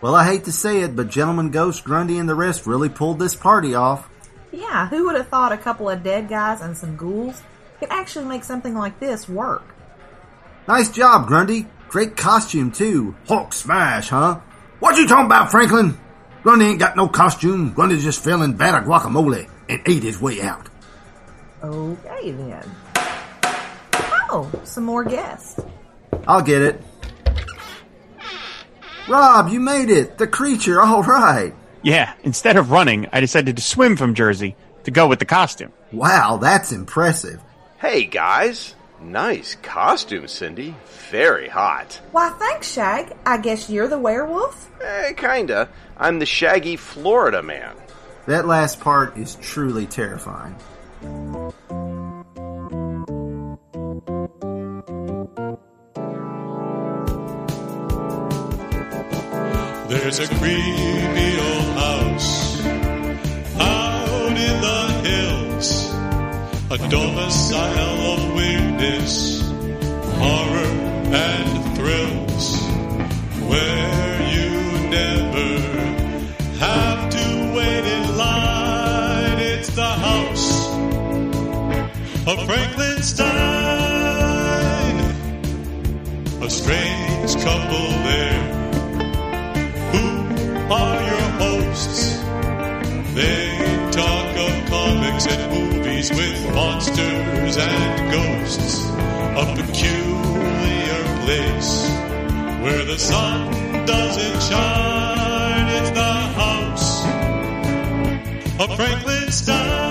Well, I hate to say it, but Gentleman Ghost, Grundy, and the rest really pulled this party off. Yeah, who would have thought a couple of dead guys and some ghouls could actually make something like this work? Nice job, Grundy. Great costume, too. Hulk smash, huh? What you talking about, Franklin? Grundy ain't got no costume. Grundy just fell in vat of guacamole and ate his way out. Okay, then. Oh, some more guests. I'll get it. Rob, you made it. The creature, all right. Yeah, instead of running, I decided to swim from Jersey to go with the costume. Wow, that's impressive. Hey guys, nice costume, Cindy. Very hot. Why, thanks, Shag. I guess you're the werewolf? Eh, kinda. I'm the shaggy Florida man. That last part is truly terrifying. There's a creepy old house out in the hills, a domicile of weirdness, horror, and thrills, where you never have to wait in line. It's the house of Franklinstein, a strange couple there are your hosts. They talk of comics and movies with monsters and ghosts. A peculiar place where the sun doesn't shine. It's the house of Franklinstein.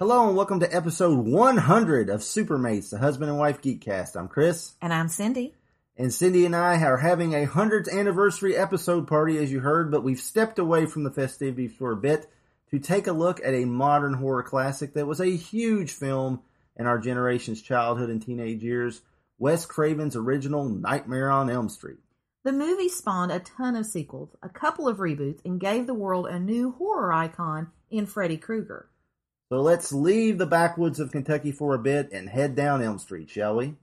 Hello and welcome to episode 100 of Supermates, the husband and wife geekcast. I'm Chris. And I'm Cindy. And Cindy and I are having a 100th anniversary episode party, as you heard, but we've stepped away from the festivities for a bit to take a look at a modern horror classic that was a huge film in our generation's childhood and teenage years Wes Craven's original Nightmare on Elm Street. The movie spawned a ton of sequels, a couple of reboots, and gave the world a new horror icon in Freddy Krueger. So let's leave the backwoods of Kentucky for a bit and head down Elm Street, shall we?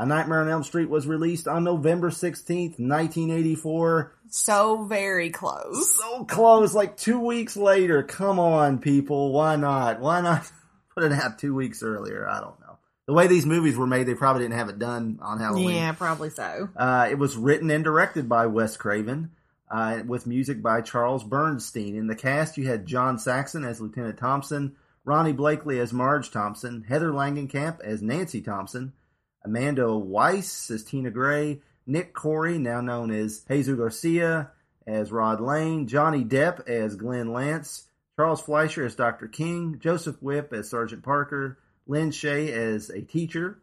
A Nightmare on Elm Street was released on November 16th, 1984. So very close. So close, like two weeks later. Come on, people. Why not? Why not put it out two weeks earlier? I don't know. The way these movies were made, they probably didn't have it done on Halloween. Yeah, probably so. Uh, it was written and directed by Wes Craven, uh, with music by Charles Bernstein. In the cast, you had John Saxon as Lieutenant Thompson, Ronee Blakley as Marge Thompson, Heather Langenkamp as Nancy Thompson, Amanda Weiss as Tina Gray, Nick Corri, now known as Jesus Garcia, as Rod Lane, Johnny Depp as Glenn Lance, Charles Fleischer as Dr. King, Joseph Whipp as Sergeant Parker, Lin Shaye as a teacher,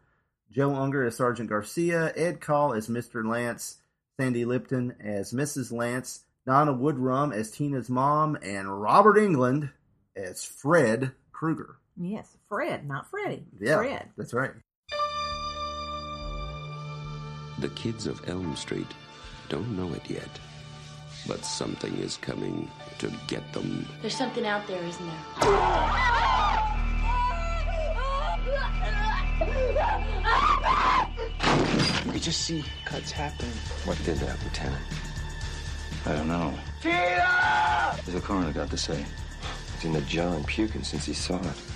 Joe Unger as Sergeant Garcia, Ed Call as Mr. Lance, Sandy Lipton as Mrs. Lance, Donna Woodrum as Tina's mom, and Robert Englund as Fred Krueger. Yes, Fred, not Freddy. Yeah, Fred. that's right. The kids of Elm Street don't know it yet, but something is coming to get them. There's something out there, isn't there? You We just see cuts happen. What did that, Lieutenant? I don't know. What's the coroner got to say? He's in the John puking since he saw it.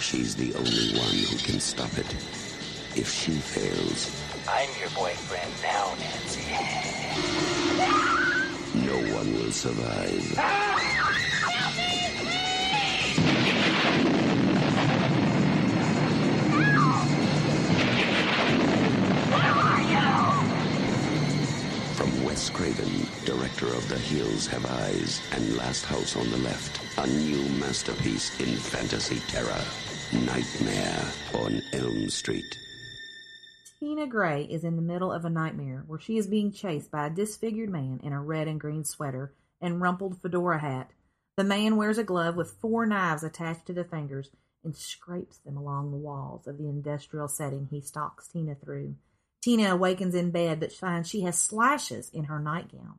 She's the only one who can stop it. If she fails, I'm your boyfriend now, Nancy. no one will survive. Ah! Craven, director of The Hills Have Eyes and Last House on the Left, a new masterpiece in fantasy terror. Nightmare on Elm Street. Tina Gray is in the middle of a nightmare where she is being chased by a disfigured man in a red and green sweater and rumpled fedora hat. The man wears a glove with four knives attached to the fingers and scrapes them along the walls of the industrial setting he stalks Tina through. Tina awakens in bed but finds she has slashes in her nightgown.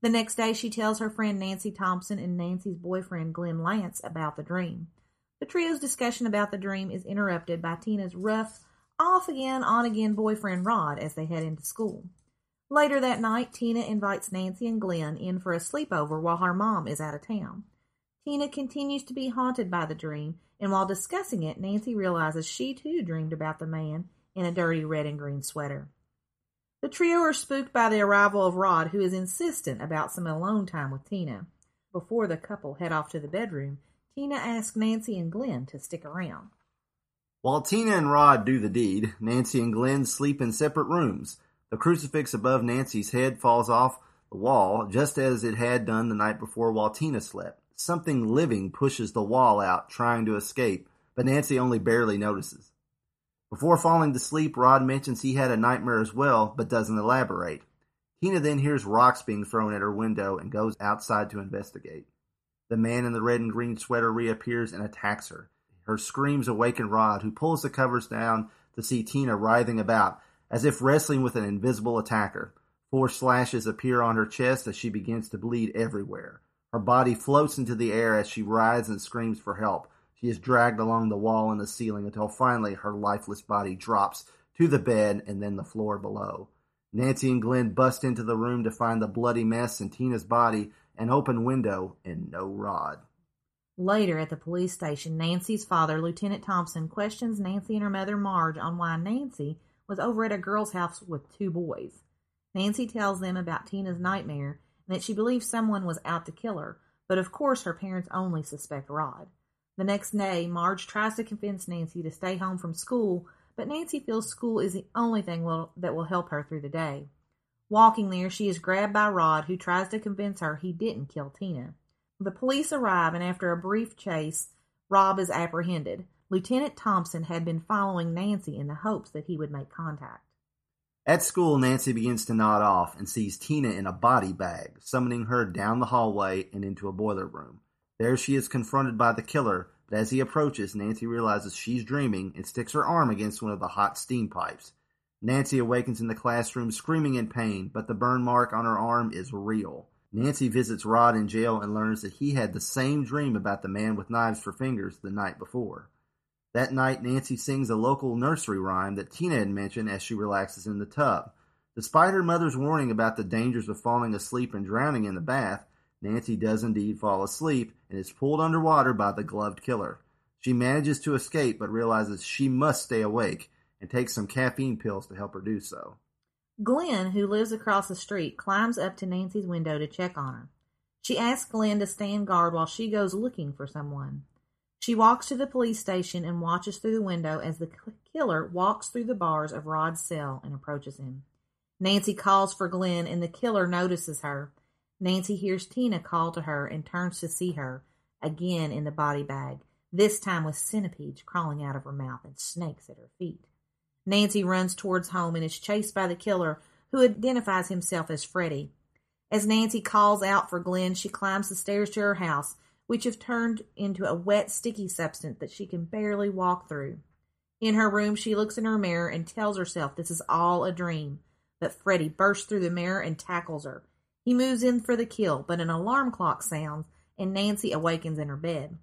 The next day, she tells her friend Nancy Thompson and Nancy's boyfriend Glenn Lance about the dream. The trio's discussion about the dream is interrupted by Tina's rough, off again, on again boyfriend Rod as they head into school. Later that night, Tina invites Nancy and Glenn in for a sleepover while her mom is out of town. Tina continues to be haunted by the dream, and while discussing it, Nancy realizes she too dreamed about the man in a dirty red and green sweater. The trio are spooked by the arrival of Rod, who is insistent about some alone time with Tina. Before the couple head off to the bedroom, Tina asks Nancy and Glenn to stick around. While Tina and Rod do the deed, Nancy and Glenn sleep in separate rooms. The crucifix above Nancy's head falls off the wall just as it had done the night before while Tina slept. Something living pushes the wall out, trying to escape, but Nancy only barely notices. Before falling to sleep, Rod mentions he had a nightmare as well, but doesn't elaborate. Tina then hears rocks being thrown at her window and goes outside to investigate. The man in the red and green sweater reappears and attacks her. Her screams awaken Rod, who pulls the covers down to see Tina writhing about, as if wrestling with an invisible attacker. Four slashes appear on her chest as she begins to bleed everywhere. Her body floats into the air as she writhes and screams for help. She is dragged along the wall and the ceiling until finally her lifeless body drops to the bed and then the floor below. Nancy and Glenn bust into the room to find the bloody mess in Tina's body, an open window, and no rod. Later at the police station, Nancy's father, Lieutenant Thompson, questions Nancy and her mother, Marge, on why Nancy was over at a girl's house with two boys. Nancy tells them about Tina's nightmare and that she believes someone was out to kill her, but of course her parents only suspect Rod. The next day, Marge tries to convince Nancy to stay home from school, but Nancy feels school is the only thing will, that will help her through the day. Walking there, she is grabbed by Rod, who tries to convince her he didn't kill Tina. The police arrive, and after a brief chase, Rob is apprehended. Lieutenant Thompson had been following Nancy in the hopes that he would make contact. At school, Nancy begins to nod off and sees Tina in a body bag, summoning her down the hallway and into a boiler room. There she is confronted by the killer, but as he approaches, Nancy realizes she's dreaming and sticks her arm against one of the hot steam pipes. Nancy awakens in the classroom screaming in pain, but the burn mark on her arm is real. Nancy visits Rod in jail and learns that he had the same dream about the man with knives for fingers the night before. That night, Nancy sings a local nursery rhyme that Tina had mentioned as she relaxes in the tub. Despite her mother's warning about the dangers of falling asleep and drowning in the bath, Nancy does indeed fall asleep and is pulled underwater by the gloved killer. She manages to escape but realizes she must stay awake and takes some caffeine pills to help her do so. Glenn, who lives across the street, climbs up to Nancy's window to check on her. She asks Glenn to stand guard while she goes looking for someone. She walks to the police station and watches through the window as the killer walks through the bars of Rod's cell and approaches him. Nancy calls for Glenn and the killer notices her. Nancy hears Tina call to her and turns to see her, again in the body bag, this time with centipedes crawling out of her mouth and snakes at her feet. Nancy runs towards home and is chased by the killer, who identifies himself as Freddy. As Nancy calls out for Glenn, she climbs the stairs to her house, which have turned into a wet, sticky substance that she can barely walk through. In her room, she looks in her mirror and tells herself this is all a dream. But Freddy bursts through the mirror and tackles her. He moves in for the kill, but an alarm clock sounds and Nancy awakens in her bed.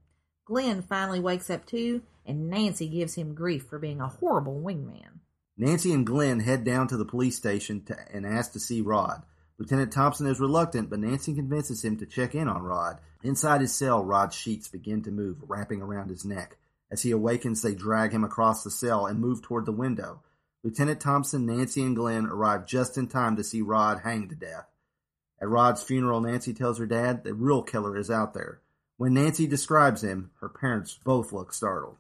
Glenn finally wakes up too, and Nancy gives him grief for being a horrible wingman. Nancy and Glenn head down to the police station to, and ask to see Rod. Lieutenant Thompson is reluctant, but Nancy convinces him to check in on Rod. Inside his cell, Rod's sheets begin to move, wrapping around his neck. As he awakens, they drag him across the cell and move toward the window. Lieutenant Thompson, Nancy, and Glenn arrive just in time to see Rod hanged to death. At Rod's funeral, Nancy tells her dad the real killer is out there. When Nancy describes him, her parents both look startled.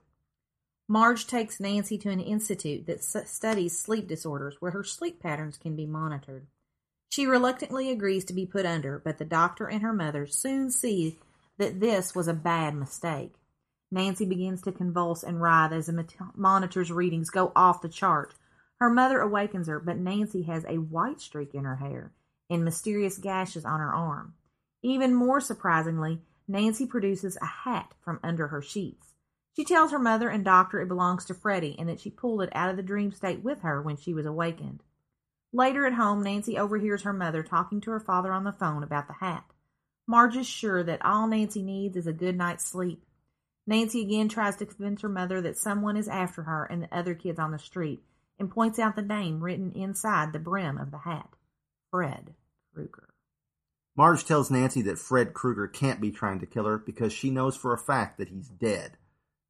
Marge takes Nancy to an institute that studies sleep disorders where her sleep patterns can be monitored. She reluctantly agrees to be put under, but the doctor and her mother soon see that this was a bad mistake. Nancy begins to convulse and writhe as the monitor's readings go off the chart. Her mother awakens her, but Nancy has a white streak in her hair and mysterious gashes on her arm. Even more surprisingly, Nancy produces a hat from under her sheets. She tells her mother and doctor it belongs to Freddy and that she pulled it out of the dream state with her when she was awakened. Later at home, Nancy overhears her mother talking to her father on the phone about the hat. Marge is sure that all Nancy needs is a good night's sleep. Nancy again tries to convince her mother that someone is after her and the other kids on the street and points out the name written inside the brim of the hat Fred Krueger. Marge tells Nancy that Fred Krueger can't be trying to kill her because she knows for a fact that he's dead.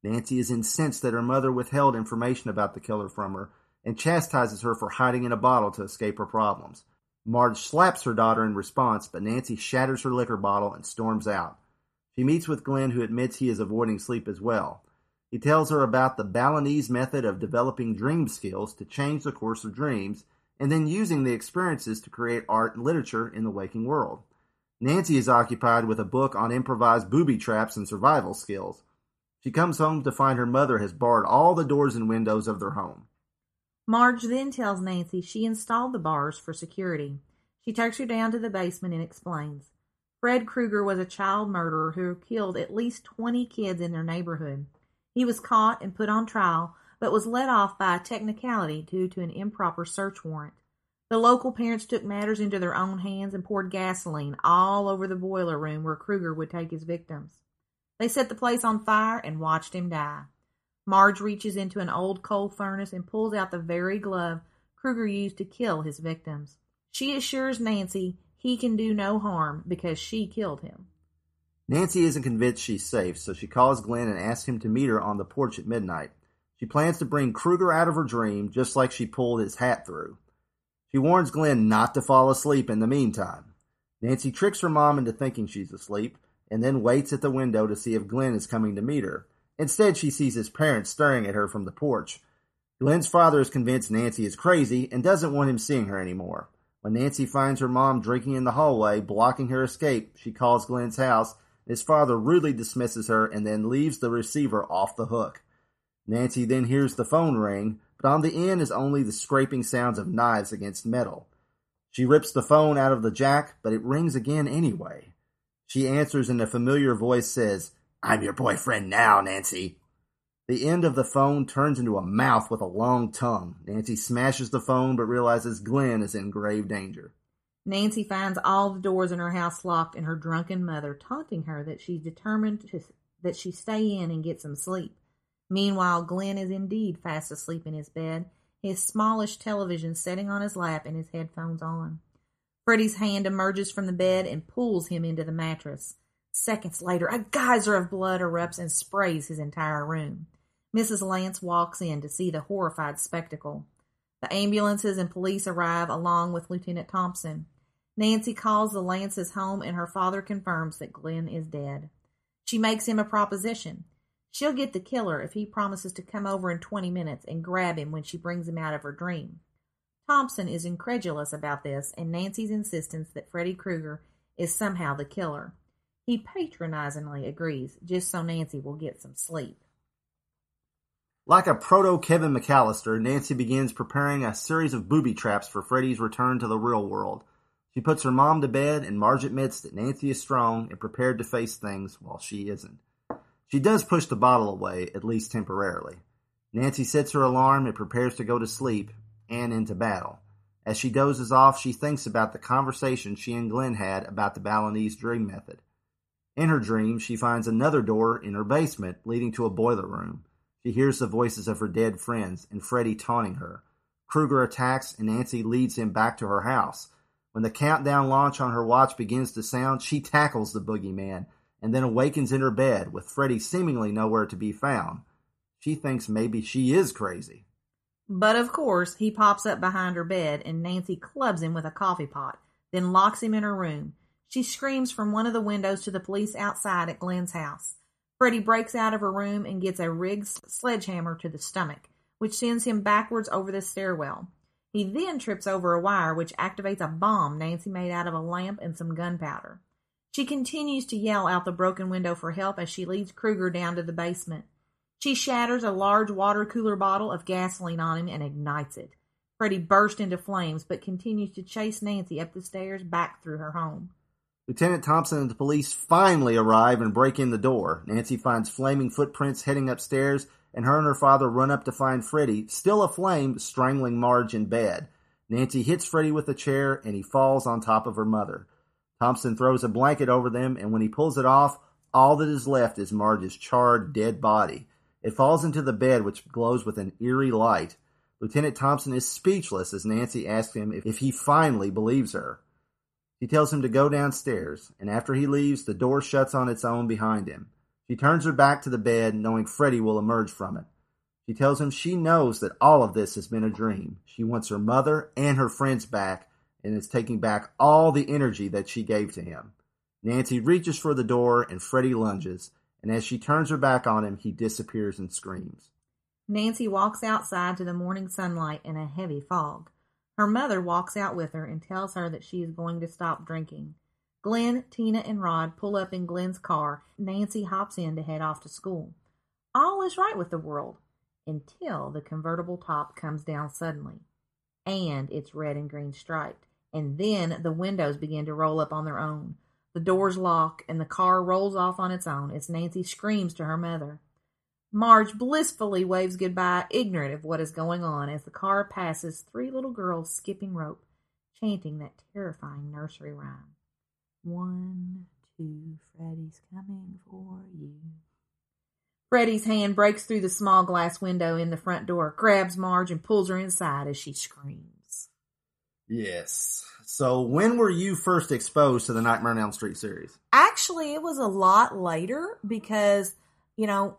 Nancy is incensed that her mother withheld information about the killer from her and chastises her for hiding in a bottle to escape her problems. Marge slaps her daughter in response, but Nancy shatters her liquor bottle and storms out. She meets with Glenn, who admits he is avoiding sleep as well. He tells her about the Balinese method of developing dream skills to change the course of dreams and then using the experiences to create art and literature in the waking world. Nancy is occupied with a book on improvised booby traps and survival skills. She comes home to find her mother has barred all the doors and windows of their home. Marge then tells Nancy she installed the bars for security. She takes her down to the basement and explains. Fred Krueger was a child murderer who killed at least 20 kids in their neighborhood. He was caught and put on trial, but was let off by a technicality due to an improper search warrant. The local parents took matters into their own hands and poured gasoline all over the boiler room where Krueger would take his victims. They set the place on fire and watched him die. Marge reaches into an old coal furnace and pulls out the very glove Krueger used to kill his victims. She assures Nancy he can do no harm because she killed him. Nancy isn't convinced she's safe, so she calls Glenn and asks him to meet her on the porch at midnight. She plans to bring Krueger out of her dream just like she pulled his hat through. She warns Glenn not to fall asleep in the meantime. Nancy tricks her mom into thinking she's asleep and then waits at the window to see if Glenn is coming to meet her. Instead, she sees his parents staring at her from the porch. Glenn's father is convinced Nancy is crazy and doesn't want him seeing her anymore. When Nancy finds her mom drinking in the hallway, blocking her escape, she calls Glenn's house. His father rudely dismisses her and then leaves the receiver off the hook. Nancy then hears the phone ring, but on the end is only the scraping sounds of knives against metal. She rips the phone out of the jack, but it rings again anyway. She answers and a familiar voice says, I'm your boyfriend now, Nancy. The end of the phone turns into a mouth with a long tongue. Nancy smashes the phone but realizes Glenn is in grave danger. Nancy finds all the doors in her house locked and her drunken mother taunting her that she's determined to, that she stay in and get some sleep. Meanwhile, Glenn is indeed fast asleep in his bed, his smallish television setting on his lap and his headphones on. Freddy's hand emerges from the bed and pulls him into the mattress. Seconds later, a geyser of blood erupts and sprays his entire room. Mrs. Lance walks in to see the horrified spectacle. The ambulances and police arrive along with Lieutenant Thompson. Nancy calls the Lances home and her father confirms that Glenn is dead. She makes him a proposition. She'll get the killer if he promises to come over in 20 minutes and grab him when she brings him out of her dream. Thompson is incredulous about this and Nancy's insistence that Freddy Krueger is somehow the killer. He patronizingly agrees, just so Nancy will get some sleep. Like a proto Kevin McAllister, Nancy begins preparing a series of booby traps for Freddy's return to the real world. She puts her mom to bed, and Marge admits that Nancy is strong and prepared to face things while she isn't. She does push the bottle away, at least temporarily. Nancy sets her alarm and prepares to go to sleep and into battle. As she dozes off, she thinks about the conversation she and Glenn had about the Balinese dream method. In her dream, she finds another door in her basement leading to a boiler room. She hears the voices of her dead friends and Freddy taunting her. Krueger attacks and Nancy leads him back to her house. When the countdown launch on her watch begins to sound, she tackles the boogeyman and then awakens in her bed with Freddy seemingly nowhere to be found. She thinks maybe she is crazy. But of course, he pops up behind her bed and Nancy clubs him with a coffee pot, then locks him in her room. She screams from one of the windows to the police outside at Glenn's house. Freddy breaks out of her room and gets a rigged sledgehammer to the stomach, which sends him backwards over the stairwell. He then trips over a wire which activates a bomb Nancy made out of a lamp and some gunpowder. She continues to yell out the broken window for help as she leads Krueger down to the basement. She shatters a large water cooler bottle of gasoline on him and ignites it. Freddy bursts into flames, but continues to chase Nancy up the stairs back through her home. Lieutenant Thompson and the police finally arrive and break in the door. Nancy finds flaming footprints heading upstairs, and her and her father run up to find Freddy, still aflame, strangling Marge in bed. Nancy hits Freddy with a chair, and he falls on top of her mother. Thompson throws a blanket over them, and when he pulls it off, all that is left is Marge's charred, dead body. It falls into the bed, which glows with an eerie light. Lieutenant Thompson is speechless as Nancy asks him if, he finally believes her. She tells him to go downstairs, and after he leaves, the door shuts on its own behind him. She turns her back to the bed, knowing Freddy will emerge from it. She tells him she knows that all of this has been a dream. She wants her mother and her friends back, and is taking back all the energy that she gave to him. Nancy reaches for the door, and Freddy lunges, and as she turns her back on him, he disappears and screams. Nancy walks outside to the morning sunlight in a heavy fog. Her mother walks out with her and tells her that she is going to stop drinking. Glenn, Tina, and Rod pull up in Glenn's car. Nancy hops in to head off to school. All is right with the world until the convertible top comes down suddenly. And it's red and green striped. And then the windows begin to roll up on their own. The doors lock and the car rolls off on its own as Nancy screams to her mother. Marge blissfully waves goodbye, ignorant of what is going on, as the car passes three little girls skipping rope, chanting that terrifying nursery rhyme. One, two, Freddy's coming for you. Freddy's hand breaks through the small glass window in the front door, grabs Marge, and pulls her inside as she screams. Yes. So, when were you first exposed to the Nightmare on Elm Street series? Actually, it was a lot later because, you know,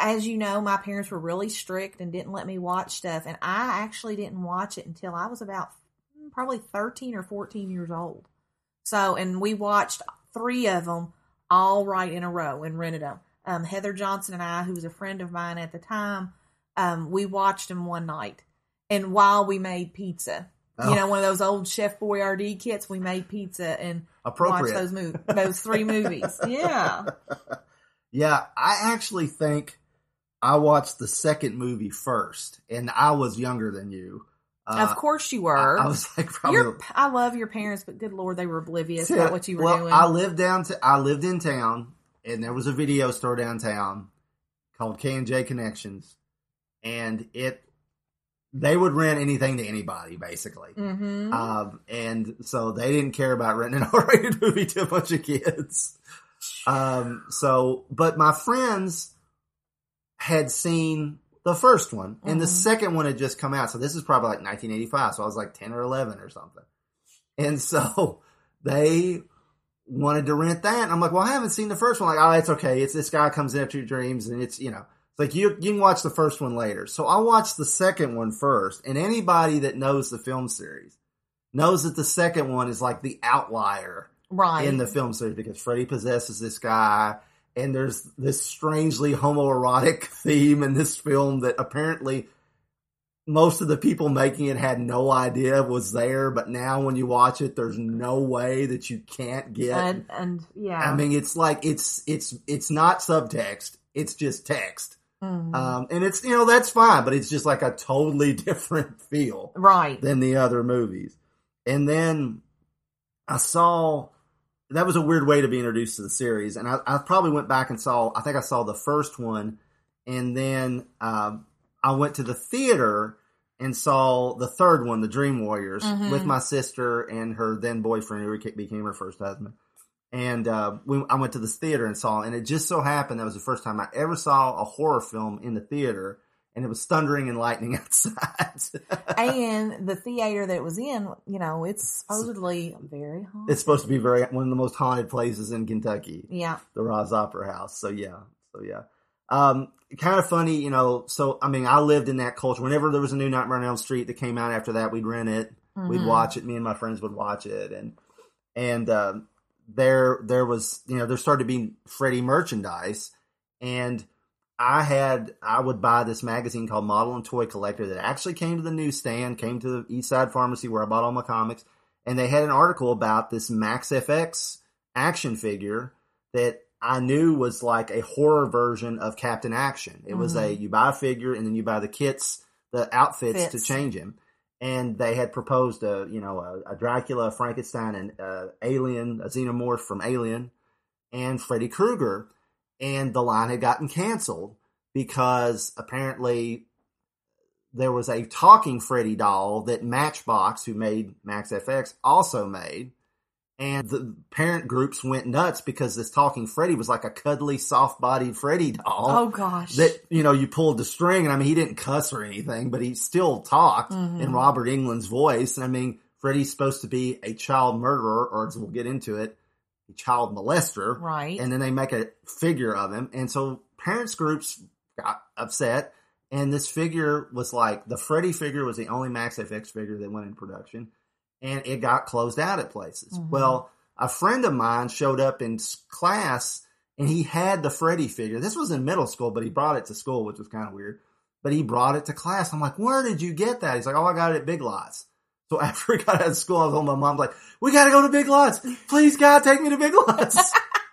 as you know, my parents were really strict and didn't let me watch stuff. And I actually didn't watch it until I was about mm, probably 13 or 14 years old. So, and we watched three of them all right in a row and rented them. Um, Heather Johnson and I, who was a friend of mine at the time, um, we watched them one night. And while we made pizza, Oh. you know, one of those old Chef Boyardee kits, we made pizza and watched those movies, those three movies. Yeah. Yeah, I actually think I watched the second movie first, and I was younger than you. Uh, of course you were. I, I was like probably. Your, I love your parents, but good lord, they were oblivious about what you were well, doing. I lived down to I lived in town, and there was a video store downtown called K and J Connections, and it they would rent anything to anybody basically. Mhm. Um, and so they didn't care about renting an R-rated movie to a bunch of kids. Um, so, but my friends had seen the first one, and the Mhm. second one had just come out. So this is probably like 1985. So I was like 10 or 11 or something. And so they wanted to rent that. And I'm like, well, I haven't seen the first one. Like, oh, it's okay. It's this guy comes into your dreams, and it's you know, it's like you you can watch the first one later. So I watched the second one first, and anybody that knows the film series knows that the second one is like the outlier right. in the film series because Freddy possesses this guy, and there's this strangely homoerotic theme in this film that apparently most of the people making it had no idea was there, but now when you watch it, there's no way that you can't get. and, and yeah. I mean, it's like it's it's it's not subtext; it's just text. Mhm. Um, and it's you know that's fine, but it's just like a totally different feel right. than the other movies. And then I saw that was a weird way to be introduced to the series, and I, I probably went back and saw. I think I saw the first one, and then um, I went to the theater and saw the third one, The Dream Warriors, Mhm. with my sister and her then boyfriend, who became her first husband. And uh, we, I went to this theater and saw, it, and it just so happened that was the first time I ever saw a horror film in the theater, and it was thundering and lightning outside. and the theater that it was in, you know, it's supposedly very haunted. it's supposed to be very one of the most haunted places in Kentucky, yeah. the Roz Opera House. So yeah, so yeah. Um, kind of funny, you know. So I mean, I lived in that culture. Whenever there was a new Nightmare on Elm Street that came out after that, we'd rent it, we'd Mhm. watch it. Me and my friends would watch it, and and um, there there was you know there started to be Freddy merchandise, and I had I would buy this magazine called Model and Toy Collector that actually came to the newsstand, came to the East Side Pharmacy where I bought all my comics, and they had an article about this Max FX action figure that I knew was like a horror version of Captain Action. It was a Mhm. you buy a figure and then you buy the kits, the outfits to change him. And they had proposed a you know a, a Dracula, a Frankenstein, and uh, Alien, a xenomorph from Alien, and Freddy Krueger, and the line had gotten canceled because apparently there was a talking Freddy doll that Matchbox, who made Max FX, also made. And the parent groups went nuts because this talking Freddy was like a cuddly, soft bodied Freddy doll. Oh, gosh. That, you know, you pulled the string and I mean, he didn't cuss or anything, but he still talked Mhm. in Robert Englund's voice. And I mean, Freddy's supposed to be a child murderer, or as we'll get into it, a child molester. Right. And then they make a figure of him. And so parents groups got upset. And this figure was like, the Freddy figure was the only Max FX figure that went in production. And it got closed out at places. Mhm. Well, a friend of mine showed up in class and he had the Freddy figure. This was in middle school, but he brought it to school, which was kind of weird. But he brought it to class. I'm like, where did you get that? He's like, oh, I got it at Big Lots. So after we got out of school, I was home. My mom's like, we got to go to Big Lots. Please, God, take me to Big Lots.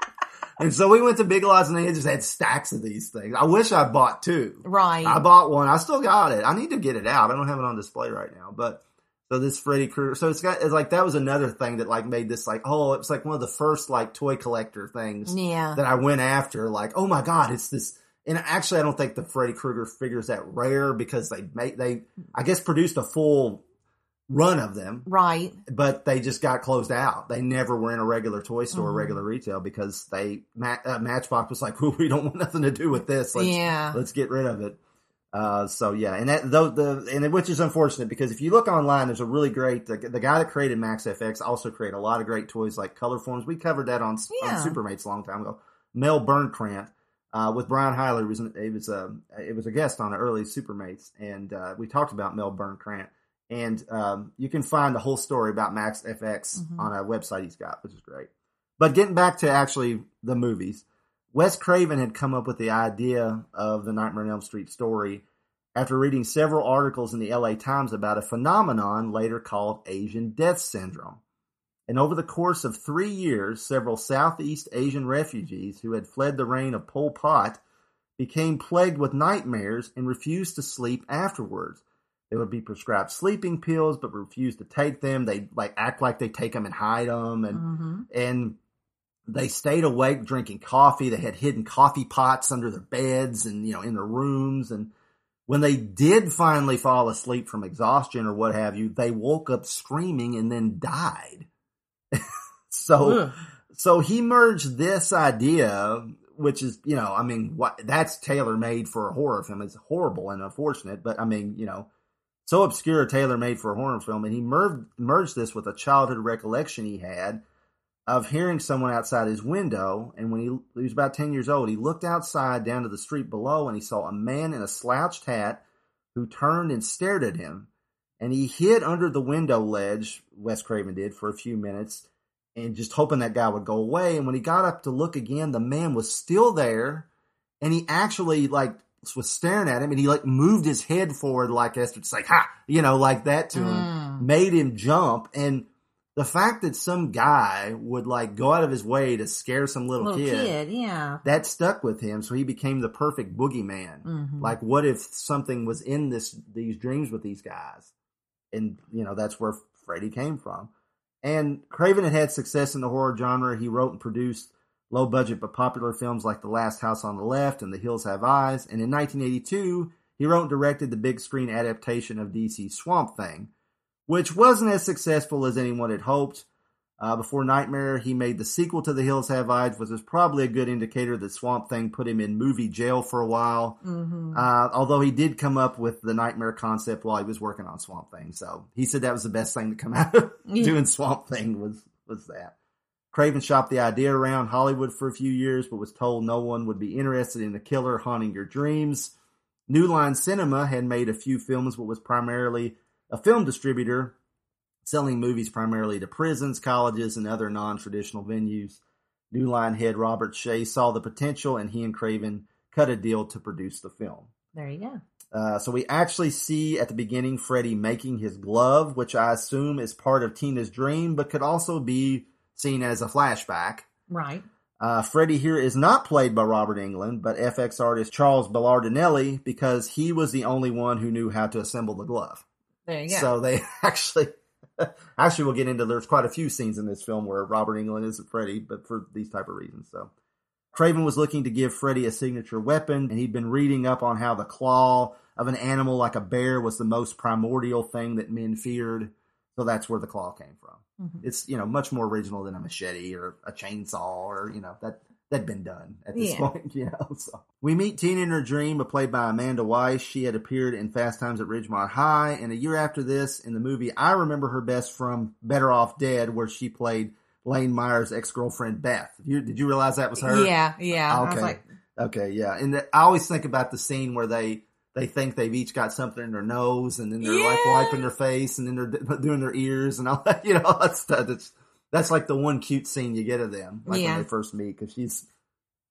and so we went to Big Lots and they just had stacks of these things. I wish I bought two. Right. I bought one. I still got it. I need to get it out. I don't have it on display right now, but so this Freddy Krueger. So it's got, it's like, that was another thing that like made this like, oh, it's like one of the first like toy collector things Yeah. that I went after. Like, oh my God, it's this. And actually, I don't think the Freddy Krueger figures that rare because they make, they, I guess produced a full run of them, Right. but they just got closed out. They never were in a regular toy store, or Mhm. regular retail because they, uh, Matchbox was like, we don't want nothing to do with this. Let's, Yeah. let's get rid of it. Uh, so yeah, and that though the and it- which is unfortunate because if you look online, there's a really great the, the guy that created Max FX also created a lot of great toys like Colorforms. We covered that on, Yeah. on Supermates a long time ago. Mel Birnkrant uh, with Brian Heiler was an, it was a it was a guest on an early Supermates, and uh, we talked about Mel Birnkrant. And um, you can find the whole story about Max FX Mhm. on a website he's got, which is great. But getting back to actually the movies, Wes Craven had come up with the idea of the Nightmare on Elm Street story after reading several articles in the LA Times about a phenomenon later called Asian Death Syndrome. And over the course of three years, several Southeast Asian refugees who had fled the reign of Pol Pot became plagued with nightmares and refused to sleep afterwards. They would be prescribed sleeping pills, but refused to take them. They like act like they take them and hide them, and Mhm. and they stayed awake drinking coffee. They had hidden coffee pots under their beds and you know in their rooms. And when they did finally fall asleep from exhaustion or what have you, they woke up screaming and then died. so Ugh. so he merged this idea, which is, you know, I mean, what that's tailor made for a horror film. It's horrible and unfortunate, but I mean, you know, so obscure, tailor made for a horror film. And he merged, merged this with a childhood recollection he had of hearing someone outside his window. And when he, he was about 10 years old, he looked outside down to the street below and he saw a man in a slouched hat who turned and stared at him. And he hid under the window ledge, Wes Craven did, for a few minutes and just hoping that guy would go away. And when he got up to look again, the man was still there, and he actually like was staring at him, and he like moved his head forward like as to say "ha," you know, like that to him, Mm. made him jump. And the fact that some guy would like go out of his way to scare some little, Little kid, kid, yeah. that stuck with him. So he became the perfect boogeyman. Mhm. Like, what if something was in this these dreams with these guys? And you know, that's where Freddy came from. And Craven had had success in the horror genre. He wrote and produced low budget but popular films like The Last House on the Left and The Hills Have Eyes. And in 1982, he wrote and directed the big screen adaptation of DC's Swamp Thing, which wasn't as successful as anyone had hoped. Uh, before Nightmare, he made the sequel to The Hills Have Eyes, which was probably a good indicator that Swamp Thing put him in movie jail for a while. Mhm. Uh, although he did come up with the Nightmare concept while he was working on Swamp Thing, so he said that was the best thing to come out of Yeah. doing Swamp Thing was was that. Craven shopped the idea around Hollywood for a few years, but was told no one would be interested in a killer haunting your dreams. New Line Cinema had made a few films, but was primarily a film distributor, selling movies primarily to prisons, colleges, and other non-traditional venues. New Line head Robert Shaye saw the potential, and he and Craven cut a deal to produce the film. There you go. Uh, so we actually see at the beginning Freddy making his glove, which I assume is part of Tina's dream, but could also be seen as a flashback. Right. Uh, Freddy here is not played by Robert Englund, but FX artist Charles Belardinelli, because he was the only one who knew how to assemble the glove. So they actually, actually, we'll get into. There's quite a few scenes in this film where Robert Englund isn't Freddy, but for these type of reasons. So Craven was looking to give Freddy a signature weapon, and he'd been reading up on how the claw of an animal like a bear was the most primordial thing that men feared. So that's where the claw came from. Mhm. It's you know much more original than a machete or a chainsaw or you know that that'd been done at this Yeah. point. You know, so we meet Tina in her dream, but played by Amanda Weiss. She had appeared in Fast Times at Ridgemont High, and a year after this, in the movie, I remember her best from Better Off Dead, where she played Lane Meyer's ex girlfriend Beth. You, did you realize that was her? Yeah, yeah. I was Okay. like, Okay, yeah. And the, I always think about the scene where they they think they've each got something in their nose, and then they're like wiping their face, and then they're doing their ears, and all that. You know, that's that's that's like the one cute scene you get of them, like Yeah. when they first meet, because she's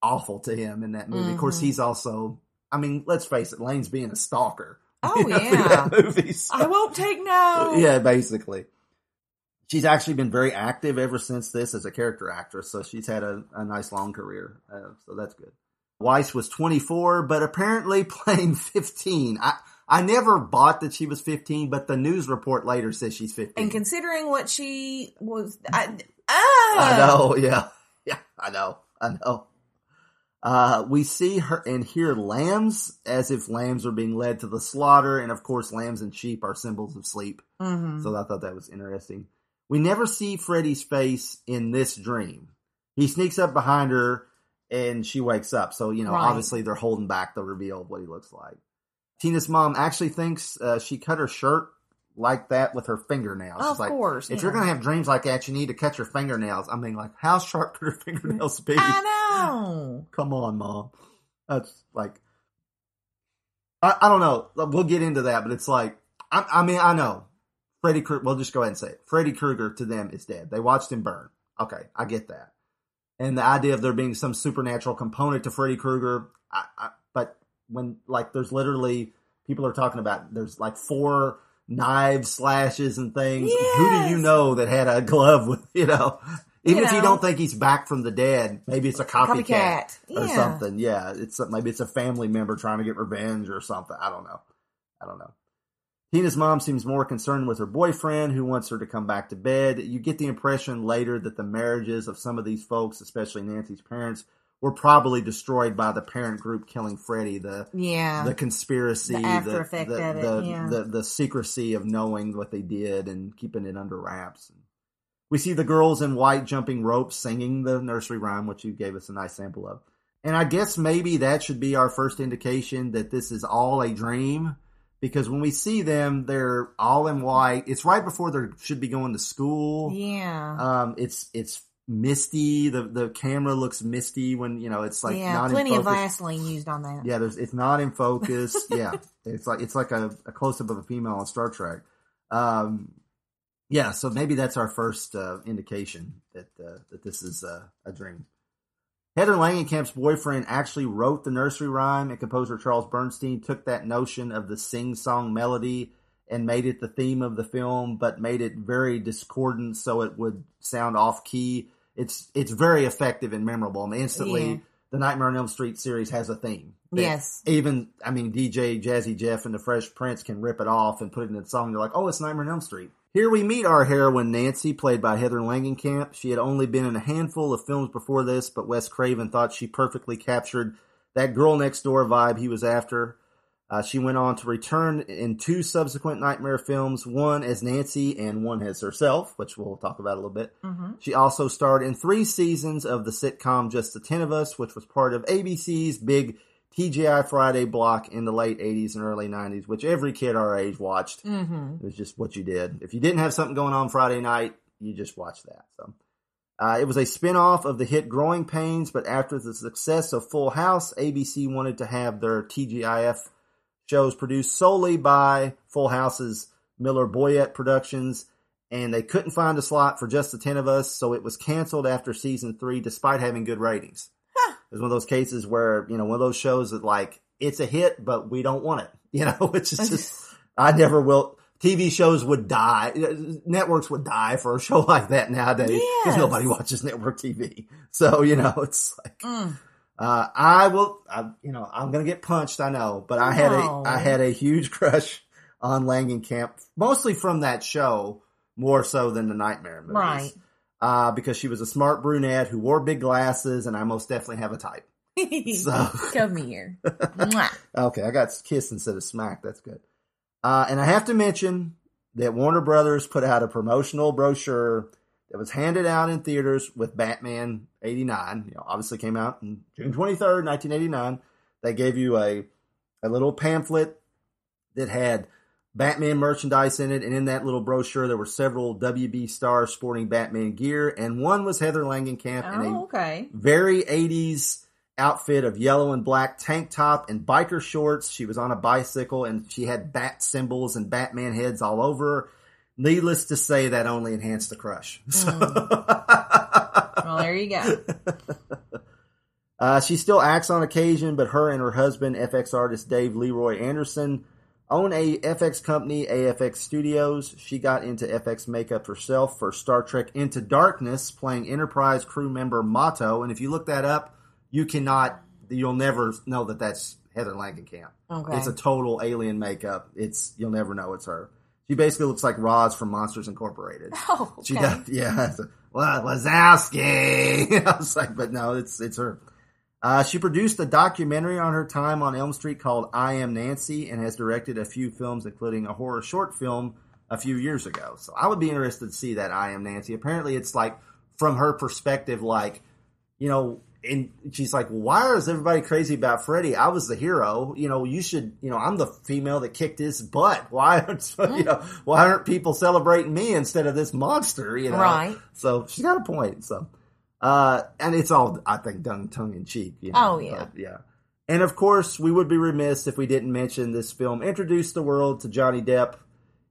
awful to him in that movie. Of course, Mhm. he's also. I mean, let's face it, Lane's being a stalker. oh you know, yeah. movie. so- I won't take no. yeah, basically. She's actually been very active ever since this as a character actress, so she's had a, a nice long career, uh, so that's good. Weiss was 24, but apparently playing 15. I, I never bought that she was 15, but the news report later says she's 15. And considering what she was, I, I know, yeah. Yeah, I know, I know. Uh, we see her and hear lambs as if lambs are being led to the slaughter, and of course, lambs and sheep are symbols of sleep. Mhm. So I thought that was interesting. We never see Freddy's face in this dream. He sneaks up behind her and she wakes up. So, you know, Right. obviously they're holding back the reveal of what he looks like. Tina's mom actually thinks uh, she cut her shirt like that with her fingernails. Of She's like, course, If yeah. you're going to have dreams like that, you need to cut your fingernails. I mean, like, how sharp could her fingernails be? I know. Come on, mom. That's like, I, I don't know. We'll get into that, but it's like, I, I mean, I know Freddy Krueger. We'll just go ahead and say it. Freddy Krueger to them is dead. They watched him burn. Okay, I get that. And the idea of there being some supernatural component to Freddy Krueger, I, I, when like there's literally people are talking about there's like four knives, slashes, and things. Who do you know that had a glove with you know? Even You if you don't think he's back from the dead, maybe it's a copycat, Copycat. or Yeah. something. Yeah, it's maybe it's a family member trying to get revenge or something. I don't know. I don't know. Tina's mom seems more concerned with her boyfriend who wants her to come back to bed. You get the impression later that the marriages of some of these folks, especially Nancy's parents, were probably destroyed by the parent group killing Freddy. The Yeah. the conspiracy, The the, of it, the, yeah. the, the secrecy of knowing what they did and keeping it under wraps. We see the girls in white jumping ropes singing the nursery rhyme, which you gave us a nice sample of. And I guess maybe that should be our first indication that this is all a dream. Because when we see them, they're all in white. It's right before they should be going to school. Yeah. Um, it's it's misty. The the camera looks misty when you know it's like yeah. not Plenty of. Vaseline used on that. Yeah, there's it's not in focus. yeah, it's like it's like a, a close up of a female on Star Trek. Um, yeah, so maybe that's our first uh, indication that uh, that this is uh, a dream. Heather Langenkamp's boyfriend actually wrote the nursery rhyme, and composer Charles Bernstein took that notion of the sing song melody and made it the theme of the film, but made it very discordant so it would sound off key. It's it's very effective and memorable. And instantly, Yeah. the Nightmare on Elm Street series has a theme. Yes. Even I mean, DJ Jazzy Jeff and the Fresh Prince can rip it off and put it in a song. You're like, oh, it's Nightmare on Elm Street. Here we meet our heroine Nancy, played by Heather Langenkamp. She had only been in a handful of films before this, but Wes Craven thought she perfectly captured that girl next door vibe he was after. Uh, she went on to return in two subsequent Nightmare films, one as Nancy and one as herself, which we'll talk about a little bit. Mhm. She also starred in three seasons of the sitcom Just the Ten of Us, which was part of ABC's big TGI Friday block in the late 80s and early 90s, which every kid our age watched. Mhm. It was just what you did. If you didn't have something going on Friday night, you just watched that. So, uh, it was a spin-off of the hit Growing Pains, but after the success of Full House, ABC wanted to have their TGIF shows produced solely by Full House's Miller Boyett Productions, and they couldn't find a slot for just the 10 of us, so it was canceled after season three, despite having good ratings. It was one of those cases where, you know, one of those shows that like, it's a hit, but we don't want it, you know, which is just, I never will. TV shows would die. Networks would die for a show like that nowadays because Yes. nobody watches network TV. So, you know, it's like, Mm. Uh, I will, I, you know, I'm going to get punched. I know, but I had No. a, I had a huge crush on Langenkamp, mostly from that show, more so than the Nightmare movies. Right. Uh, because she was a smart brunette who wore big glasses, and I most definitely have a type. So- Come here. Okay, I got kiss instead of smack. That's good. Uh, and I have to mention that Warner Brothers put out a promotional brochure that was handed out in theaters with Batman 89. You know, obviously came out in June 23rd, 1989. They gave you a, a little pamphlet that had Batman merchandise in it. And in that little brochure, there were several WB stars sporting Batman gear. And one was Heather Langenkamp in a Oh, okay. very 80s outfit of yellow and black tank top and biker shorts. She was on a bicycle and she had bat symbols and Batman heads all over her. Needless to say, that only enhanced the crush. So- Well, there you go. Uh, she still acts on occasion, but her and her husband, FX artist Dave Leroy Anderson, own a FX company, AFX Studios. She got into FX makeup herself for Star Trek Into Darkness, playing Enterprise crew member Mato. And if you look that up, you cannot, you'll never know that that's Heather Langenkamp. Okay. It's a total alien makeup. It's you'll never know it's her. She basically looks like Roz from Monsters Incorporated. Oh, She does, yeah. Well, Wazowski. I was like, but no, it's it's her. Uh, she produced a documentary on her time on Elm Street called "I Am Nancy" and has directed a few films, including a horror short film a few years ago. So I would be interested to see that "I Am Nancy." Apparently, it's like from her perspective, like you know, and she's like, "Why is everybody crazy about Freddy? I was the hero. You know, you should. You know, I'm the female that kicked his butt. Why aren't you know? Why aren't people celebrating me instead of this monster? You know, Right. So she's got a point. So, uh, and it's all I think done tongue in cheek. You know, Oh, yeah. but, yeah. And of course, we would be remiss if we didn't mention this film introduced the world to Johnny Depp.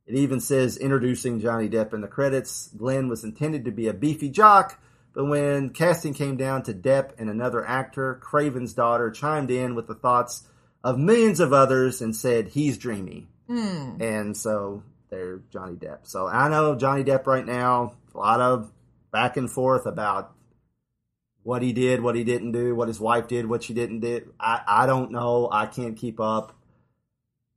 It even says introducing Johnny Depp in the credits. Glenn was intended to be a beefy jock, but when casting came down to Depp and another actor, Craven's daughter chimed in with the thoughts of millions of others and said, he's dreamy. Hmm. And so they're Johnny Depp. So I know Johnny Depp right now, a lot of back and forth about what he did, what he didn't do, what his wife did, what she didn't do. I, I don't know. I can't keep up.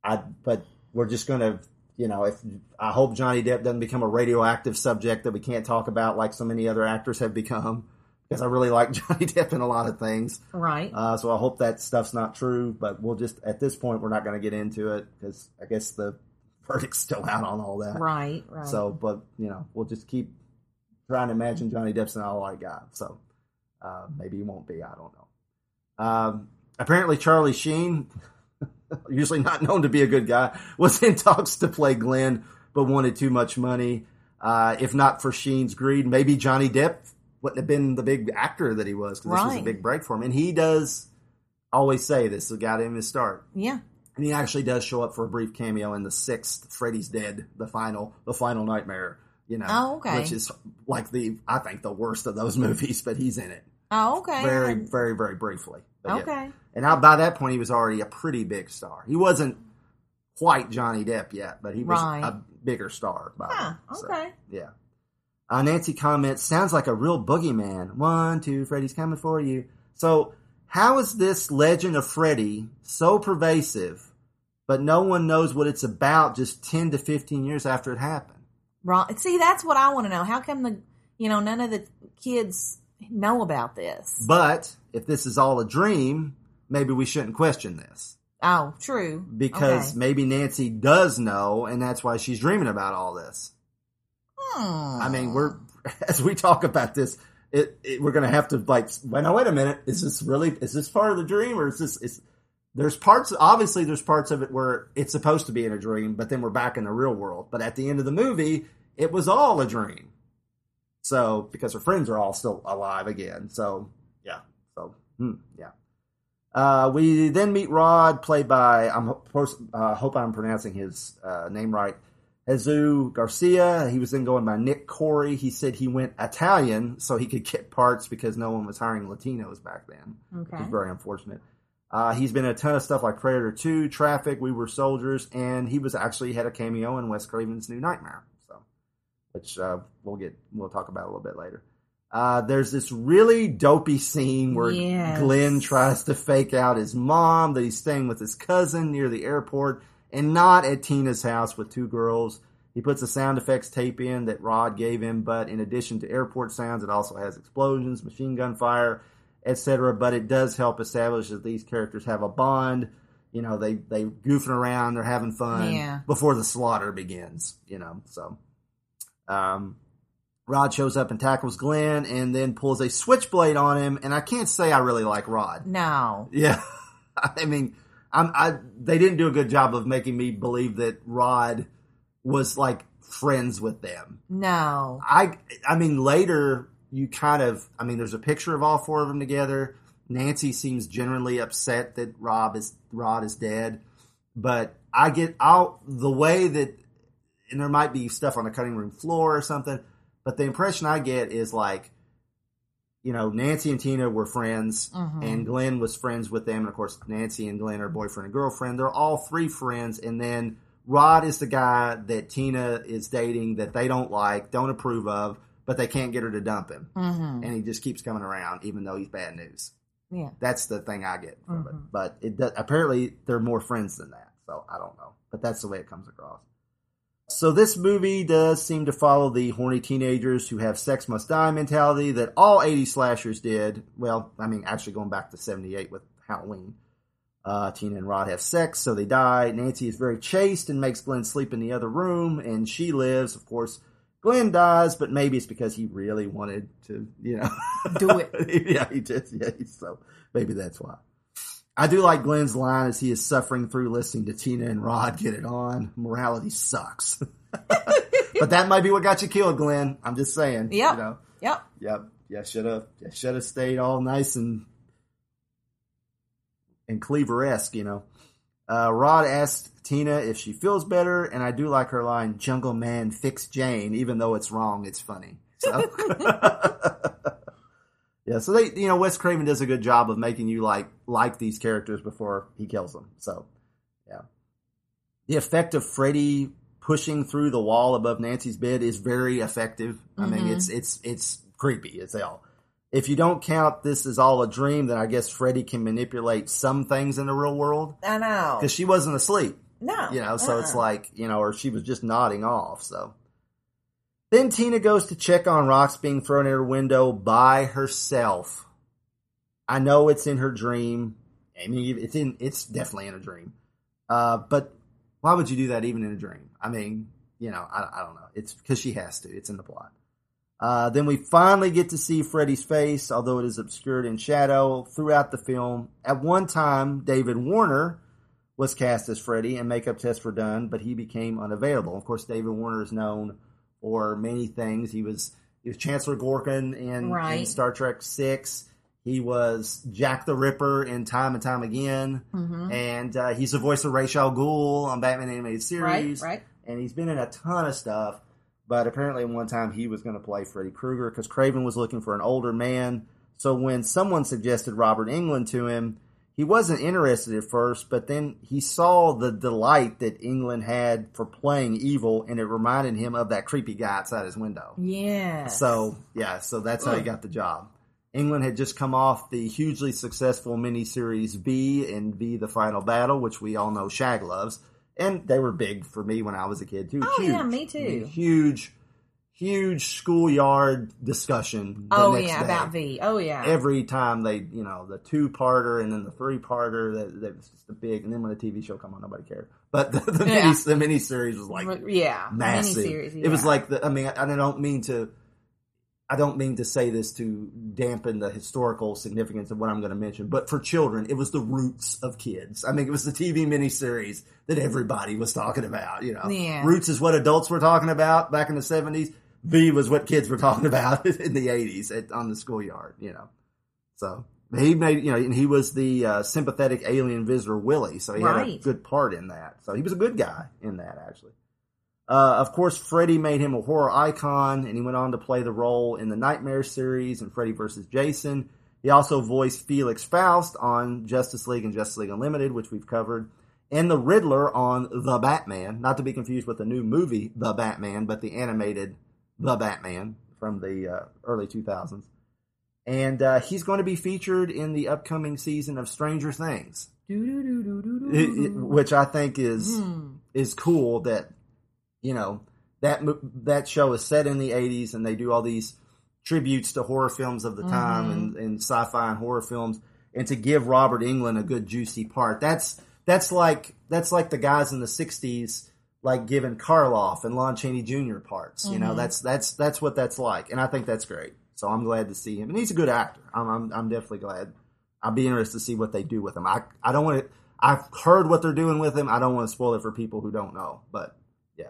I but we're just gonna you know, if I hope Johnny Depp doesn't become a radioactive subject that we can't talk about like so many other actors have become. Because I really like Johnny Depp in a lot of things. Right. Uh, so I hope that stuff's not true, but we'll just at this point we're not going to get into it because I guess the verdict's still out on all that. Right, right. So, but you know, we'll just keep trying to imagine Johnny Depp's all I got. So uh, maybe he won't be. I don't know. Um, apparently, Charlie Sheen, usually not known to be a good guy, was in talks to play Glenn, but wanted too much money. Uh, if not for Sheen's greed, maybe Johnny Depp wouldn't have been the big actor that he was because this was a big break for him. And he does always say this got him his start. Yeah. And he actually does show up for a brief cameo in the sixth Freddy's Dead, the final, the final nightmare. You know, Oh, okay. which is like the I think the worst of those movies, but he's in it Oh, okay. very, very, very briefly. But yeah. Okay. And I, by that point, he was already a pretty big star. He wasn't quite Johnny Depp yet, but he was Right. a bigger star by Huh, then. So, okay. yeah. Uh, Nancy comments, sounds like a real boogeyman. One, two, Freddy's coming for you. So, how is this legend of Freddy so pervasive, but no one knows what it's about just 10 to 15 years after it happened? Right. See, that's what I want to know. How come the, you know, none of the kids know about this? But if this is all a dream, maybe we shouldn't question this. Oh, true. Because Okay. maybe Nancy does know, and that's why she's dreaming about all this. Hmm. I mean, we're as we talk about this, it, it we're gonna have to like. Wait, now wait a minute. Is this really? Is this part of the dream, or is this? Is there's parts? Obviously, there's parts of it where it's supposed to be in a dream, but then we're back in the real world. But at the end of the movie, it was all a dream. So because her friends are all still alive again. So yeah. So hmm, yeah. Uh, we then meet Rod, played by I'm uh, hope I'm pronouncing his uh, name right. Jesus Garcia. He was then going by Nick Corri. He said he went Italian so he could get parts because no one was hiring Latinos back then. Okay. Which is very unfortunate. Uh, he's been in a ton of stuff like Predator 2, Traffic, We Were Soldiers, and he was actually had a cameo in Wes Craven's New Nightmare. Which uh, we'll get we'll talk about a little bit later. Uh, there's this really dopey scene where Yes. Glenn tries to fake out his mom that he's staying with his cousin near the airport, and not at Tina's house with two girls. He puts a sound effects tape in that Rod gave him, but in addition to airport sounds, it also has explosions, machine gun fire, etc. But it does help establish that these characters have a bond. You know, they they goofing around, they're having fun Yeah. before the slaughter begins. You know, so um, Rod shows up and tackles Glenn, and then pulls a switchblade on him. And I can't say I really like Rod. No. Yeah, I mean, I'm, I they didn't do a good job of making me believe that Rod was like friends with them. No. I I mean later you kind of I mean there's a picture of all four of them together. Nancy seems genuinely upset that Rob is Rod is dead, but I get out the way that and there might be stuff on the cutting room floor or something, but the impression I get is like you know, Nancy and Tina were friends, Mhm. and Glenn was friends with them. And of course, Nancy and Glenn are boyfriend and girlfriend. They're all three friends. And then Rod is the guy that Tina is dating that they don't like, don't approve of, but they can't get her to dump him. Mhm. And he just keeps coming around, even though he's bad news. Yeah. That's the thing I get from it. Mhm. But it does, apparently they're more friends than that. So I don't know. But that's the way it comes across. So this movie does seem to follow the horny teenagers who have sex must die mentality that all 80 slashers did. Well, I mean, actually going back to 78 with Halloween. Uh, Tina and Rod have sex, so they die. Nancy is very chaste and makes Glenn sleep in the other room, and she lives. Of course, Glenn dies, but maybe it's because he really wanted to, you know, Do it. yeah, he did. Yeah, so maybe that's why. I do like Glenn's line as he is suffering through listening to Tina and Rod get it on. Morality sucks. but that might be what got you killed, Glenn. I'm just saying. Yep. You know? Yep. Yep. Yeah, should have. Yeah, should have stayed all nice and and Cleaver esque. You know. Uh, Rod asked Tina if she feels better, and I do like her line, "Jungle Man, fix Jane," even though it's wrong. It's funny. So. yeah. So they, you know, Wes Craven does a good job of making you like like these characters before he kills them. So, yeah. The effect of Freddy pushing through the wall above Nancy's bed is very effective. I mean, Mhm. it's it's it's creepy as hell. If you don't count this as all a dream, then I guess Freddy can manipulate some things in the real world I know. because she wasn't asleep. No. You know, so it's Uh-uh. like, you know, or she was just nodding off. So then Tina goes to check on rocks being thrown at her window by herself. I know it's in her dream. I mean, it's in, it's definitely in a dream. Uh, but why would you do that even in a dream? I mean, you know, I, I don't know. It's because she has to. It's in the plot. Uh, then we finally get to see Freddy's face, although it is obscured in shadow throughout the film. At one time, David Warner was cast as Freddy and makeup tests were done, but he became unavailable. Of course, David Warner is known for many things. He was he was Chancellor Gorkon in, in Star Trek Six. He was Jack the Ripper in Time and Time Again, Mhm. and uh, he's the voice of Ra's al Ghul on Batman animated series. Right, right. And he's been in a ton of stuff. But apparently, one time he was going to play Freddy Krueger because Craven was looking for an older man. So when someone suggested Robert Englund to him, he wasn't interested at first, but then he saw the delight that Englund had for playing evil, and it reminded him of that creepy guy outside his window. Yeah. So yeah, so that's how he got the job. Englund had just come off the hugely successful miniseries V and V: The Final Battle, which we all know Shag loves, and they were big for me when I was a kid too. Oh, huge. yeah, me I too. mean, huge, huge schoolyard discussion. the oh yeah, day. about V. Oh yeah. Every time they, you know, the two parter and then the three parter, that, that was just a big. And then when the TV show come on, nobody cared. But the, the Yeah. mini the miniseries was like yeah. massive. Miniseries, It was like the. I mean, I, I don't mean to. I don't mean to say this to dampen the historical significance of what I'm going to mention, but for children, it was the roots of kids. I mean, it was the TV miniseries that everybody was talking about. You know, Yeah. roots is what adults were talking about back in the 70s. V was what kids were talking about in the 80s at, on the schoolyard. You know, so he made you know, and he was the uh, sympathetic alien visitor Willie, so he had a good part in that. So he was a good guy in that actually. Uh, of course, Freddy made him a horror icon, and he went on to play the role in the Nightmare series and Freddy vs. Jason. He also voiced Felix Faust on Justice League and Justice League Unlimited, which we've covered, and the Riddler on The Batman, not to be confused with the new movie The Batman, but the animated The Batman from the uh, early 2000s. and uh, he's going to be featured in the upcoming season of Stranger Things, it- it- which I think is Hmm. is cool. That you know that that show is set in the '80s, and they do all these tributes to horror films of the time Mhm. and, and sci-fi and horror films, and to give Robert Englund a good juicy part. That's that's like that's like the guys in the '60s. Like giving Karloff and Lon Chaney Jr. parts, you know, Mhm. that's that's that's what that's like, and I think that's great. So I'm glad to see him, and he's a good actor. I'm I'm, I'm definitely glad. I'd be interested to see what they do with him. I I don't want to. I've heard what they're doing with him. I don't want to spoil it for people who don't know, but yeah.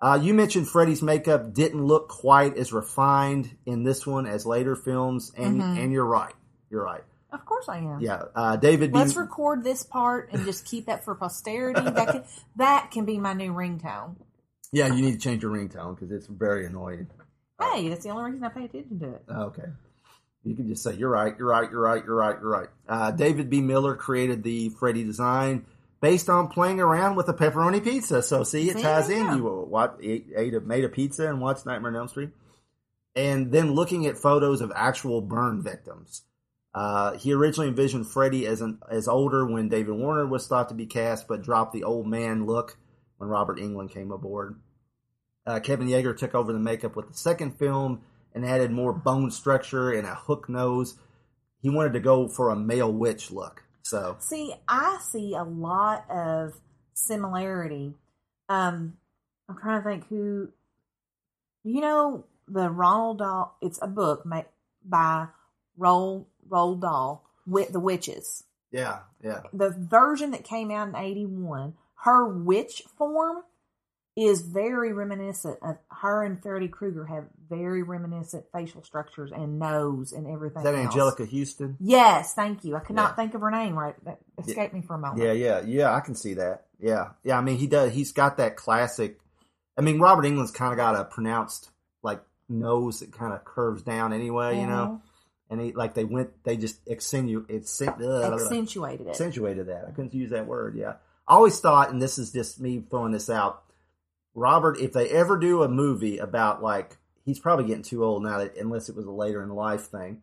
Uh, you mentioned Freddy's makeup didn't look quite as refined in this one as later films, and Mhm. and you're right. You're right. Of course I am. Yeah, uh, David. Let's record this part and just keep that for posterity. That can, that can be my new ringtone. yeah, you need to change your ringtone because it's very annoying. Hey, that's the only reason I pay attention to it. Okay. You can just say, you're right, you're right, you're right, you're right, you're right. Uh, David B. Miller created the Freddy design based on playing around with a pepperoni pizza. So, see, it See, ties you in. You what, ate, ate a, made a pizza and watched Nightmare on Elm Street. And then looking at photos of actual burn victims. Uh, he originally envisioned Freddy as an as older when David Warner was thought to be cast, but dropped the old man look when Robert Englund came aboard. Uh, Kevin Yagher took over the makeup with the second film and added more bone structure and a hook nose. He wanted to go for a male witch look. So See, I see a lot of similarity. Um, I'm trying to think who. You know the Ronald Dahl. It's a book made by Roald Roald Dahl with the witches. yeah, yeah, The version that came out in '81, her witch form is very reminiscent of her and Freddy Krueger have very reminiscent facial structures and nose and everything. is that else. Anjelica Huston? Yes, thank you. I could Yeah. not think of her name right. That escaped me for a moment. Yeah, yeah, yeah. I can see that. Yeah, yeah. I mean, he does. He's got that classic. I mean, Robert Englund's kind of got a pronounced like nose that kind of curves down anyway, you know. Mm-hmm. And he like they went, they just accenu, accent, uh, Accentuated it. accentuated that. I couldn't use that word. Yeah, I always thought, and this is just me throwing this out. Robert, if they ever do a movie about like he's probably getting too old now, that, unless it was a later in life thing.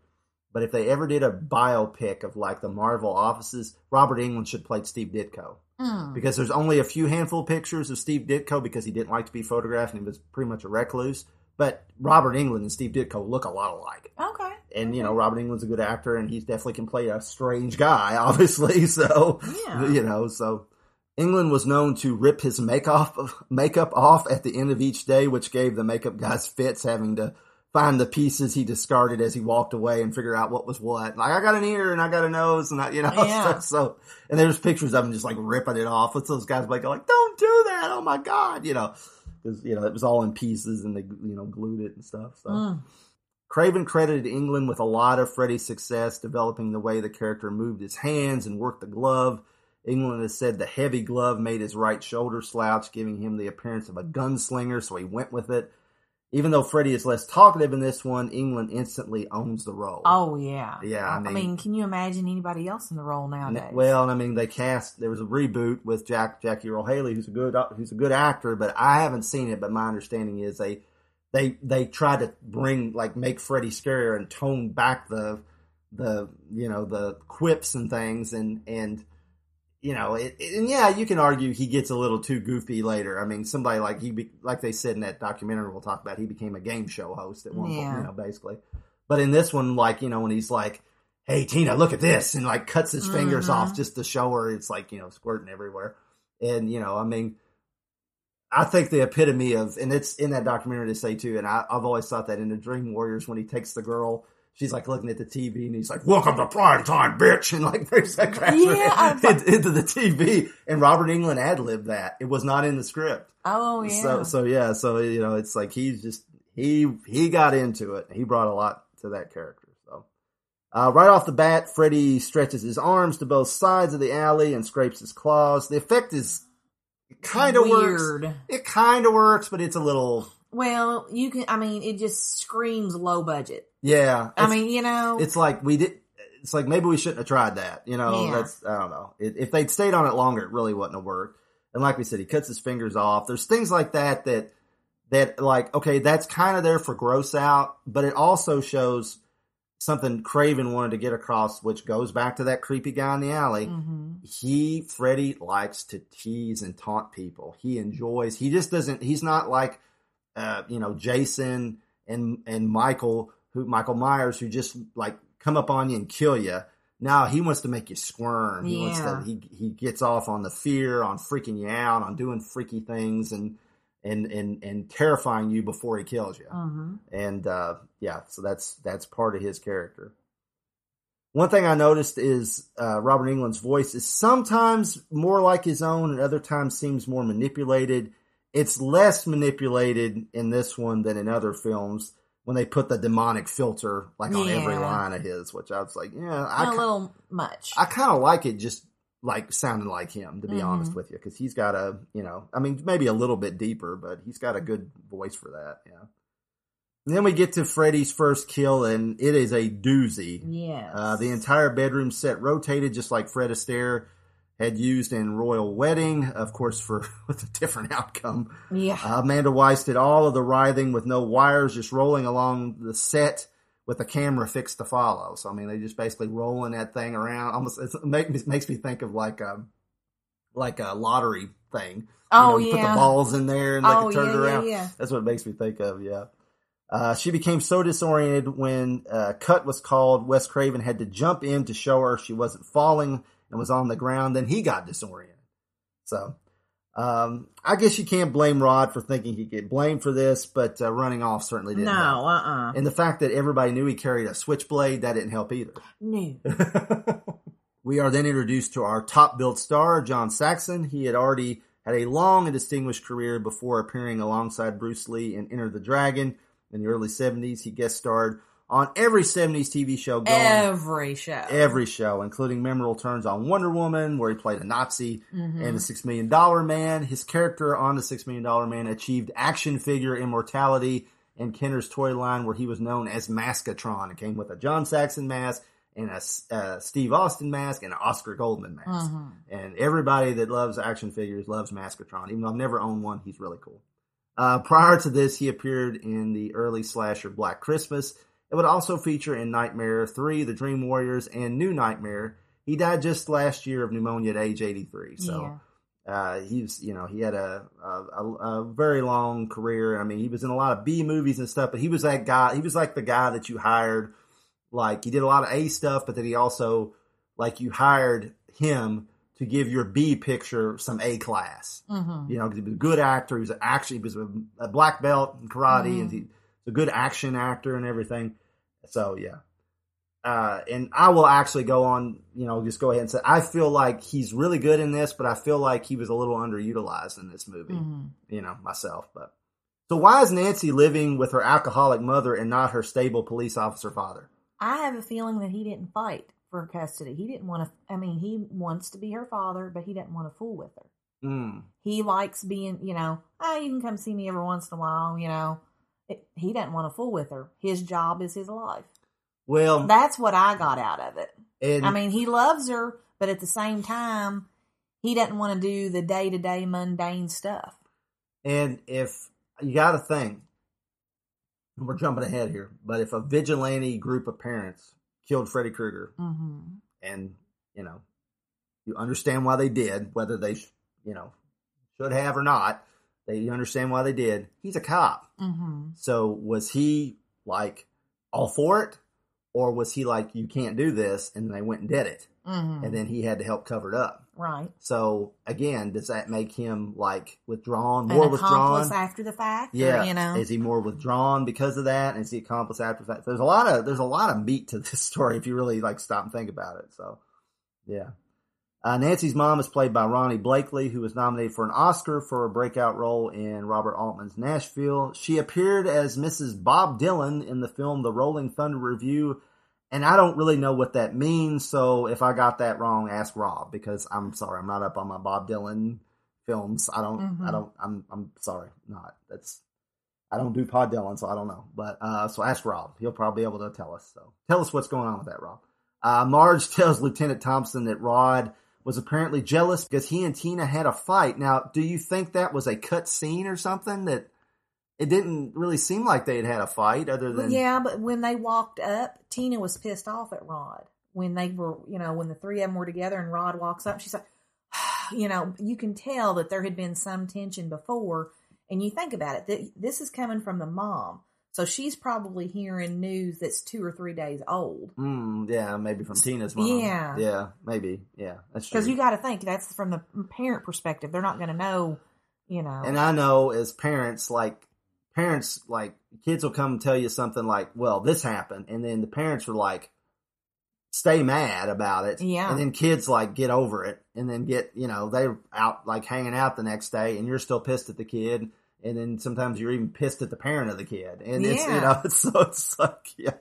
But if they ever did a biopic of like the Marvel offices, Robert Englund should play Steve Ditko Mm. because there's only a few handful of pictures of Steve Ditko because he didn't like to be photographed and he was pretty much a recluse. But Robert Englund and Steve Ditko look a lot alike. Okay. And you know, Robert Englund's a good actor and he definitely can play a strange guy, obviously. So Yeah. you know, so Englund was known to rip his makeup makeup off at the end of each day, which gave the makeup guys fits having to find the pieces he discarded as he walked away and figure out what was what. Like I got an ear and I got a nose and I, you know, Yeah. so, so and there's pictures of him just like ripping it off. What's those guys like? Like, don't do that! Oh my god, you know, because you know it was all in pieces and they you know glued it and stuff. So. Mm. Craven credited Englund with a lot of Freddy's success, developing the way the character moved his hands and worked the glove. Englund has said the heavy glove made his right shoulder slouch, giving him the appearance of a gunslinger, so he went with it. Even though Freddy is less talkative in this one, Englund instantly owns the role. Oh yeah. Yeah, I I mean- mean, can you imagine anybody else in the role nowadays? Well, I mean, they cast. There was a reboot with Jack Jackie Earle Haley, who's a good who's a good actor, but I haven't seen it. But my understanding is they they they tried to bring like make Freddy scarier and tone back the the you know the quips and things and and you know it, and yeah you can argue he gets a little too goofy later. I mean somebody like he be, like they said in that documentary we'll talk about he became a game show host at one point you know basically. But in this one like you know when he's like hey Tina, look at this, and like cuts his fingers Mhm. off just to show her it's like you know squirting everywhere, and you know I mean, I think the epitome of, and it's in that documentary to say too, and I, I've always thought that in the Dream Warriors when he takes the girl. She's like looking at the TV and he's like, welcome to prime time, bitch. And like, there's that crashes Yeah, into, into the TV. And Robert Englund ad libbed that. It was not in the script. oh yeah. So, so yeah, so you know, it's like he's just he he got into it. He brought a lot to that character. So, uh, right off the bat, Freddy stretches his arms to both sides of the alley and scrapes his claws. The effect is kind of works. Weird. It kind of works, but it's a little well, you can. I mean, it just screams low budget. yeah. I mean, you know, it's like we did. It's like maybe we shouldn't have tried that. You know, Yeah. that's I don't know. If if they'd stayed on it longer, it really wouldn't have worked. And like we said, he cuts his fingers off. There's things like that that that like okay, that's kind of there for gross out, but it also shows something Craven wanted to get across, which goes back to that creepy guy in the alley. Mm-hmm. He, Freddy, likes to tease and taunt people. He enjoys. He just doesn't. He's not like, uh, you know, Jason and and Michael, who Michael Myers, who just like come up on you and kill you. Now he wants to make you squirm. He wants to. He he gets off on the fear, on freaking you out, on doing freaky things, and and and and terrifying you before he kills you Mhm. and uh, yeah, so that's that's part of his character. One thing I noticed is uh, Robert Englund's voice is sometimes more like his own, and other times seems more manipulated. It's less manipulated in this one than in other films when they put the demonic filter like on every line of his, which I was like, yeah, I a little much. I kind of like it just like sounding like him, to be Mhm. honest with you, because he's got a, you know, I mean, maybe a little bit deeper, but he's got a good voice for that. Yeah. And then we get to Freddy's first kill, and it is a doozy. Yeah. Uh, the entire bedroom set rotated just like Fred Astaire had used in Royal Wedding, of course, for with a different outcome. Yeah. Uh, Amanda Wyss did all of the writhing with no wires, just rolling along the set with the camera fixed to follow. So I mean, they just basically rolling that thing around. Almost it's, it make, it makes me think of like a like a lottery thing. You Oh, know, you put the balls in there and like Oh, turn it yeah, yeah, around. yeah. That's what it makes me think of. Yeah. Uh, she became so disoriented when uh, cut was called. Wes Craven had to jump in to show her she wasn't falling and was on the ground. Then he got disoriented. So, um, I guess you can't blame Rod for thinking he'd get blamed for this, but uh, running off certainly didn't. no, help. uh uh And the fact that everybody knew he carried a switchblade, that didn't help either. No. We are then introduced to our top billed star, John Saxon. He had already had a long and distinguished career before appearing alongside Bruce Lee in Enter the Dragon in the early 70s. He guest starred on every 70s TV show going. Every show. Every show, including memorable turns on Wonder Woman, where he played a Nazi, Mhm. and the Six Million Dollar Man. His character on the Six Million Dollar Man achieved action figure immortality in Kenner's toy line, where he was known as Maskatron. It came with a John Saxon mask and a uh, Steve Austin mask and an Oscar Goldman mask. Mhm. And everybody that loves action figures loves Maskatron. Even though I've never owned one, he's really cool. Uh, prior to this, he appeared in the early slasher Black Christmas. It would also feature in Nightmare 3, The Dream Warriors, and New Nightmare. He died just last year of pneumonia at age 83. So, uh, he's, you know, he had a, a, a, a very long career. I mean, he was in a lot of B movies and stuff, but he was that guy, he was like the guy that you hired. Like, he did a lot of A stuff, but then he also, like, you hired him to give your B picture some A class. Mhm. You know, 'cause he was a good actor. He was actually he was a, a black belt in karate, Mhm. and he's a good action actor and everything. So yeah, uh, and I will actually go on. You know, just go ahead and say I feel like he's really good in this, but I feel like he was a little underutilized in this movie. Mhm. You know, myself, but. So why is Nancy living with her alcoholic mother and not her stable police officer father? I have a feeling that he didn't fight for custody. He didn't want to. I mean, he wants to be her father, but he didn't want to fool with her. Mm. He likes being, you know, oh, you can come see me every once in a while, you know. It, he doesn't want to fool with her. His job is his life. Well, That's what I got out of it. and I mean, he loves her, but at the same time, he doesn't want to do the day to day mundane stuff. And if you got to think, we're jumping ahead here, but if a vigilante group of parents killed Freddy Krueger, Mm-hmm. and you know, you understand why they did, whether they, you know, should have or not, they you understand why they did. He's a cop, Mm-hmm. so was he like all for it, or was he like you can't do this, and they went and did it, Mm-hmm. and then he had to help cover it up. right. So again, does that make him like withdrawn, more withdrawn? after the fact. or, Yeah, you know. is he more withdrawn because of that? And is he accomplice after that? There's a lot of there's a lot of meat to this story if you really like stop and think about it. So, yeah. Uh, Nancy's mom is played by Ronee Blakley, who was nominated for an Oscar for a breakout role in Robert Altman's Nashville. She appeared as Mrs. Bob Dylan in the film The Rolling Thunder Revue, and I don't really know what that means. So if I got that wrong, ask Rob because I'm sorry, I'm not up on my Bob Dylan films. I don't, I Mhm. don't, I'm, I'm sorry, not. That's I don't do Pod Dylan, so I don't know. But uh, so ask Rob; he'll probably be able to tell us. So tell us what's going on with that, Rob. Uh, Marge tells Lieutenant Thompson that Rod was apparently jealous because he and Tina had a fight. Now, do you think that was a cut scene or something that it didn't really seem like they had had a fight other than yeah, but when they walked up, Tina was pissed off at Rod when they were, you know, when the three of them were together and Rod walks up. She's like, you know, you can tell that there had been some tension before. And you think about it, th- this is coming from the mom. So she's probably hearing news that's two or three days old. Mm, yeah, maybe from Tina's mom. Yeah. yeah, maybe. Yeah, that's true. Because you got to think that's from the parent perspective. They're not going to know, you know. And I know as parents, like parents, like kids will come and tell you something like, "Well, this happened," and then the parents are like, "Stay mad about it." Yeah. And then kids like get over it, and then get you know they're out like hanging out the next day, and you're still pissed at the kid. And then sometimes you're even pissed at the parent of the kid, and it's you know it's so it's like yeah,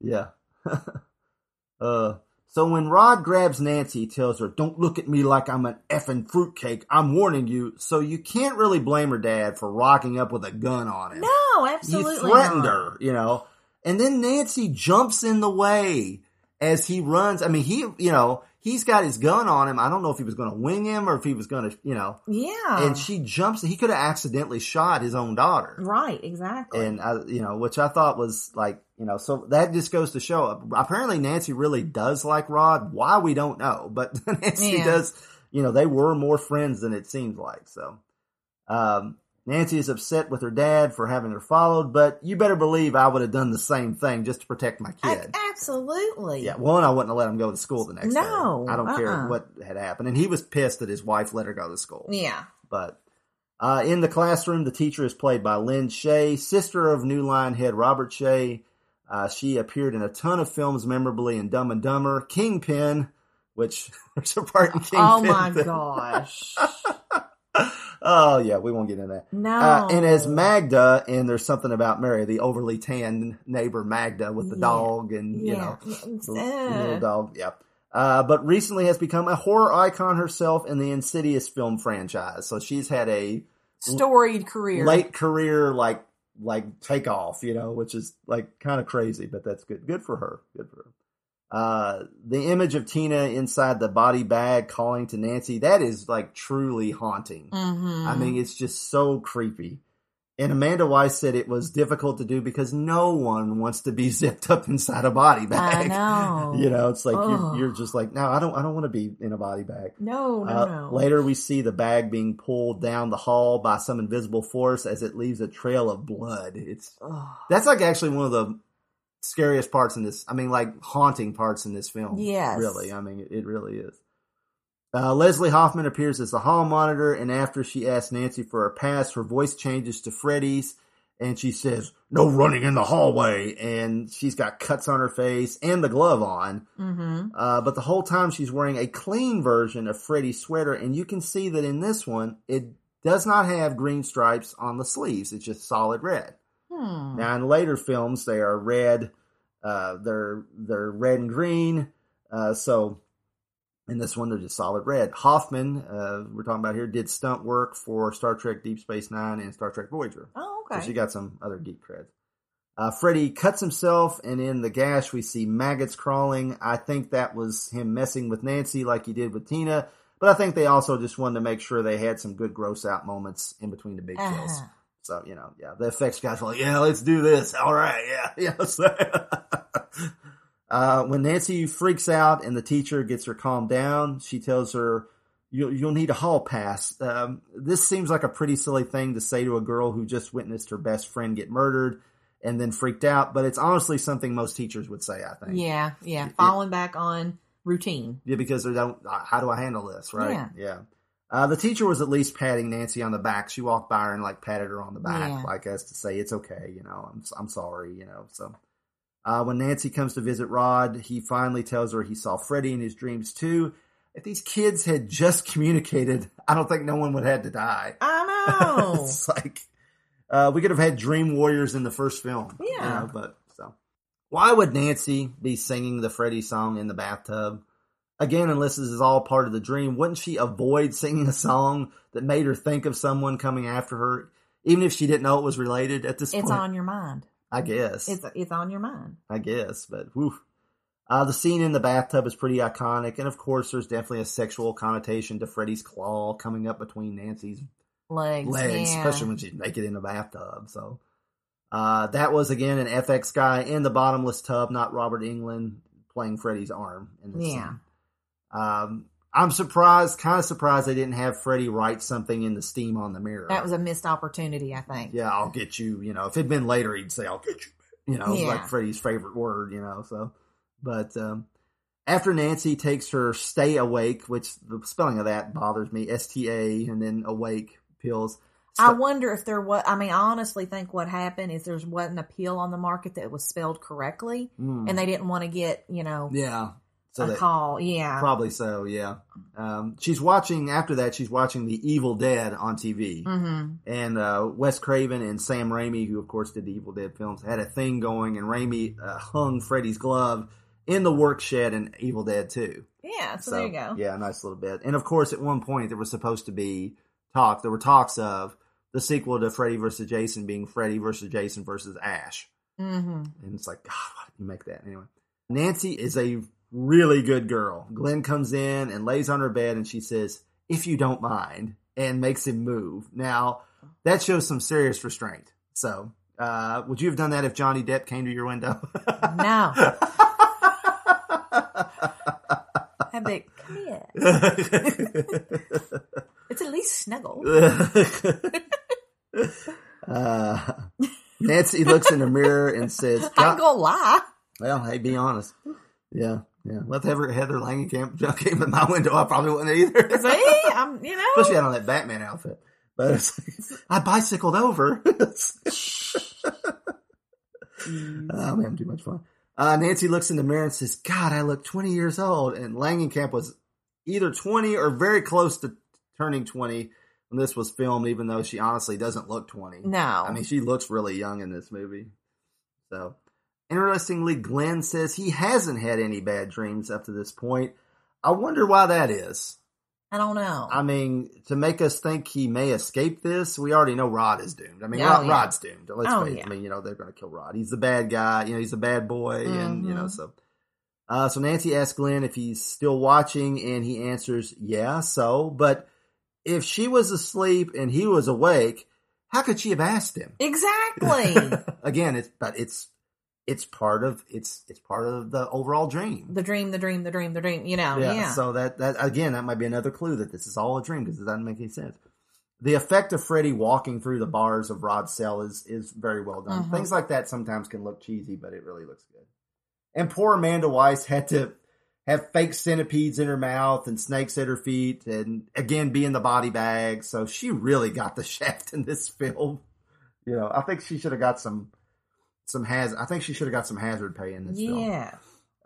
yeah. uh, so when Rod grabs Nancy, he tells her, "Don't look at me like I'm an effing fruitcake. I'm warning you." So you can't really blame her dad for rocking up with a gun on him. no, absolutely. he threatened not. her, you know. And then Nancy jumps in the way as he runs. I mean, he, you know, he's got his gun on him. I don't know if he was going to wing him or if he was going to, you know. Yeah. And she jumps. He could have accidentally shot his own daughter Right, exactly. and I, you know, which I thought was like, you know, so that just goes to show. Apparently, Nancy really does like Rod. Why we don't know, but Nancy Yeah. does. You know, they were more friends than it seems like. So, um, Nancy is upset with her dad for having her followed, but you better believe I would have done the same thing just to protect my kid. A- absolutely. yeah, one, I wouldn't have let him go to school the next day. No, I don't care uh-uh. what had happened, and he was pissed that his wife let her go to school. Yeah. But uh, in the classroom, the teacher is played by Lin Shaye, sister of New Line head Robert Shaye. Uh, she appeared in a ton of films, memorably in Dumb and Dumber, Kingpin, which there's a part in Kingpin. Oh my gosh. oh yeah, we won't get into that. No. Uh, and as Magda, and there's something about Mary, the overly tanned neighbor Magda with the Yeah. dog, and you Yeah. know, the little uh, dog. Yeah. Uh, but recently has become a horror icon herself in the Insidious film franchise. So she's had a Storied career. late career like like takeoff, you know, which is like kind of crazy, but that's good. Good for her. Good for her. Uh, the image of Tina inside the body bag calling to Nancy, that is like truly haunting. Mhm. I mean, it's just so creepy. And Amanda Wyss said it was difficult to do because no one wants to be zipped up inside a body bag. I know. you know, it's like you're, you're just like, no, I don't, I don't want to be in a body bag. No, no, Uh, no. Later, we see the bag being pulled down the hall by some invisible force as it leaves a trail of blood. It's Ugh. that's like actually one of the scariest parts in this. I mean, like haunting parts in this film. Yes. really. I mean, it, really is. Uh, Leslie Hoffman appears as the hall monitor, and after she asks Nancy for a pass, her voice changes to Freddy's, and she says, "No running in the hallway." And she's got cuts on her face and the glove on. Mm-hmm. Uh, but the whole time she's wearing a clean version of Freddy's sweater, and you can see that in this one, it does not have green stripes on the sleeves. It's just solid red. Hmm. Now in later films, they are red. Uh, they're they're red and green. Uh, so in this one, they're just solid red. Hoffman, uh, we're talking about here, did stunt work for Star Trek Deep Space Nine and Star Trek Voyager. Oh, okay. So she got some other geek creds. Uh, Freddy cuts himself, and in the gash, we see maggots crawling. I think that was him messing with Nancy like he did with Tina, but I think they also just wanted to make sure they had some good gross out moments in between the big kills. So, you know, yeah, the effects guys were like, yeah, let's do this. All right, yeah, yeah. So, uh, when Nancy freaks out and the teacher gets her calmed down, she tells her, you'll, you'll need a hall pass. Um, this seems like a pretty silly thing to say to a girl who just witnessed her best friend get murdered and then freaked out, but it's honestly something most teachers would say, I think. Yeah, yeah. Falling back on routine. Yeah, because they don't. uh, How do I handle this? Right? Yeah. Uh, the teacher was at least patting Nancy on the back. She walked by her and like patted her on the back, Yeah. like as to say it's okay. You know, I'm I'm sorry. You know, so. Uh, when Nancy comes to visit Rod, he finally tells her he saw Freddy in his dreams too. If these kids had just communicated, I don't think no one would have had to die. I know. it's like uh, we could have had Dream Warriors in the first film. you Yeah. know, but so why would Nancy be singing the Freddy song in the bathtub? Again, unless this is all part of the dream, wouldn't she avoid singing a song that made her think of someone coming after her, even if she didn't know it was related at this point. it's point? on your mind. I guess. It's it's on your mind. I guess, but whew. Uh, the scene in the bathtub is pretty iconic, and of course, there's definitely a sexual connotation to Freddy's claw coming up between Nancy's legs. legs, yeah. especially when she's naked in the bathtub. So uh, that was again an FX guy in the bottomless tub, not Robert Englund playing Freddy's arm in the Yeah. scene. Um, I'm surprised, kind of surprised they didn't have Freddy write something in the steam on the mirror. That was a missed opportunity, I think. yeah, I'll get you. You know, if it'd been later, he'd say, "I'll get you." You know, Yeah. like Freddy's favorite word. You know, so but um, after Nancy takes her stay awake, which the spelling of that bothers me, S T A, and then awake pills. I wonder if there was. I mean, I honestly think what happened is there wasn't a pill on the market that was spelled correctly, Mm. and they didn't want to get you know Yeah. So a that- call. Yeah, Probably so, yeah. Um, she's watching, after that, she's watching The Evil Dead on TV. Mhm. And uh, Wes Craven and Sam Raimi, who of course did the Evil Dead films, had a thing going, and Raimi uh, hung Freddy's glove in the work shed in Evil Dead 2. yeah. So, there you go. Yeah, nice little bit. And of course, at one point, there was supposed to be talk, there were talks of the sequel to Freddy versus Jason being Freddy versus Jason versus Ash. hmm And it's like, God, why did you make that? Anyway, Nancy is a really good girl. Glenn comes in and lays on her bed and she says, if you don't mind, and makes him move. Now, that shows some serious restraint. So, uh, would you have done that if Johnny Depp came to your window? No. I'd be like, come here. it's at least snuggle. uh, Nancy looks in the mirror and says, I "God- ain't gonna lie. Well, hey, be honest. Yeah, yeah. Let Heather, Heather Langenkamp jump came in my window. I probably wouldn't either. See, I'm you know. Especially out on that Batman outfit. But it's like, I bicycled over. oh, I'm having too much fun. Uh, Nancy looks in the mirror and says, God, I look 20 years old. And Langenkamp was either 20 or very close to turning 20 when this was filmed, even though she honestly doesn't look 20. No. I mean, she looks really young in this movie. So, interestingly, Glenn says he hasn't had any bad dreams up to this point. I wonder why that is. I don't know. I mean, to make us think he may escape this, we already know Rod is doomed. I mean, Oh, Rod, yeah. Rod's doomed. Let's Oh, face it. yeah. I mean, you know, they're going to kill Rod. He's the bad guy. You know, he's a bad boy, and you know, Mhm. so. Uh, so Nancy asks Glenn if he's still watching, and he answers, "Yeah." So, but if she was asleep and he was awake, how could she have asked him? exactly. Again, it's but it's it's part of it's it's part of the overall dream. the dream, the dream, the dream, the dream. You know. Yeah. So that that again, that might be another clue that this is all a dream because it doesn't make any sense. The effect of Freddy walking through the bars of Rod's cell is is very well done. Mhm. Things like that sometimes can look cheesy, but it really looks good. And poor Amanda Wyss had to have fake centipedes in her mouth and snakes at her feet, and again be in the body bag. So she really got the shaft in this film. You know, I think she should have got some some haz. I think she should have got some hazard pay in this film. yeah.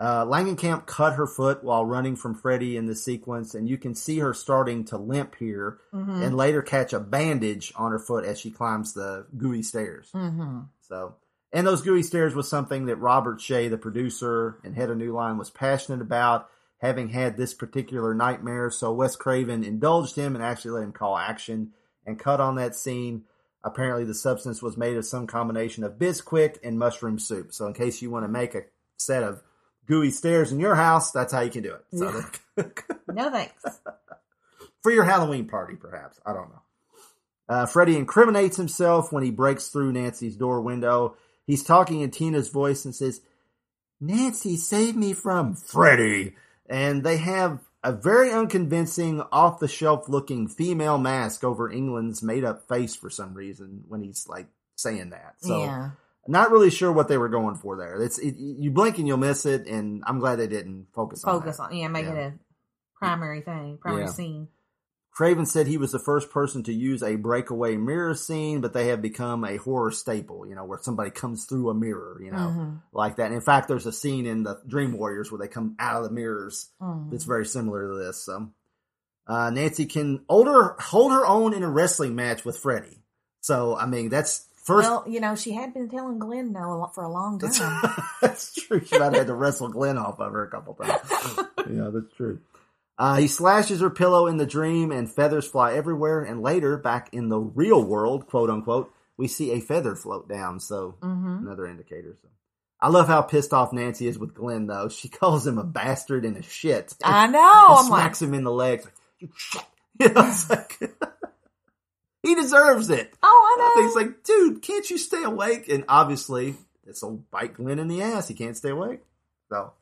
Uh, Langenkamp cut her foot while running from Freddy in the sequence, and you can see her starting to limp here, Mhm. and later catch a bandage on her foot as she climbs the gooey stairs. hmm So, and those gooey stairs was something that Robert Shaye, the producer and head of New Line, was passionate about, having had this particular nightmare. So Wes Craven indulged him and actually let him call action and cut on that scene. Apparently, the substance was made of some combination of Bisquick and mushroom soup. So, in case you want to make a set of gooey stairs in your house, that's how you can do it. So, No thanks. for your Halloween party, perhaps. I don't know. Uh, Freddy incriminates himself when he breaks through Nancy's door window. He's talking in Tina's voice and says, Nancy, save me from Freddy. And they have a very unconvincing, off the shelf looking female mask over Englund's made up face for some reason when he's like saying that. So, yeah. not really sure what they were going for there. It's it, you blink and you'll miss it, and I'm glad they didn't focus on Focus on yeah, make Yeah. it a primary thing, primary Yeah. scene. Craven said he was the first person to use a breakaway mirror scene, but they have become a horror staple, you know, where somebody comes through a mirror, you know, Mhm. like that. And in fact, there's a scene in the Dream Warriors where they come out of the mirrors Mhm. that's very similar to this. So, uh, Nancy can hold her, hold her own in a wrestling match with Freddy. So, I mean, that's first. Well, you know, she had been telling Glenn no for a long time. that's true. She might have had to wrestle Glenn off of her a couple times. yeah, that's true. Uh, he slashes her pillow in the dream and feathers fly everywhere. And later, back in the real world, quote unquote, we see a feather float down. So Mhm. another indicator. So I love how pissed off Nancy is with Glenn though. She calls him a bastard and a shit. I know. And I'm like, smacks him in the legs. Like, you shit. You know, like, he deserves it. Oh, I know. it's like, dude, can't you stay awake? And obviously, this will bite Glenn in the ass. He can't stay awake. So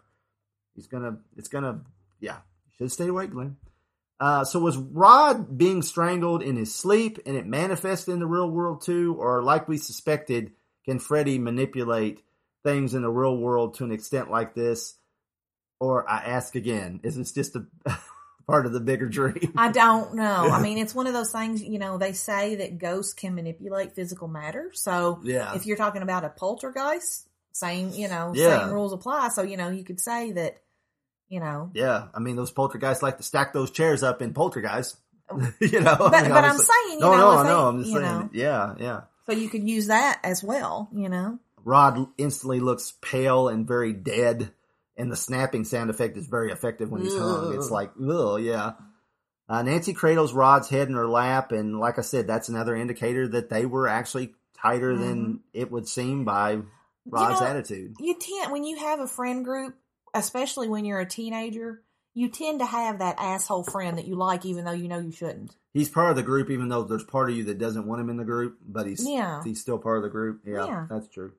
he's gonna, it's gonna, yeah, should stay awake, Glenn. Uh, so was Rod being strangled in his sleep and it manifested in the real world too? Or like we suspected, can Freddy manipulate things in the real world to an extent like this? Or I ask again, is this just a part of the bigger dream? I don't know. I mean, it's one of those things, you know, they say that ghosts can manipulate physical matter. So Yeah. if you're talking about a poltergeist, same, you know, Yeah. same rules apply. So, you know, you could say that, you know, Yeah, I mean those poltergeists like to stack those chairs up in poltergeist. you know, But- I mean, but I'm saying, you no, know, no, if I. I'm just saying, know. yeah, yeah. so you could use that as well, you know. Rod instantly looks pale and very dead, and the snapping sound effect is very effective when he's hung. It's like, oh yeah. Uh, Nancy cradles Rod's head in her lap, and like I said, that's another indicator that they were actually tighter than it would seem by Rod's know, attitude. You tend when you have a friend group, especially when you're a teenager, you tend to have that asshole friend that you like, even though you know you shouldn't. He's part of the group, even though there's part of you that doesn't want him in the group, but he's Yeah. he's still part of the group. Yeah, Yeah. that's true.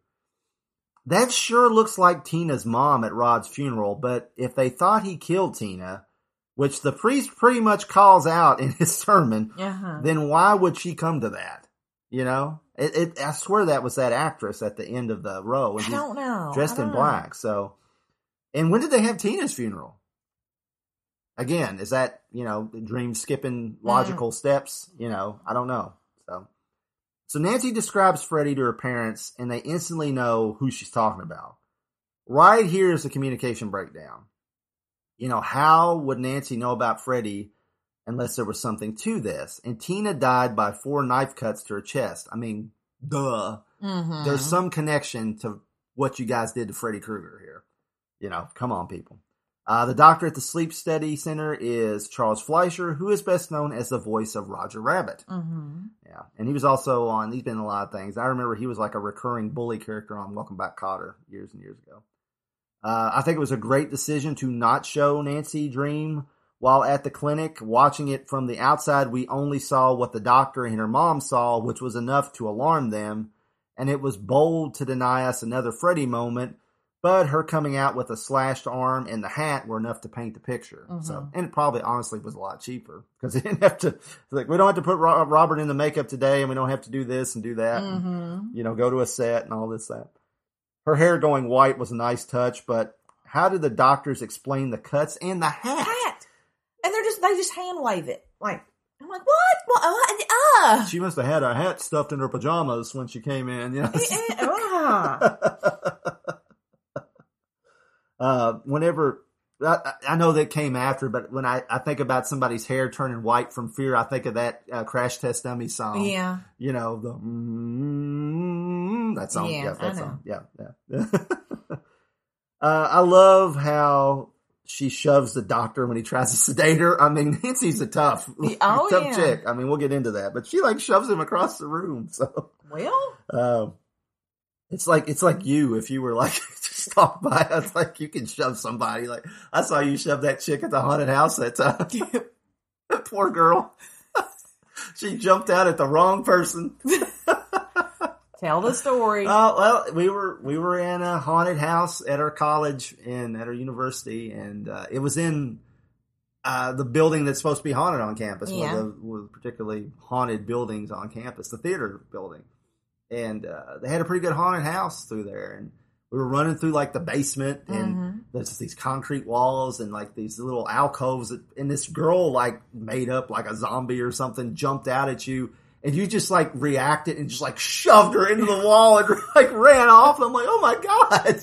That sure looks like Tina's mom at Rod's funeral, but if they thought he killed Tina, which the priest pretty much calls out in his sermon, Uh-huh. then why would she come to that? You know, it, it, I swear that was that actress at the end of the row. and I don't know. Dressed in don't know. black. So, and when did they have Tina's funeral? Again, is that you know dream skipping logical steps? You know, I don't know. So, so Nancy describes Freddy to her parents, and they instantly know who she's talking about. Right here is the communication breakdown. You know, how would Nancy know about Freddy unless there was something to this? And Tina died by four knife cuts to her chest. I mean, duh. Mhm. There's some connection to what you guys did to Freddy Krueger here. You know, come on, people. Uh, the doctor at the Sleep Study Center is Charles Fleischer, who is best known as the voice of Roger Rabbit. Mm-hmm. Yeah, and he was also on. He's been in a lot of things. I remember he was like a recurring bully character on Welcome Back, Kotter years and years ago. Uh, I think it was a great decision to not show Nancy Dream while at the clinic. Watching it from the outside, we only saw what the doctor and her mom saw, which was enough to alarm them. And it was bold to deny us another Freddy moment, but her coming out with a slashed arm and the hat were enough to paint the picture. So, Mhm. and it probably honestly was a lot cheaper because they didn't have to. Like we don't have to put Robert in the makeup today, and we don't have to do this and do that. and, Mhm. you know, go to a set and all this that. Her hair going white was a nice touch, but how did the doctors explain the cuts and the hat? Hat. And they're just they just hand wave it. Like I'm like, what? What? Uh, uh. She must have had a hat stuffed in her pajamas when she came in. You know? Uh. uh, whenever I, I know that came after, but when I, I think about somebody's hair turning white from fear, I think of that uh, Crash Test Dummy song. Yeah. You know the mm, that song. Yeah, Yeah, that I song. Yeah, yeah. uh, I love how she shoves the doctor when he tries to sedate her. I mean, Nancy's a tough, oh, tough yeah. chick. I mean, we'll get into that, but she like shoves him across the room. So. Well, Um, it's like it's like you if you were like talk by. It's like you can shove somebody. Like I saw you shove that chick at the haunted house that time. that poor girl. she jumped out at the wrong person. tell the story. Uh, well, we were we were in a haunted house at our college and at our university, and uh, it was in uh, the building that's supposed to be haunted on campus. One of the, one of the particularly haunted buildings on campus, the theater building, and uh, they had a pretty good haunted house through there. And we were running through like the basement, and Mhm. there's just these concrete walls and like these little alcoves. That, and this girl like made up like a zombie or something jumped out at you. And you just like reacted and just like shoved her into the wall and like ran off. And I'm like, oh my god!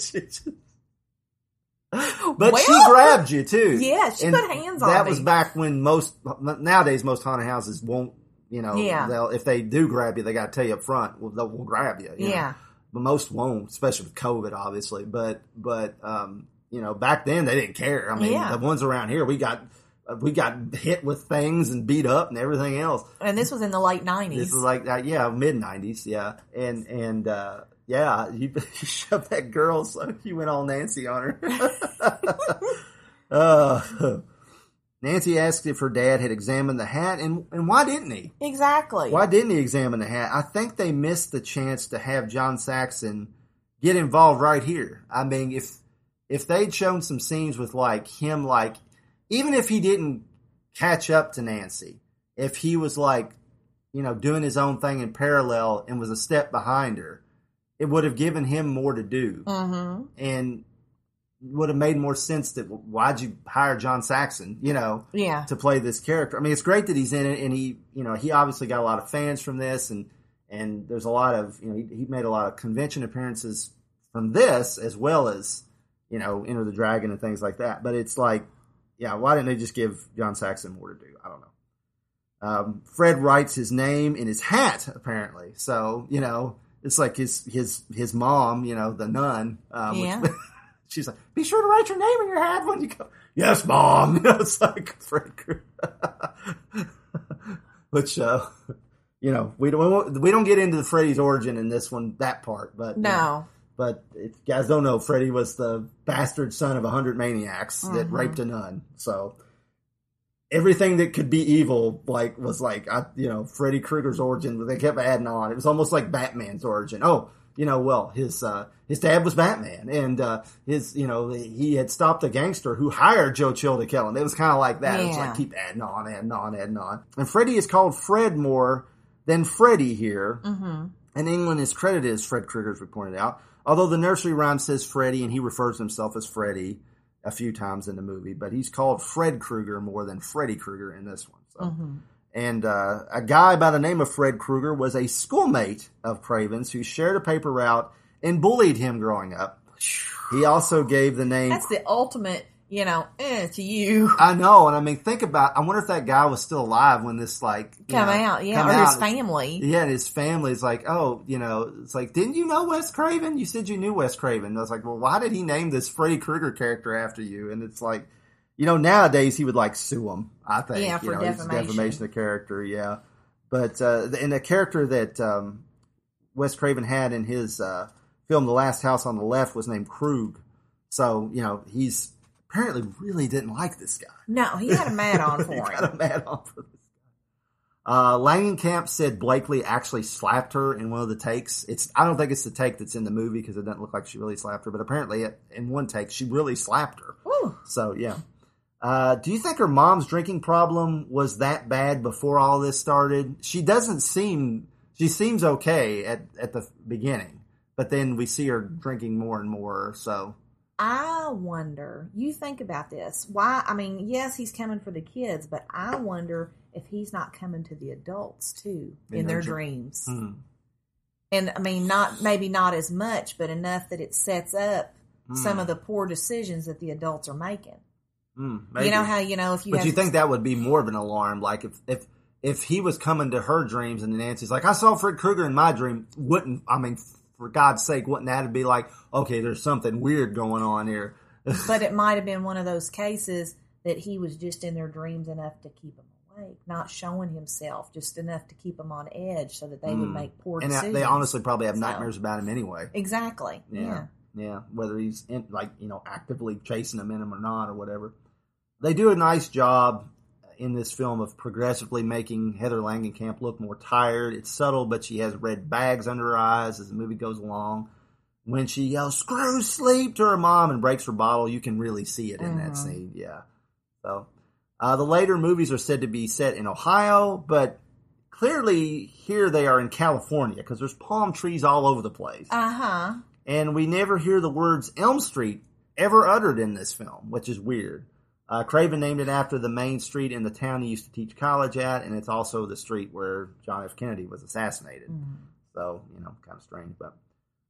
But she grabbed you too. yeah, she And put hands on you. That me. was back when most nowadays most haunted houses won't. You know, Yeah. they'll if they do grab you, they got to tell you up front. Well, they'll will grab you. you know. But most won't, especially with COVID, obviously. But but um, you know, back then they didn't care. I mean, Yeah. the ones around here, we got we got hit with things and beat up and everything else. and this was in the late nineties. This is like that, yeah, mid nineties, yeah, and and uh, yeah, you, you shoved that girl, so you went all Nancy on her. uh, Nancy asked if her dad had examined the hat, and, and why didn't he? Exactly. Why didn't he examine the hat? I think they missed the chance to have John Saxon get involved right here. I mean, if if they'd shown some scenes with like him, like even if he didn't catch up to Nancy, if he was like, you know, doing his own thing in parallel and was a step behind her, it would have given him more to do Mm-hmm. and would have made more sense that why'd you hire John Saxon, you know, Yeah. to play this character. I mean, it's great that he's in it, and he, you know, he obviously got a lot of fans from this, and and there's a lot of, you know, he, he made a lot of convention appearances from this as well as, you know, Enter the Dragon and things like that. But it's like, yeah, why didn't they just give John Saxon more to do? I don't know. Um, Fred writes his name in his hat, apparently. So you know, it's like his his his mom, you know, the nun. Um, which- Yeah. She's like, "Be sure to write your name in your hat when you go." Yes, mom. You know, it's like Fred Krueger. Which, uh, you know, we don't we don't get into the Freddy's origin in this one that part, but you know, No. but if you guys don't know, Freddy was the bastard son of a hundred maniacs that Mhm. raped a nun. So everything that could be evil, like, was like, I, you know, Freddy Krueger's origin. They kept adding on. It was almost like Batman's origin. Oh, you know, well, his uh, his dad was Batman, and uh, his, you know, he had stopped a gangster who hired Joe Chill to kill him. It was kind of like that. It was like keep adding on, adding on, adding on. And Freddy is called Fred more than Freddy here. Mm-hmm. In Englund, is credited as Fred Krueger, as we pointed out. Although the nursery rhyme says Freddy, and he refers to himself as Freddy a few times in the movie, but he's called Fred Krueger more than Freddy Krueger in this one. So. Mm-hmm. And uh, a guy by the name of Fred Krueger was a schoolmate of Craven's who shared a paper route and bullied him growing up. He also gave the name. That's the ultimate, you know, eh, to you. I know, and I mean, think about. I wonder if that guy was still alive when this like Come know, out, yeah, come or his family. Yeah, and his family's like, oh, you know, it's like, didn't you know Wes Craven? You said you knew Wes Craven. And I was like, well, why did he name this Freddy Krueger character after you? And it's like, you know, nowadays he would like sue him. I think, Yeah, you for know, it's defamation. defamation of character. Yeah, but uh, and the character that um, Wes Craven had in his uh, film, The Last House on the Left, was named Krug. So you know, he's apparently really didn't like this guy. No, he had a mad on for He him. got a mad on for this guy. Uh, Langenkamp said Blakley actually slapped her in one of the takes. It's I don't think it's the take that's in the movie because it doesn't look like she really slapped her, but apparently it, in one take she really slapped her. Whew. So yeah. Uh, do you think her mom's drinking problem was that bad before all this started? She doesn't seem. She seems okay at at the beginning, but then we see her drinking more and more. So I wonder, you think about this. Why? I mean, yes, he's coming for the kids, but I wonder if he's not coming to the adults too in, In their their dr- dreams. hmm. And I mean, not maybe not as much, but enough that it sets up some Hmm. of the poor decisions that the adults are making. Hmm, You know how you know if you But you think that would be more of an alarm? Like if if if he was coming to her dreams and Nancy's like, I saw Fred Krueger in my dream. Wouldn't I mean, for God's sake, wouldn't that be like, okay, there's something weird going on here? but it might have been one of those cases that he was just in their dreams enough to keep them awake, not showing himself, just enough to keep them on edge so that they would Hmm. make poor and decisions. And they honestly probably have So- nightmares about him anyway. Exactly. Yeah. Yeah. Yeah. Whether he's in, like, you know, actively chasing them in them or not or whatever. They do a nice job in this film of progressively making Heather Langenkamp look more tired. It's subtle, but she has red bags under her eyes as the movie goes along. When she yells, screw sleep to her mom and breaks her bottle, you can really see it in that Mhm. scene. Yeah. So, uh, the later movies are said to be set in Ohio, but clearly here they are in California because there's palm trees all over the place Uh huh. and we never hear the words Elm Street ever uttered in this film, which is weird. Uh, Craven named it after the main street in the town he used to teach college at, and it's also the street where John F. Kennedy was assassinated. So, you know, kind of strange. But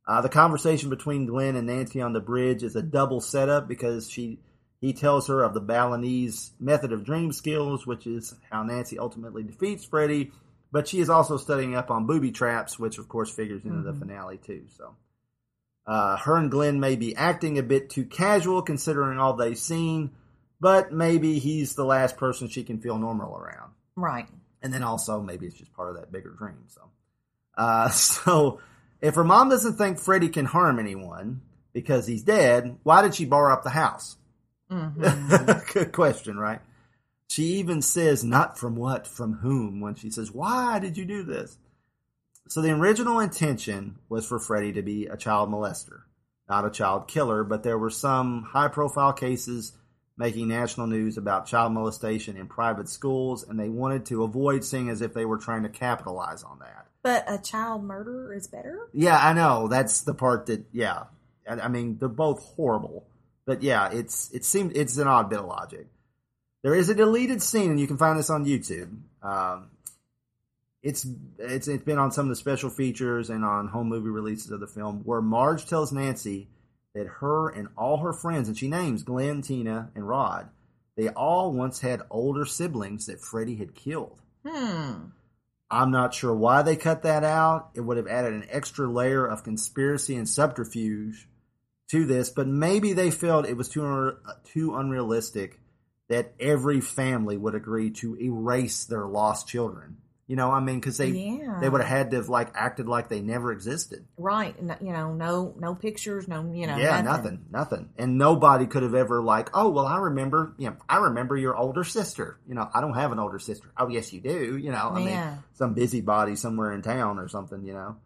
uh, the conversation between Glenn and Nancy on the bridge is a double setup because she he tells her of the Balinese method of dream skills, which is how Nancy ultimately defeats Freddy. But she is also studying up on booby traps, which of course figures into the Mhm. finale too. So. Uh, her and Glenn may be acting a bit too casual considering all they've seen, but maybe he's the last person she can feel normal around. Right. And then also maybe it's just part of that bigger dream. So, uh, so if her mom doesn't think Freddy can harm anyone because he's dead, why did she bar up the house? hmm Good question, right? She even says, not from what, from whom, when she says, why did you do this? So the original intention was for Freddy to be a child molester, not a child killer, but there were some high profile cases making national news about child molestation in private schools, and they wanted to avoid seeing as if they were trying to capitalize on that. But a child murderer is better? Yeah, I know. That's the part that, yeah. I, I mean, they're both horrible. But yeah, it's it seems it's an odd bit of logic. There is a deleted scene, and you can find this on YouTube. Um, it's it's it's been on some of the special features and on home movie releases of the film, where Marge tells Nancy that her and all her friends, and she names Glenn, Tina, and Rod, they all once had older siblings that Freddy had killed. Hmm. I'm not sure why they cut that out. It would have added an extra layer of conspiracy and subterfuge to this, but maybe they felt it was too unre- too unrealistic that every family would agree to erase their lost children. You know, I mean, because they Yeah. they would have had to have like acted like they never existed. Right. N- You know, no no pictures, no, you know, yeah, nothing. nothing, nothing, and nobody could have ever like, oh, well, I remember, you know, I remember your older sister. You know, I don't have an older sister. Oh, yes, you do. You know, I Yeah. mean, some busybody somewhere in town or something. You know,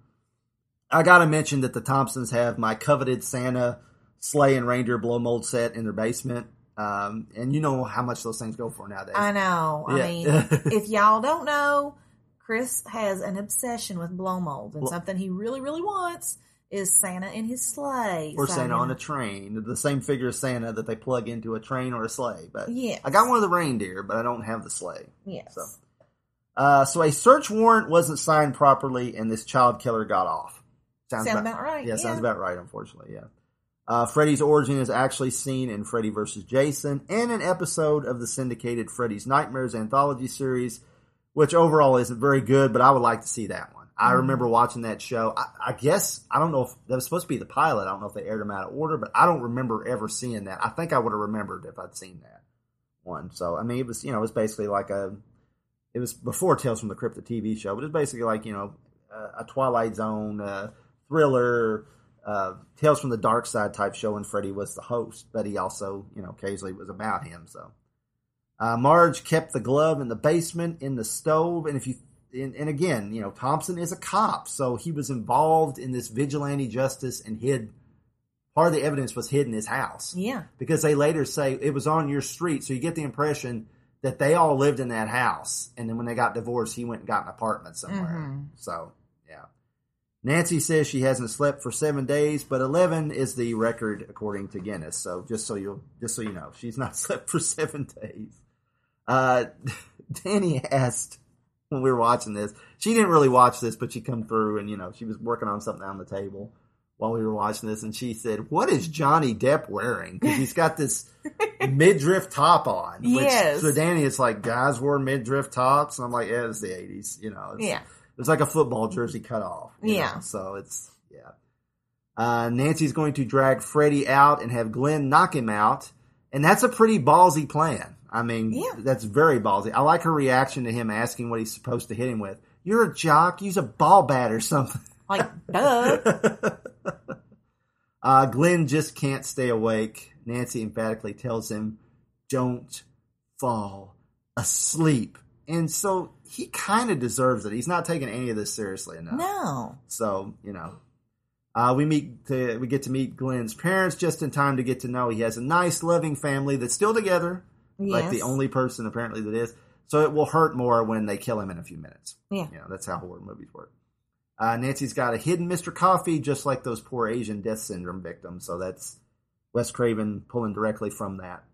I got to mention that the Thompsons have my coveted Santa sleigh and reindeer blow mold set in their basement. Um, and you know how much those things go for nowadays. I know. I mean, if y'all don't know, Chris has an obsession with blow molds, and Well- something he really, really wants is Santa in his sleigh. or So, Santa on a train, the same figure of Santa that they plug into a train or a sleigh. But Yes. I got one of the reindeer, but I don't have the sleigh. Yes. So, uh, so a search warrant wasn't signed properly, and this child killer got off. Sounds about right, Yeah, sounds about right. Unfortunately, yeah. Uh, Freddy's origin is actually seen in Freddy vs. Jason and an episode of the syndicated Freddy's Nightmares anthology series, which overall isn't very good, but I would like to see that one. I Mhm. remember watching that show. I, I guess I don't know if that was supposed to be the pilot. I don't know if they aired them out of order, but I don't remember ever seeing that. I think I would have remembered if I'd seen that one. So I mean, it was you know it was basically like a it was before Tales from the Crypt, the TV show, but it was basically like you know a, a Twilight Zone uh, thriller, uh, Tales from the Dark Side type show, and Freddy was the host, but he also you know occasionally was about him. So uh, Marge kept the glove in the basement in the stove, and if you and, and again, you know Thompson is a cop, so he was involved in this vigilante justice and hid. Part of the evidence was hid in his house Yeah. because they later say it was on your street. So you get the impression that they all lived in that house. And then when they got divorced, he went and got an apartment somewhere. Mhm. So, yeah. Nancy says she hasn't slept for seven days, but 11 is the record according to Guinness. So just so you just so you know, she's not slept for seven days. Uh, Danny asked when we were watching this, she didn't really watch this, but she come through and, you know, she was working on something on the table while we were watching this, and she said, "What is Johnny Depp wearing? Because he's got this midriff top on." Which, Yes. So Danny is like, guys wore midriff tops, and I'm like, yeah, it's the '80s, you know. It's, Yeah. It's like a football jersey cut off. Yeah. know, So it's yeah. Uh, Nancy's going to drag Freddy out and have Glenn knock him out, and that's a pretty ballsy plan. I mean, Yeah. that's very ballsy. I like her reaction to him asking what he's supposed to hit him with. You're a jock. Use a ball bat or something. Like, duh. Uh, Glenn just can't stay awake. Nancy emphatically tells him, don't fall asleep. And so he kind of deserves it. He's not taking any of this seriously enough. no. So, you know, uh, we meet to, we get to meet Glenn's parents just in time to get to know he has a nice, loving family that's still together. Like the only person apparently that is. So it will hurt more when they kill him in a few minutes. Yeah. You know, that's how horror movies work. Uh, Nancy's got a hidden Mr. Coffee, just like those poor Asian death syndrome victims. So that's Wes Craven pulling directly from that.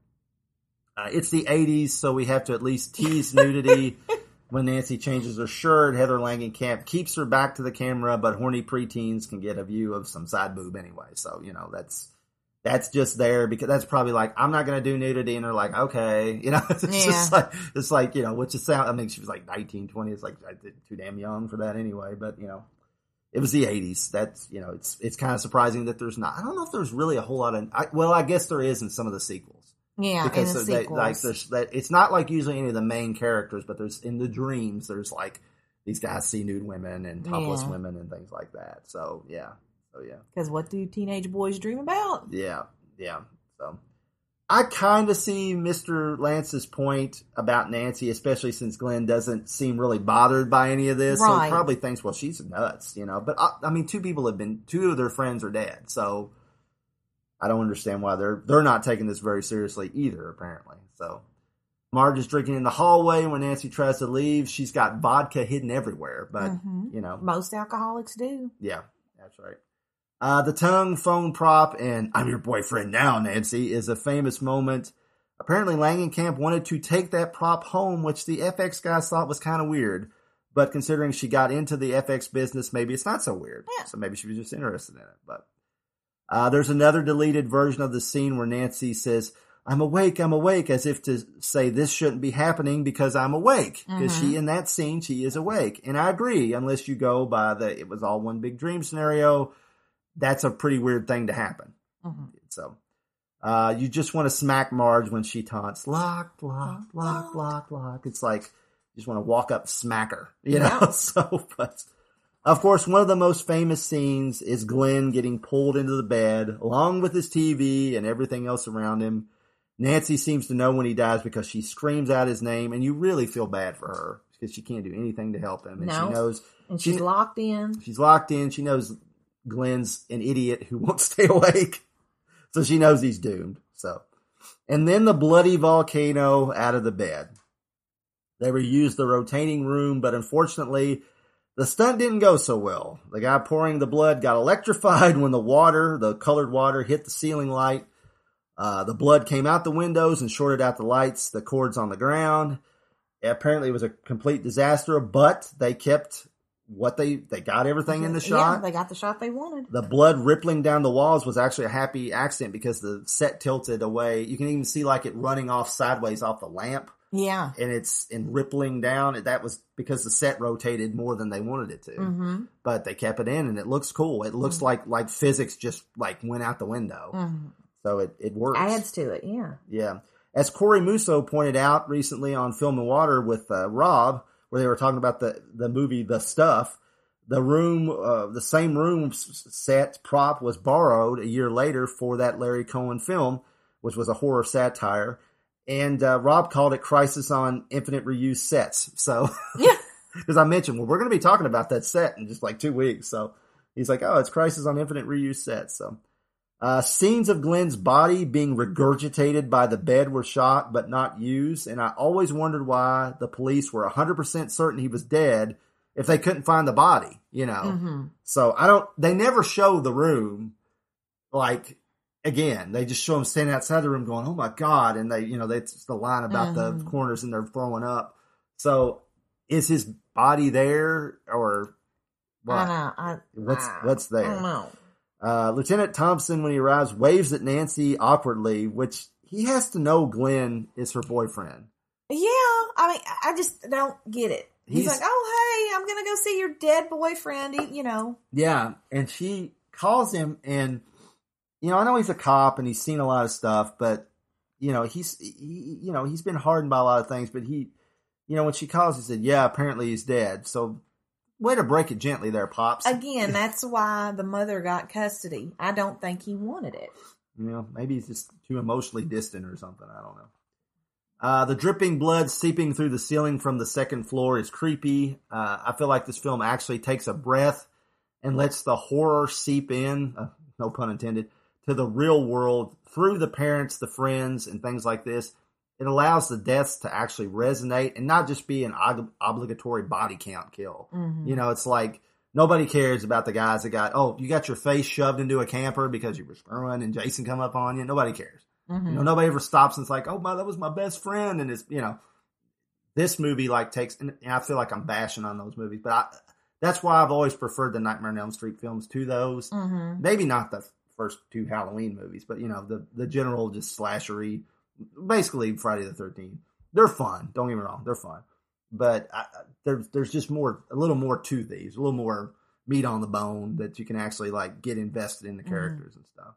Uh, it's the 80s, so we have to at least tease nudity. when Nancy changes her shirt, Heather Langenkamp keeps her back to the camera, but horny preteens can get a view of some side boob anyway. So, you know, that's that's just there because that's probably like I'm not going to do nudity, and they're like, okay, you know, it's just like it's like you know, which is sound. I mean, she was like 19, 20. It's like too damn young for that anyway. But you know, it was the 80s. That's you know, it's it's kind of surprising that there's not. I don't know if there's really a whole lot of. I, well, I guess there is in some of the sequels Yeah, because the they, sequels. like there's that it's not like usually any of the main characters, but there's in the dreams there's like these guys see nude women and topless Yeah. women and things like that. So yeah, so yeah. Because what do teenage boys dream about? Yeah, yeah. So, I kind of see Mr. Lantz's point about Nancy, especially since Glenn doesn't seem really bothered by any of this. So Right. he probably thinks, well, she's nuts, you know. But I, I mean, two people have been, two of their friends are dead, so I don't understand why they're they're not taking this very seriously either. Apparently, so Marge is drinking in the hallway when Nancy tries to leave. She's got vodka hidden everywhere, but Mhm. you know, Most alcoholics do. yeah, that's right. Uh, the tongue phone prop and I'm your boyfriend now, Nancy, is a famous moment. Apparently, Langenkamp wanted to take that prop home, which the FX guys thought was kind of weird. But considering she got into the FX business, maybe it's not so weird. Yeah. So maybe she was just interested in it. But uh, there's another deleted version of the scene where Nancy says, I'm awake, I'm awake, as if to say this shouldn't be happening because I'm awake. Because she, in that scene, she is awake. And I agree, unless you go by the it was all one big dream scenario, that's a pretty weird thing to happen. Mhm. So, uh, you just want to smack Marge when she taunts, lock, lock, lock, lock, lock. It's like, you just want to walk up, smack her, you know? Yeah. So, but, of course, one of the most famous scenes is Glenn getting pulled into the bed, along with his TV and everything else around him. Nancy seems to know when he dies because she screams out his name, and you really feel bad for her because she can't do anything to help him. And No. she knows And She- she's locked in. she's locked in. She knows Glenn's an idiot who won't stay awake. So she knows he's doomed. So, and then the bloody volcano out of the bed. They reused the rotating room, but unfortunately, the stunt didn't go so well. The guy pouring the blood got electrified when the water, the colored water, hit the ceiling light. Uh, the blood came out the windows and shorted out the lights, the cords on the ground. Apparently, it was a complete disaster, but they kept what they they got everything in the shot. Yeah, they got the shot they wanted. the blood rippling down the walls was actually a happy accident because the set tilted away. You can even see like it running off sideways off the lamp Yeah. and it's and rippling down. That was because the set rotated more than they wanted it to. Mm-hmm. But they kept it in and it looks cool. It looks like like physics just like went out the window. Mhm. So it, it works. Adds to it. Yeah. Yeah. As Corey Musso pointed out recently on Film and Water with uh, Rob, where they were talking about the, the movie The Stuff, the room, uh, the same room set prop was borrowed a year later for that Larry Cohen film, which was a horror satire. And uh, Rob called it Crisis on Infinite Reuse Sets. So, Yeah. because I mentioned, well, we're going to be talking about that set in just like two weeks. So he's like, oh, it's Crisis on Infinite Reuse Sets. So, uh, scenes of Glenn's body being regurgitated by the bed were shot but not used, and I always wondered why the police were 100% certain he was dead if they couldn't find the body, you know? Mm-hmm. So I don't, they never show the room, like, again, they just show him standing outside the room going, oh my God, and they, you know, that's the line about the Mhm. corners and they're throwing up. So is his body there or what? I know. I, What's, I- what's there? I don't know. Uh, Lieutenant Thompson, when he arrives, waves at Nancy awkwardly, which he has to know Glenn is her boyfriend. Yeah, I mean, I just don't get it. He's, He's- like, "Oh, hey, I'm gonna go see your dead boyfriend." You know, Yeah, and she calls him, and you know, I know he's a cop and he's seen a lot of stuff, but you know, he's he, you know he's been hardened by a lot of things, but he, you know, when she calls, he said, "Yeah, apparently he's dead." So, way to break it gently there, pops. again, that's why the mother got custody. I don't think he wanted it. You know, maybe he's just too emotionally distant or something. I don't know. Uh, the dripping blood seeping through the ceiling from the second floor is creepy. Uh, I feel like this film actually takes a breath and lets the horror seep in, uh, no pun intended, to the real world through the parents, the friends, and things like this. It allows the deaths to actually resonate and not just be an ob- obligatory body count kill. Mhm. You know, it's like nobody cares about the guys that got, oh, you got your face shoved into a camper because you were screwing and Jason come up on you. Nobody cares. Mhm. You know, nobody ever stops and it's like, oh my, that was my best friend. And it's, you know, this movie like takes, and I feel like I'm bashing on those movies, but I, that's why I've always preferred the Nightmare on Elm Street films to those. Mhm. Maybe not the first two Halloween movies, but you know, the, the general just slashery, basically Friday the 13th. They're fun. Don't get me wrong. They're fun. But I, there's, there's just more, a little more to these, a little more meat on the bone that you can actually like get invested in the characters and stuff.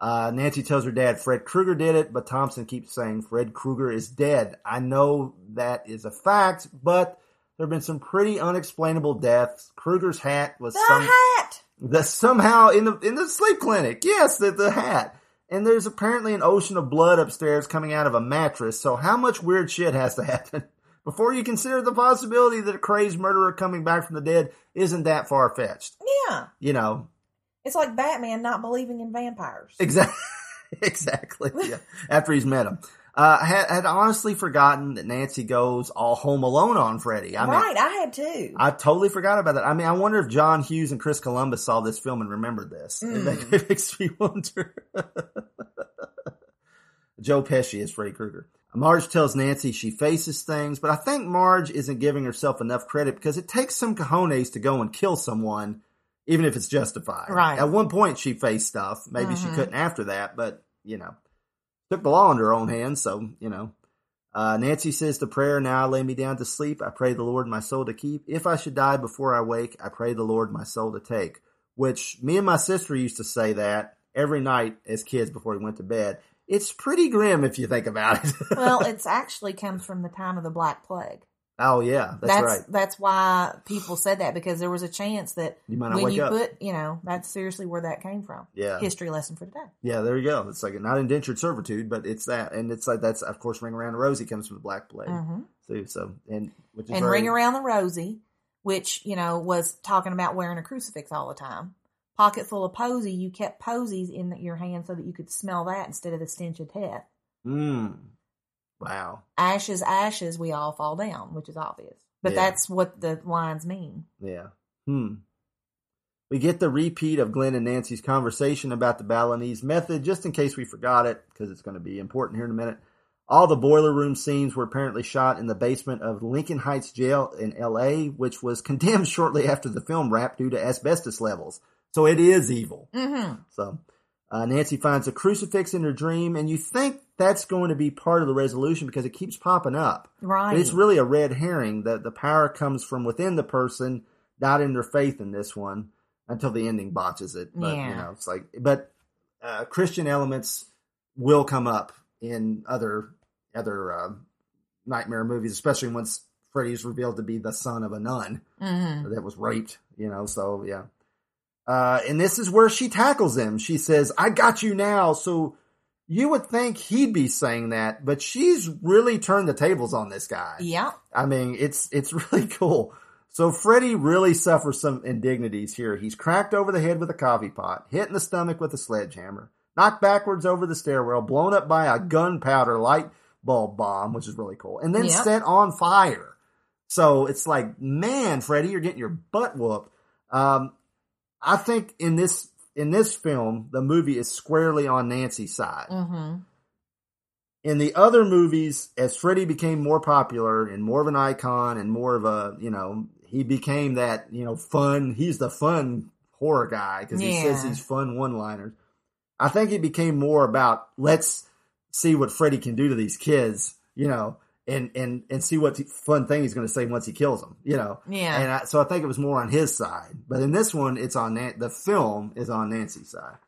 Uh, Nancy tells her dad Fred Krueger did it, but Thompson keeps saying Fred Krueger is dead. I know that is a fact, but there have been some pretty unexplainable deaths. Krueger's hat was The some, hat. the somehow in the in the sleep clinic. Yes, the, the hat. And there's apparently an ocean of blood upstairs coming out of a mattress. So how much weird shit has to happen before you consider the possibility that a crazed murderer coming back from the dead isn't that far fetched? Yeah. You know, It's like Batman not believing in vampires. exactly, exactly. Yeah. After he's met him, uh, I had, had honestly forgotten that Nancy goes all home alone on Freddy. I mean, right, I had too. I totally forgot about that. I mean, I wonder if John Hughes and Chris Columbus saw this film and remembered this. Mm. It makes me wonder. Joe Pesci is Freddy Krueger. Marge tells Nancy she faces things, but I think Marge isn't giving herself enough credit because it takes some cojones to go and kill someone, even if it's justified. Right. At one point, she faced stuff. Maybe she Mhm. couldn't after that, but you know, took the law into her own hands. So you know, uh, Nancy says the prayer, Now I lay me down to sleep. I pray the Lord my soul to keep. If I should die before I wake, I pray the Lord my soul to take. Which me and my sister used to say that every night as kids before we went to bed. It's pretty grim if you think about it. well, it's actually comes from the time of the Black Plague. Oh, yeah, that's, That's right. that's why people said that because there was a chance that You might not when wake you up. put, you know, that's seriously where that came from. Yeah. History lesson for today. Yeah, there you go. It's like not indentured servitude, but it's that. And it's like, that's, of course, Ring Around the Rosie comes from the Black Plague. Mhm. So, so, and, which is And very- Ring Around the Rosie, which, you know, was talking about wearing a crucifix all the time. Pocket full of posy, you kept posies in your hand so that you could smell that instead of the stench of death. Mm. Wow. Ashes, ashes, we all fall down, which is obvious. But Yeah. that's what the lines mean. Yeah. Hmm. We get the repeat of Glenn and Nancy's conversation about the Balinese method, just in case we forgot it, because it's going to be important here in a minute. All the boiler room scenes were apparently shot in the basement of Lincoln Heights Jail in LA, which was condemned shortly after the film wrapped due to asbestos levels. So it is evil. Mm-hmm. So uh, Nancy finds a crucifix in her dream, and you think that's going to be part of the resolution because it keeps popping up. Right. But it's really a red herring that the power comes from within the person, not in their faith in this one, until the ending botches it. But you Yeah. know, it's like but uh, Christian elements will come up in other other uh, nightmare movies, especially once Freddy's revealed to be the son of a nun Mhm. that was raped. You know, so yeah. Uh, and this is where she tackles him. She says, "I got you now." So you would think he'd be saying that, but she's really turned the tables on this guy. Yeah. I mean, it's it's really cool. So Freddy really suffers some indignities here. He's cracked over the head with a coffee pot, hit in the stomach with a sledgehammer, knocked backwards over the stairwell, blown up by a gunpowder light bulb bomb, which is really cool, and then Yep. set on fire. So it's like, man, Freddy, you're getting your butt whooped. Um, I think in this in this film, the movie is squarely on Nancy's side Mm-hmm. in the other movies, as Freddy became more popular and more of an icon and more of a, you know, he became that, you know, fun, he's the fun horror guy because he says these fun one liners. I think it became more about let's see what Freddy can do to these kids, you know, and, and, and see what fun thing he's going to say once he kills him, you know. Yeah. And I, so I think it was more on his side. But in this one, it's on, Nan- the film is on Nancy's side.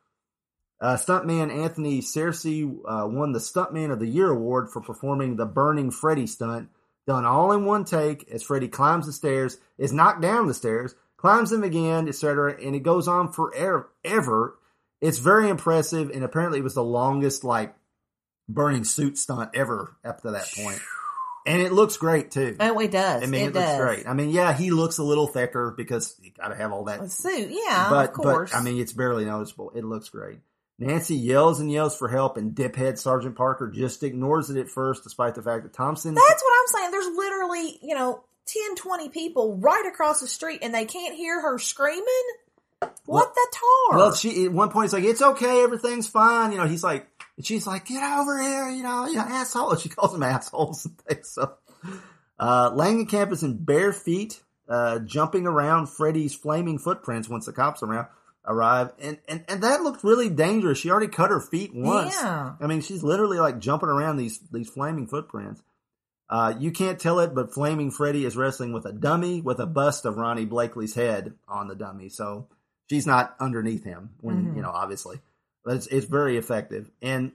Uh, stuntman Anthony Cecere uh, won the Stuntman of the Year award for performing the Burning Freddy stunt, done all in one take as Freddy climbs the stairs, is knocked down the stairs, climbs them again, etc., and it goes on forever. Ever. It's very impressive, and apparently it was the longest like burning suit stunt ever up to that point. And it looks great too. Oh, it does. I mean, it, it, looks does. great. I mean, yeah, he looks a little thicker because you got to have all that A suit, yeah, but, of course. But, I mean, it's barely noticeable. It looks great. Nancy yells and yells for help, and diphead Sergeant Parker just ignores it at first, despite the fact that Thompson. That's what I'm saying. There's literally, you know, 10, 20 people right across the street and they can't hear her screaming. What the tar? Well, she at one point he's like, "It's okay, everything's fine." You know, he's like, and she's like, "Get over here," you know, you know, asshole. She calls them assholes and things. So, uh, Langenkamp is in bare feet, uh, jumping around Freddy's flaming footprints once the cops around arrive, and and and that looked really dangerous. She already cut her feet once. Yeah. I mean, she's literally like jumping around these these flaming footprints. Uh, you can't tell it, but Flaming Freddy is wrestling with a dummy with a bust of Ronee Blakley's head on the dummy. So she's not underneath him when, Mhm. you know, obviously. But it's, it's very effective. And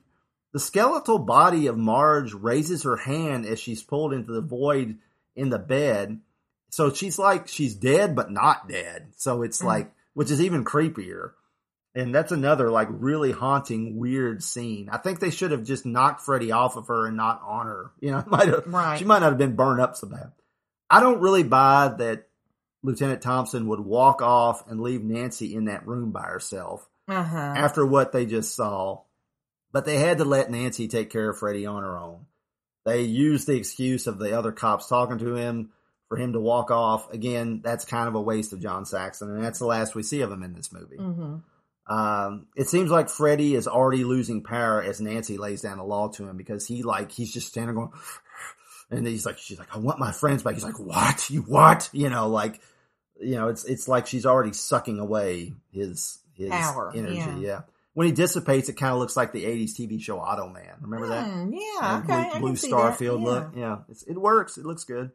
the skeletal body of Marge raises her hand as she's pulled into the void in the bed. So she's like, she's dead, but not dead. So it's Mm. like, which is even creepier. And that's another like really haunting, weird scene. I think they should have just knocked Freddy off of her and not on her. You know, might have, Right. she might not have been burned up so bad. I don't really buy that Lieutenant Thompson would walk off and leave Nancy in that room by herself Uh huh. after what they just saw. But they had to let Nancy take care of Freddy on her own. They used the excuse of the other cops talking to him for him to walk off. Again, that's kind of a waste of John Saxon, and that's the last we see of him in this movie. hmm Um, it seems like Freddy is already losing power as Nancy lays down the law to him because he like he's just standing going, and he's like she's like I want my friends back. He's like what you what you know like you know it's it's like she's already sucking away his his Power, energy. yeah. Yeah. When he dissipates, it kind of looks like the '80s TV show Automan. Remember that? Hmm, yeah. Okay. Blue, Blue Starfield that. look. Yeah, it's, it works. It looks good.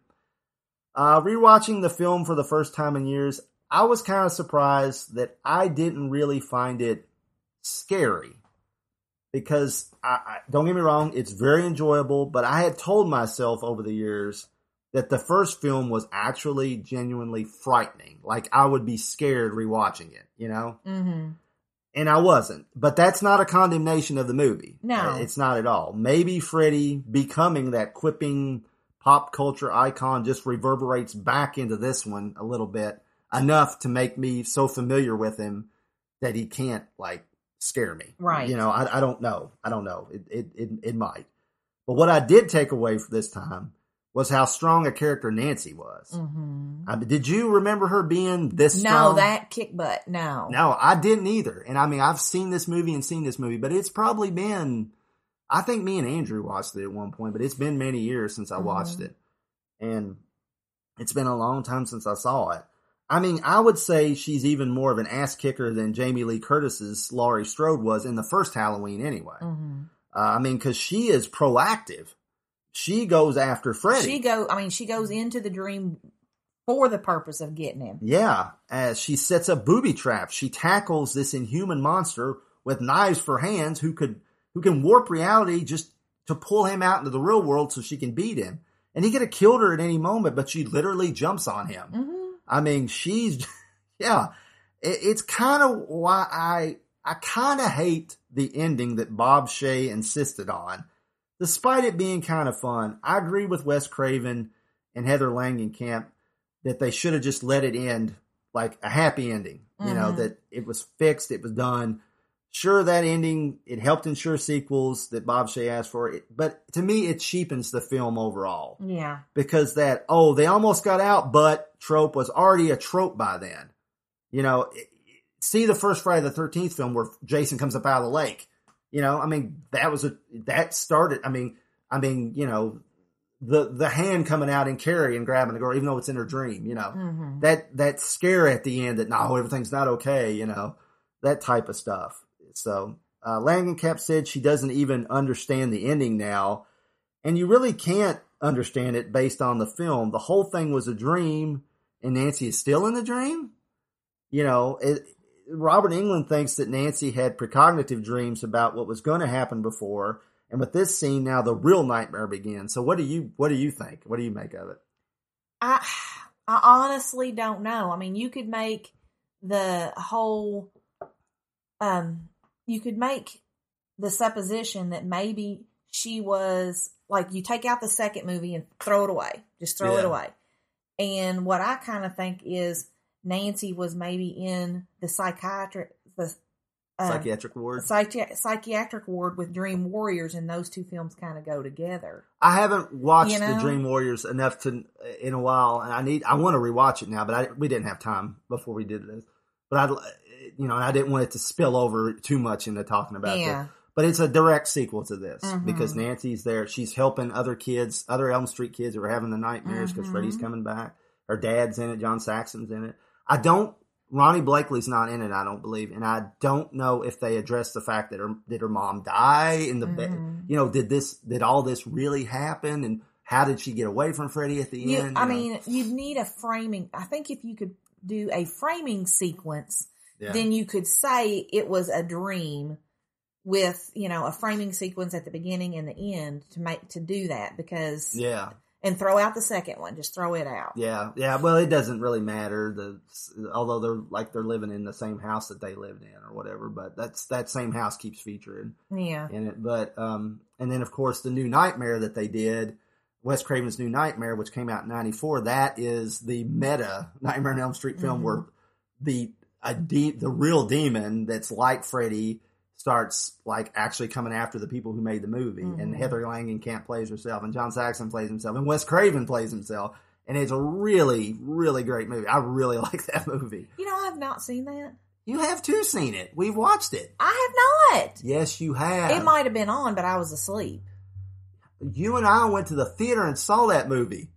Uh, rewatching the film for the first time in years, I was kind of surprised that I didn't really find it scary because I, I don't get me wrong, it's very enjoyable. But I had told myself over the years that the first film was actually genuinely frightening. Like I would be scared rewatching it. You know Yeah. hmm and I wasn't. But that's not a condemnation of the movie. No. Uh, it's not at all. Maybe Freddy becoming that quipping pop culture icon just reverberates back into this one a little bit enough to make me so familiar with him that he can't like scare me. Right. You know, I, I don't know. I don't know. It, it it it might. But what I did take away this time was how strong a character Nancy was. hmm I mean, did you remember her being this No, strong? that kick butt. No. No, I didn't either. And I mean, I've seen this movie and seen this movie, but it's probably been, I think me and Andrew watched it at one point, but it's been many years since I watched Mhm. it. And it's been a long time since I saw it. I mean, I would say she's even more of an ass kicker than Jamie Lee Curtis's Laurie Strode was in the first Halloween anyway. hmm Uh, I mean, cause she is proactive. She goes after Freddy. She go. I mean, she goes into the dream for the purpose of getting him. Yeah, as she sets up booby traps, she tackles this inhuman monster with knives for hands who could who can warp reality just to pull him out into the real world so she can beat him. And he could have killed her at any moment, but she literally jumps on him. hmm I mean, she's yeah. It, it's kind of why I I kind of hate the ending that Bob Shaye insisted on, despite it being kind of fun. I agree with Wes Craven and Heather Langenkamp that they should have just let it end like a happy ending. You know Mhm. that it was fixed, it was done. Sure, that ending it helped ensure sequels that Bob Shaye asked for, it, but to me, it cheapens the film overall Yeah. because that oh they almost got out but trope was already a trope by then you know it- see the first friday the 13th film where jason comes up out of the lake you know i mean that was a that started i mean i mean you know the the hand coming out and carrie and grabbing the girl even though it's in her dream you know. Hmm that that scare at the end that no everything's not okay you know that type of stuff. So uh langenkamp said she doesn't even understand the ending now. And you really can't understand it based on the film. The whole thing was a dream and nancy is still in the dream? You know it, robert englund thinks that nancy had precognitive dreams about what was going to happen before and with this scene now the real nightmare begins so what do you what do you think what do you make of it I I honestly don't know. I mean, you could make the whole um you could make the supposition that maybe she was like you take out the second movie and throw it away. Just throw it away. And what I kind of think is Nancy was maybe in the psychiatric the um, psychiatric ward psychi- psychiatric ward with Dream Warriors, and those two films kind of go together. I haven't watched You the? Dream Warriors enough to in a while, and I need I want to rewatch it now, but I, we didn't have time before we did this. But I, you know, I didn't want it to spill over too much into talking about Yeah. it. But it's a direct sequel to this Mhm. because Nancy's there. She's helping other kids, other Elm Street kids who are having the nightmares because Mhm. Freddy's coming back. Her dad's in it. John Saxon's in it. I don't. Ronee Blakley's not in it. I don't believe, and I don't know if they address the fact that her did her mom die in the. Mhm. You know, did this did all this really happen, and how did she get away from Freddy at the You, end? I know? mean, you'd need a framing. I think if you could do a framing sequence, Yeah. then you could say it was a dream with you know a framing sequence at the beginning and the end to make to do that because yeah, and throw out the second one. Just throw it out. Yeah, yeah. Well, it doesn't really matter. The although they're like they're living in the same house that they lived in or whatever, but that's that same house keeps featuring Yeah. in it. But um, and then of course the new Nightmare that they did, Wes Craven's New Nightmare, which came out in '94. That is the meta Nightmare on Elm Street film Mhm. where the a de- the real demon that's like Freddy starts like actually coming after the people who made the movie. And Mhm. Heather Langenkamp plays herself, and John Saxon plays himself, and Wes Craven plays himself. And it's a really, really great movie. I really like that movie. You know, I've not seen that. You have too seen it. We've watched it. I have not. Yes, you have. It might have been on, but I was asleep. You and I went to the theater and saw that movie.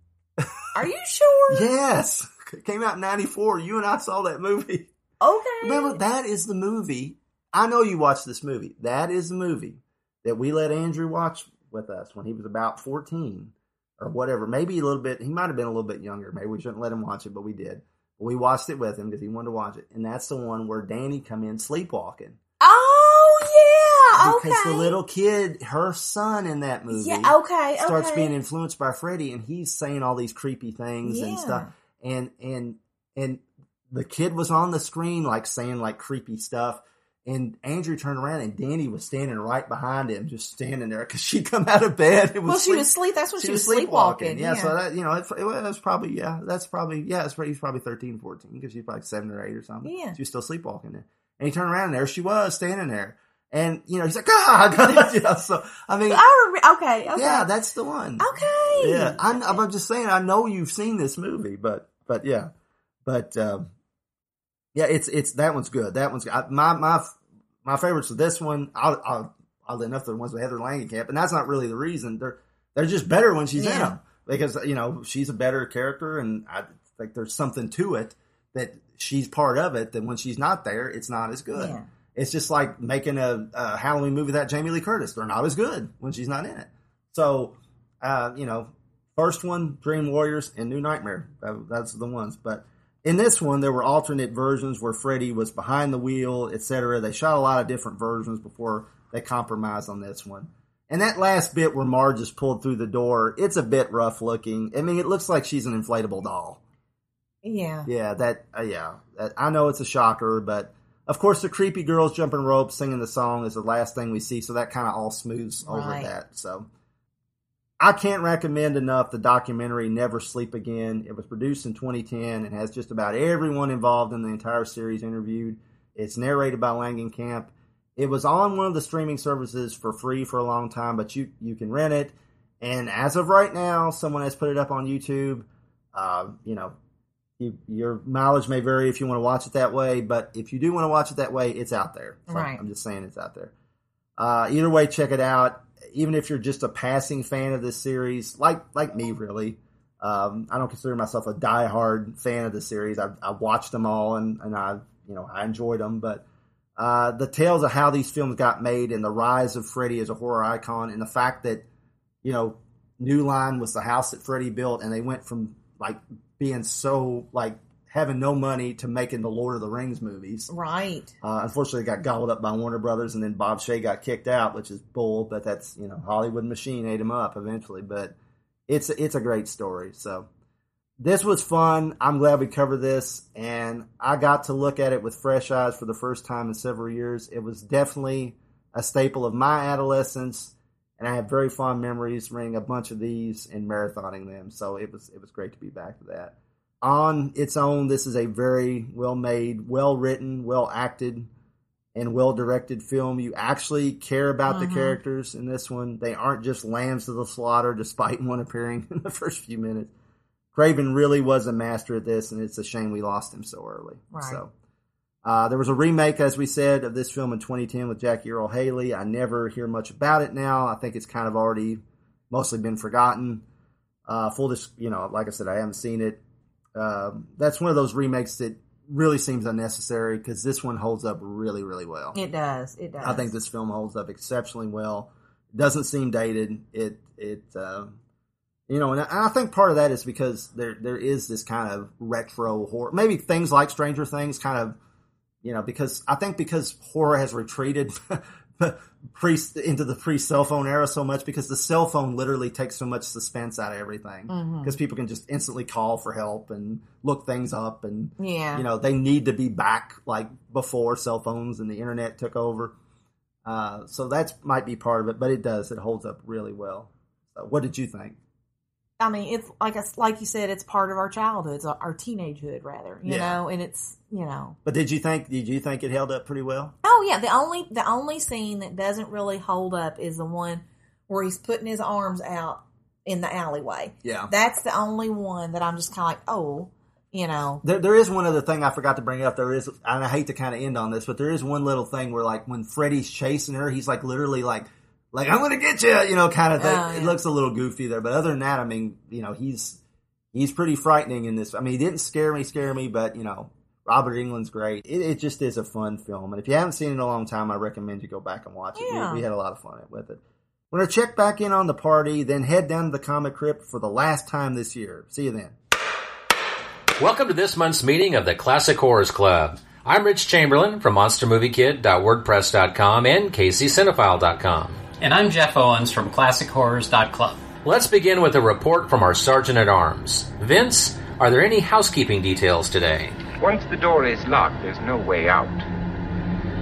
Are you sure? Yes. It came out in 94. You and I saw that movie. Okay. Remember, that is the movie. I know you watched this movie. That is the movie that we let Andrew watch with us when he was about 14 or whatever. Maybe a little bit. He might have been a little bit younger. Maybe we shouldn't let him watch it, but we did. We watched it with him because he wanted to watch it. And that's the one where Danny come in sleepwalking. Oh yeah. Because Okay. the little kid, her son in that movie, Yeah, okay, starts okay. being influenced by Freddy, and he's saying all these creepy things and stuff. And and and the kid was on the screen like saying like creepy stuff. And Andrew turned around and Danny was standing right behind him, just standing there because she'd come out of bed. It was Well, she was sleep- that's when she was sleepwalking, Yeah, yeah. so that you know, it, it was probably yeah, that's probably yeah, it's probably, he's probably 13, 14 because she's probably seven or eight or something. Yeah. she was still sleepwalking there. And he turned around and there she was standing there. And you know, he's like, God, God. you know, so I mean, I rem- okay, okay. yeah, that's the one. Okay. Yeah, I'm, I'm just saying. I know you've seen this movie, but but yeah, but um, yeah, it's it's that one's good. That one's good. I, my my my favorites of this one. I'll, I'll, oddly enough, they're the ones with Heather Langenkamp, and that's not really the reason. They're they're just better when she's in them because you know she's a better character, and I think there's something to it that she's part of it. That when she's not there, it's not as good. Yeah. It's just like making a, a Halloween movie without Jamie Lee Curtis. They're not as good when she's not in it. So, uh, you know, first one, Dream Warriors, and New Nightmare. That, that's the ones. But in this one, there were alternate versions where Freddy was behind the wheel, etc. They shot a lot of different versions before they compromised on this one. And that last bit where Marge is pulled through the door, it's a bit rough looking. I mean, it looks like she's an inflatable doll. Yeah. Yeah, that uh, yeah. That, I know it's a shocker, but of course the creepy girls jumping ropes singing the song is the last thing we see, so that kind of all smooths over Right. that. So I can't recommend enough the documentary Never Sleep Again. It was produced in 2010 and has just about everyone involved in the entire series interviewed. It's narrated by Langenkamp. It was on one of the streaming services for free for a long time, but you you can rent it. And as of right now, someone has put it up on YouTube. Uh, you know, you, your mileage may vary if you want to watch it that way, but if you do want to watch it that way, it's out there. So Right. I'm just saying it's out there. Uh, either way, check it out. Even if you're just a passing fan of this series, like like me, really. Um, I don't consider myself a diehard fan of the series. I've, I've watched them all and, and I, you know, I enjoyed them, but uh, the tales of how these films got made and the rise of Freddy as a horror icon and the fact that, you know, New Line was the house that Freddy built and they went from like being so like having no money to making the Lord of the Rings movies. Right. Uh, unfortunately, it got gobbled up by Warner Brothers, and then Bob Shaye got kicked out, which is bull. But that's you know Hollywood machine ate him up eventually. But it's it's a great story. So this was fun. I'm glad we covered this, and I got to look at it with fresh eyes for the first time in several years. It was definitely a staple of my adolescence, and I have very fond memories renting a bunch of these and marathoning them. So it was it was great to be back to that. On its own, this is a very well made, well written, well acted, and well directed film. You actually care about the Mhm. characters in this one. They aren't just lambs to the slaughter, despite one appearing in the first few minutes. Craven really was a master at this, and it's a shame we lost him so early. Right. So, uh, there was a remake, as we said, of this film in 2010 with Jackie Earle Haley. I never hear much about it now. I think it's kind of already mostly been forgotten. Uh, full, dis- you know, like I said, I haven't seen it. Um that's one of those remakes that really seems unnecessary because this one holds up really, really well. It does. It does. I think this film holds up exceptionally well. It doesn't seem dated. It it uh, you know, and I think part of that is because there there is this kind of retro horror. Maybe things like Stranger Things kind of you know because I think because horror has retreated pre into the pre cell phone era so much because the cell phone literally takes so much suspense out of everything because people can just instantly call for help and look things up and Yeah. you know they need to be back like before cell phones and the internet took over. Uh, so that's might be part of it, but it does it holds up really well. So what did you think? I mean, it's like I, like you said, it's part of our childhoods, our our teenagehood, rather. You Yeah. know, and it's you know. But did you think did you think it held up pretty well? Oh yeah, the only the only scene that doesn't really hold up is the one where he's putting his arms out in the alleyway. Yeah. That's the only one that I'm just kind of like, oh, you know. There, there is one other thing I forgot to bring up. There is, and I hate to kind of end on this, but there is one little thing where, like, when Freddy's chasing her, he's like literally like, like I'm gonna get you, you know, kind of thing. Oh, It looks a little goofy there, but other than that, I mean, you know, he's he's pretty frightening in this. I mean, he didn't scare me, scare me, but you know, Robert Englund's great. It, it just is a fun film, and if you haven't seen it in a long time, I recommend you go back and watch it. Yeah. We, we had a lot of fun with it. We're gonna check back in on the party, then head down to the comic crypt for the last time this year. See you then. Welcome to this month's meeting of the Classic Horrors Club. I'm Rich Chamberlain from MonsterMovieKid.wordpress.com and KCCinephile.com. And I'm Jeff Owens from ClassicHorrors.club. Let's begin with a report from our Sergeant at Arms. Vince, are there any housekeeping details today? Once the door is locked, there's no way out.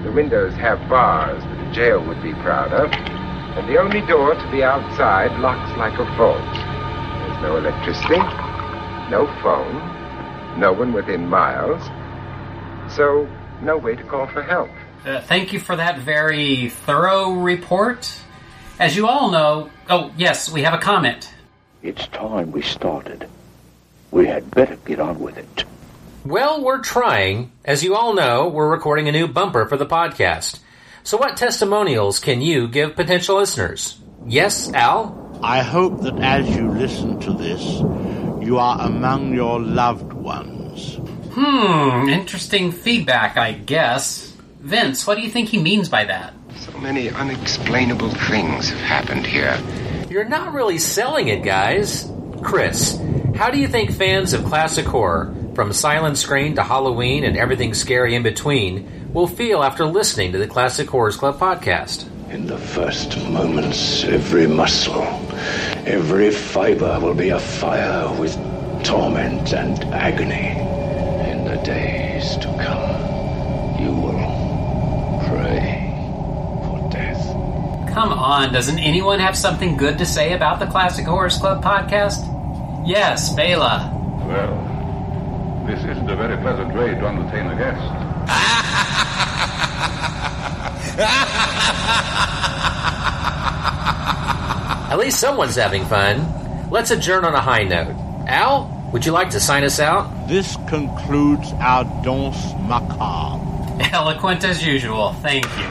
The windows have bars that a jail would be proud of, and the only door to the outside locks like a vault. There's no electricity, no phone, no one within miles, so no way to call for help. Uh, thank you for that very thorough report. As you all know, oh, yes, we have a comment. It's time we started. We had better get on with it. Well, we're trying. As you all know, we're recording a new bumper for the podcast. So, what testimonials can you give potential listeners? Yes, Al? I hope that as you listen to this, you are among your loved ones. Hmm, interesting feedback, I guess. Vince, what do you think he means by that? So many unexplainable things have happened here. You're not really selling it, guys. Chris, how do you think fans of classic horror, from Silent Screen to Halloween and everything scary in between, will feel after listening to the Classic Horrors Club podcast? In the first moments, every muscle, every fiber will be afire with torment and agony. In the days to come, you will pray for death. Come on, doesn't anyone have something good to say about the Classic Horrors Club podcast? Yes, Bela. Well, this isn't a very pleasant way to entertain a guest. At least someone's having fun. Let's adjourn on a high note. Al, would you like to sign us out? This concludes our Danse Macabre. Eloquent as usual. Thank you.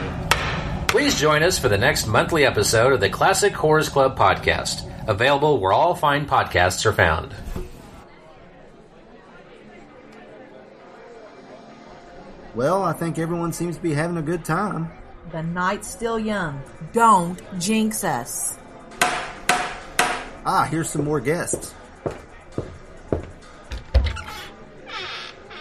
Please join us for the next monthly episode of the Classic Horrors Club podcast, available where all fine podcasts are found. Well, I think everyone seems to be having a good time. The night's still young. Don't jinx us. Ah, here's some more guests.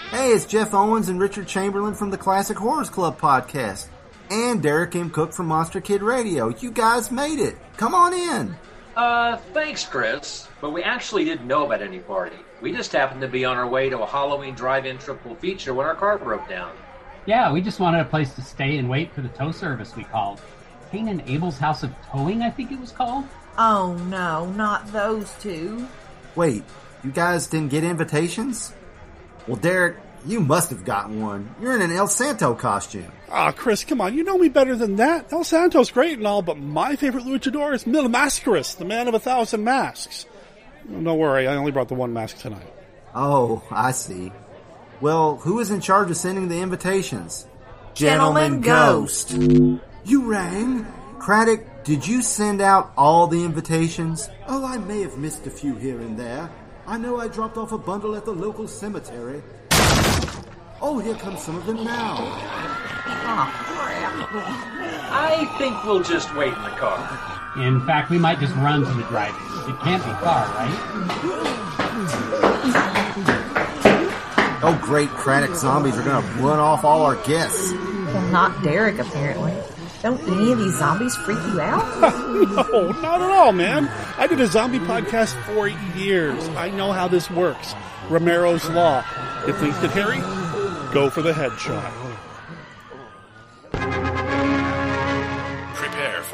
Hey, it's Jeff Owens and Richard Chamberlain from the Classic Horrors Club podcast. And Derek M. Koch from Monster Kid Radio. You guys made it. Come on in. Uh, thanks, Chris. But we actually didn't know about any party. We just happened to be on our way to a Halloween drive-in triple feature when our car broke down. Yeah, we just wanted a place to stay and wait for the tow service we called. Cain and Abel's House of Towing, I think it was called. Oh no, not those two. Wait, you guys didn't get invitations? Well, Derek, you must have gotten one. You're in an El Santo costume. Ah, Chris, come on. You know me better than that. El Santo's great and all, but my favorite luchador is Mil Máscaras, the man of a thousand masks. Don't worry, I only brought the one mask tonight. Oh, I see. Well, who is in charge of sending the invitations? Gentleman Ghost. You rang? Craddock, did you send out all the invitations? Oh, I may have missed a few here and there. I know I dropped off a bundle at the local cemetery. Oh, here come some of them now. Ah, I think we'll just wait in the car. In fact, we might just run to the drive-in. It can't be far, right? Oh, great. Craddock zombies are going to run off all our guests. Well, not Derek, apparently. Don't any of these zombies freak you out? no, not at all, man. I did a zombie podcast for years. I know how this works. Romero's Law. If things get hairy, go for the headshot.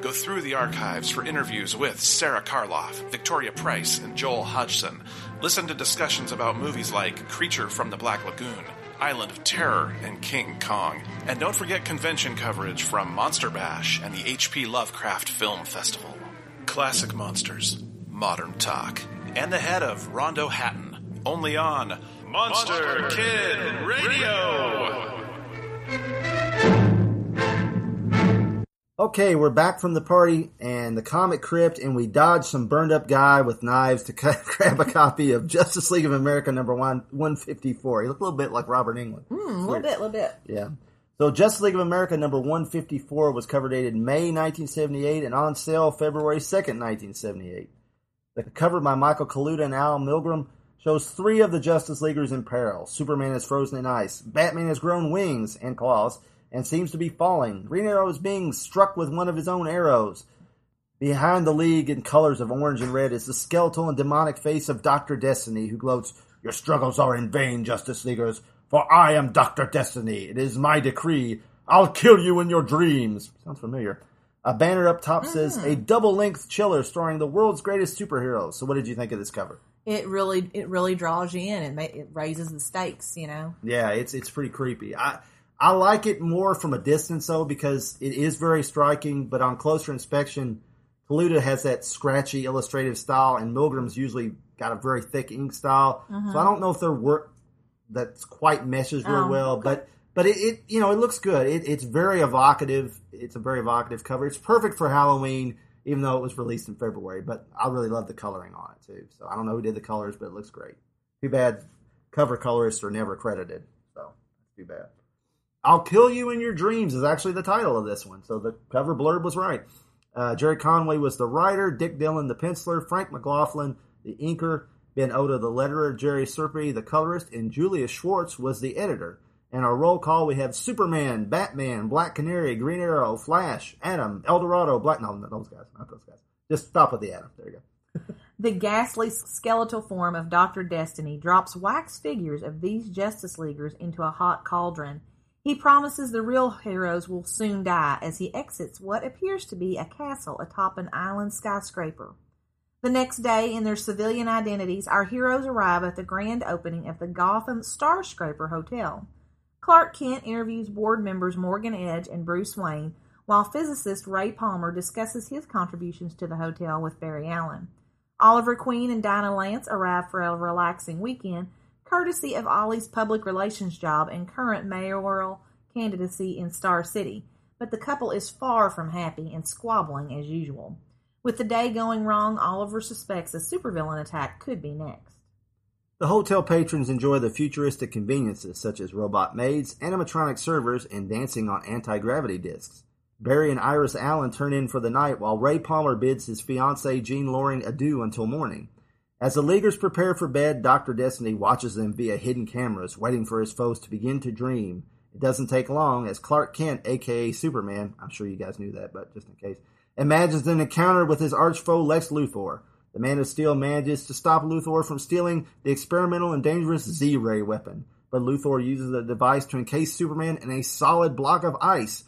Go through the archives for interviews with Sara Karloff, Victoria Price, and Joel Hodgson. Listen to discussions about movies like Creature from the Black Lagoon, Island of Terror, and King Kong. And don't forget convention coverage from Monster Bash and the H.P. Lovecraft Film Festival. Classic monsters, modern talk, and the head of Rondo Hatton. Only on Monster, Kid Radio. Okay, we're back from the party and the comic crypt, and we dodged some burned up guy with knives to grab a copy of Justice League of America number one one fifty four. He looked a little bit like Robert Englund. Hmm, a little bit, a little bit. Yeah. So Justice League of America number 154 was cover dated May 1978 and on sale February 2nd, 1978. The cover by Michael Kaluta and Al Milgrom shows three of the Justice Leaguers in peril. Superman is frozen in ice. Batman has grown wings and claws and seems to be falling. Green Arrow is being struck with one of his own arrows. Behind the League in colors of orange and red is the skeletal and demonic face of Dr. Destiny, who gloats, Your struggles are in vain, Justice Leaguers, for I am Dr. Destiny. It is my decree. I'll kill you in your dreams. Sounds familiar. A banner up top says, hmm. A double length chiller starring the world's greatest superheroes. So, what did you think of this cover? It really, it really draws you in. It ma- it raises the stakes. You know. Yeah, it's it's pretty creepy. I I like it more from a distance though because it is very striking, but on closer inspection, Kaluta has that scratchy illustrative style, and Milgrom's usually got a very thick ink style. So I uh-huh. don't know if their work that's quite meshes real Oh, well, okay. but but it, it you know it looks good. It, it's very evocative. It's a very evocative cover. It's perfect for Halloween, even though it was released in February. But I really love the coloring on it too. So I don't know who did the colors, but it looks great. Too bad cover colorists are never credited. So too bad. I'll Kill You in Your Dreams is actually the title of this one. So the cover blurb was right. Uh, Gerry Conway was the writer, Dick Dillin the penciler, Frank McLaughlin the inker, Ben Oda the letterer, Jerry Serpe the colorist, and Julius Schwartz was the editor. And our roll call, we have Superman, Batman, Black Canary, Green Arrow, Flash, Atom, El Dorado, Black... No, not those guys. Not those guys. Just stop with the Atom. There you go. The ghastly skeletal form of Dr. Destiny drops wax figures of these Justice Leaguers into a hot cauldron. He promises the real heroes will soon die as he exits what appears to be a castle atop an island skyscraper. The next day, in their civilian identities, our heroes arrive at the grand opening of the Gotham Starscraper Hotel. Clark Kent interviews board members Morgan Edge and Bruce Wayne, while physicist Ray Palmer discusses his contributions to the hotel with Barry Allen. Oliver Queen and Dinah Lance arrive for a relaxing weekend, courtesy of Ollie's public relations job and current mayoral candidacy in Star City, but the couple is far from happy and squabbling as usual. With the day going wrong, Oliver suspects a supervillain attack could be next. The hotel patrons enjoy the futuristic conveniences such as robot maids, animatronic servers, and dancing on anti gravity discs. Barry and Iris Allen turn in for the night while Ray Palmer bids his fiancee Jean Loring adieu until morning. As the Leaguers prepare for bed, Dr. Destiny watches them via hidden cameras, waiting for his foes to begin to dream. It doesn't take long as Clark Kent, aka Superman, I'm sure you guys knew that, but just in case, imagines an encounter with his arch foe Lex Luthor. The Man of Steel manages to stop Luthor from stealing the experimental and dangerous Z-Ray weapon, but Luthor uses the device to encase Superman in a solid block of ice.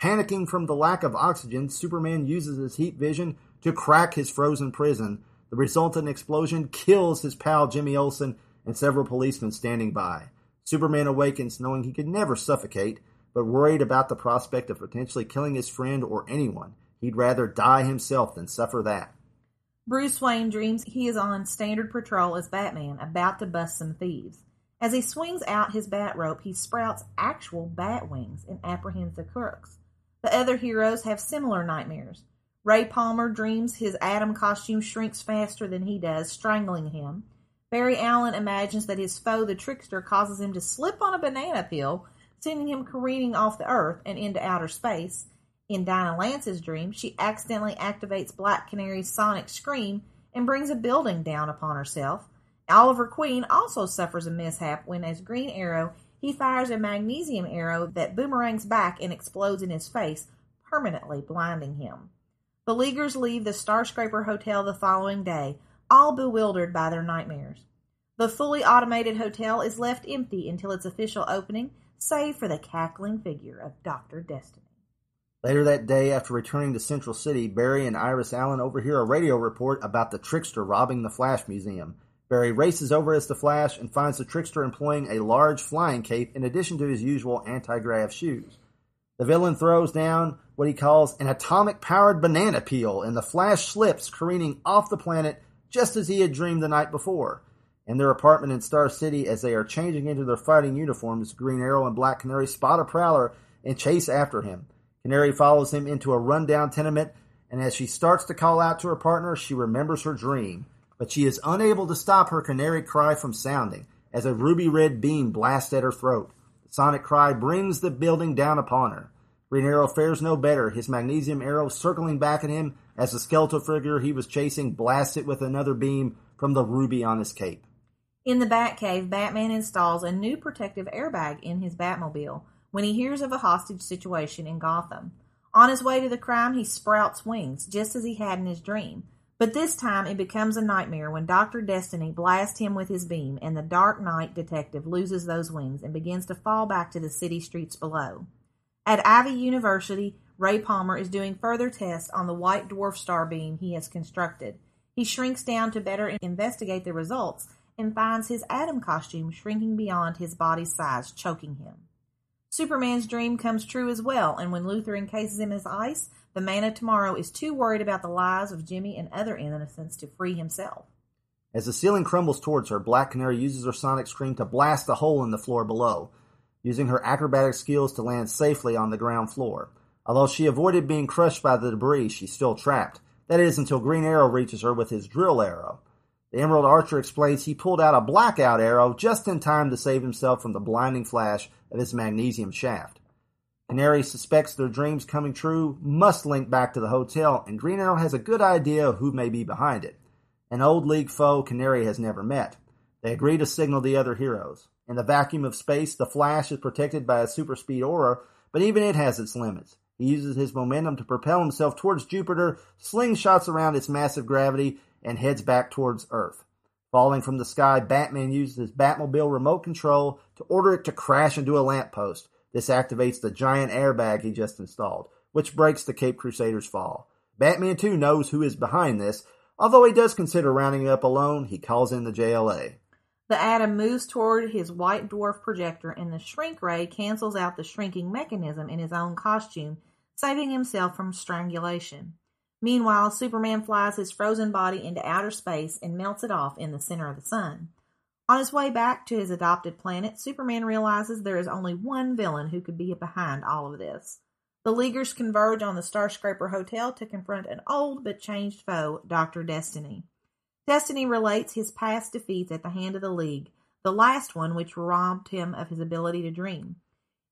Panicking from the lack of oxygen, Superman uses his heat vision to crack his frozen prison. The resultant explosion kills his pal Jimmy Olsen and several policemen standing by. Superman awakens knowing he could never suffocate, but worried about the prospect of potentially killing his friend or anyone. He'd rather die himself than suffer that. Bruce Wayne dreams he is on standard patrol as Batman, about to bust some thieves. As he swings out his bat rope, he sprouts actual bat wings and apprehends the crooks. The other heroes have similar nightmares. Ray Palmer dreams his Atom costume shrinks faster than he does, strangling him. Barry Allen imagines that his foe, the trickster, causes him to slip on a banana peel, sending him careening off the earth and into outer space. In Dinah Lance's dream, she accidentally activates Black Canary's sonic scream and brings a building down upon herself. Oliver Queen also suffers a mishap when, as Green Arrow, he fires a magnesium arrow that boomerangs back and explodes in his face, permanently blinding him. The Leaguers leave the Starscraper Hotel the following day, all bewildered by their nightmares. The fully automated hotel is left empty until its official opening, save for the cackling figure of Dr. Destiny. Later that day, after returning to Central City, Barry and Iris Allen overhear a radio report about the trickster robbing the Flash Museum. Barry races over as the Flash and finds the trickster employing a large flying cape in addition to his usual anti-grav shoes. The villain throws down what he calls an atomic powered banana peel, and the Flash slips, careening off the planet just as he had dreamed the night before. In their apartment in Star City, as they are changing into their fighting uniforms, Green Arrow and Black Canary spot a prowler and chase after him. Canary follows him into a rundown tenement, and as she starts to call out to her partner, she remembers her dream. But she is unable to stop her canary cry from sounding as a ruby red beam blasts at her throat. The sonic cry brings the building down upon her. Green fares no better, his magnesium arrow circling back at him as the skeletal figure he was chasing blasts it with another beam from the ruby on his cape. In the Batcave, Batman installs a new protective airbag in his Batmobile when he hears of a hostage situation in Gotham. On his way to the crime, he sprouts wings, just as he had in his dream. But this time it becomes a nightmare when Dr. Destiny blasts him with his beam and the Dark Knight detective loses those wings and begins to fall back to the city streets below. At Ivy University, Ray Palmer is doing further tests on the white dwarf star beam he has constructed. He shrinks down to better investigate the results and finds his Atom costume shrinking beyond his body's size, choking him. Superman's dream comes true as well, and when Luthor encases him as ice, the man of tomorrow is too worried about the lives of Jimmy and other innocents to free himself. As the ceiling crumbles towards her, Black Canary uses her sonic scream to blast a hole in the floor below, using her acrobatic skills to land safely on the ground floor. Although she avoided being crushed by the debris, she's still trapped. That is until Green Arrow reaches her with his drill arrow. The Emerald Archer explains he pulled out a blackout arrow just in time to save himself from the blinding flash of his magnesium shaft. Canary suspects their dreams coming true must link back to the hotel, and Green Arrow has a good idea of who may be behind it. An old League foe Canary has never met. They agree to signal the other heroes. In the vacuum of space, the Flash is protected by a super speed aura, but even it has its limits. He uses his momentum to propel himself towards Jupiter, slingshots around its massive gravity, and heads back towards Earth. Falling from the sky, Batman uses his Batmobile remote control to order it to crash into a lamppost. This activates the giant airbag he just installed, which breaks the Cape Crusader's fall. Batman too knows who is behind this. Although he does consider rounding up alone, he calls in the JLA. The atom moves toward his white dwarf projector, and the shrink ray cancels out the shrinking mechanism in his own costume, saving himself from strangulation. Meanwhile, Superman flies his frozen body into outer space and melts it off in the center of the sun. On his way back to his adopted planet, Superman realizes there is only one villain who could be behind all of this. The Leaguers converge on the Starscraper Hotel to confront an old but changed foe, Dr. Destiny. Destiny relates his past defeats at the hand of the League, the last one which robbed him of his ability to dream.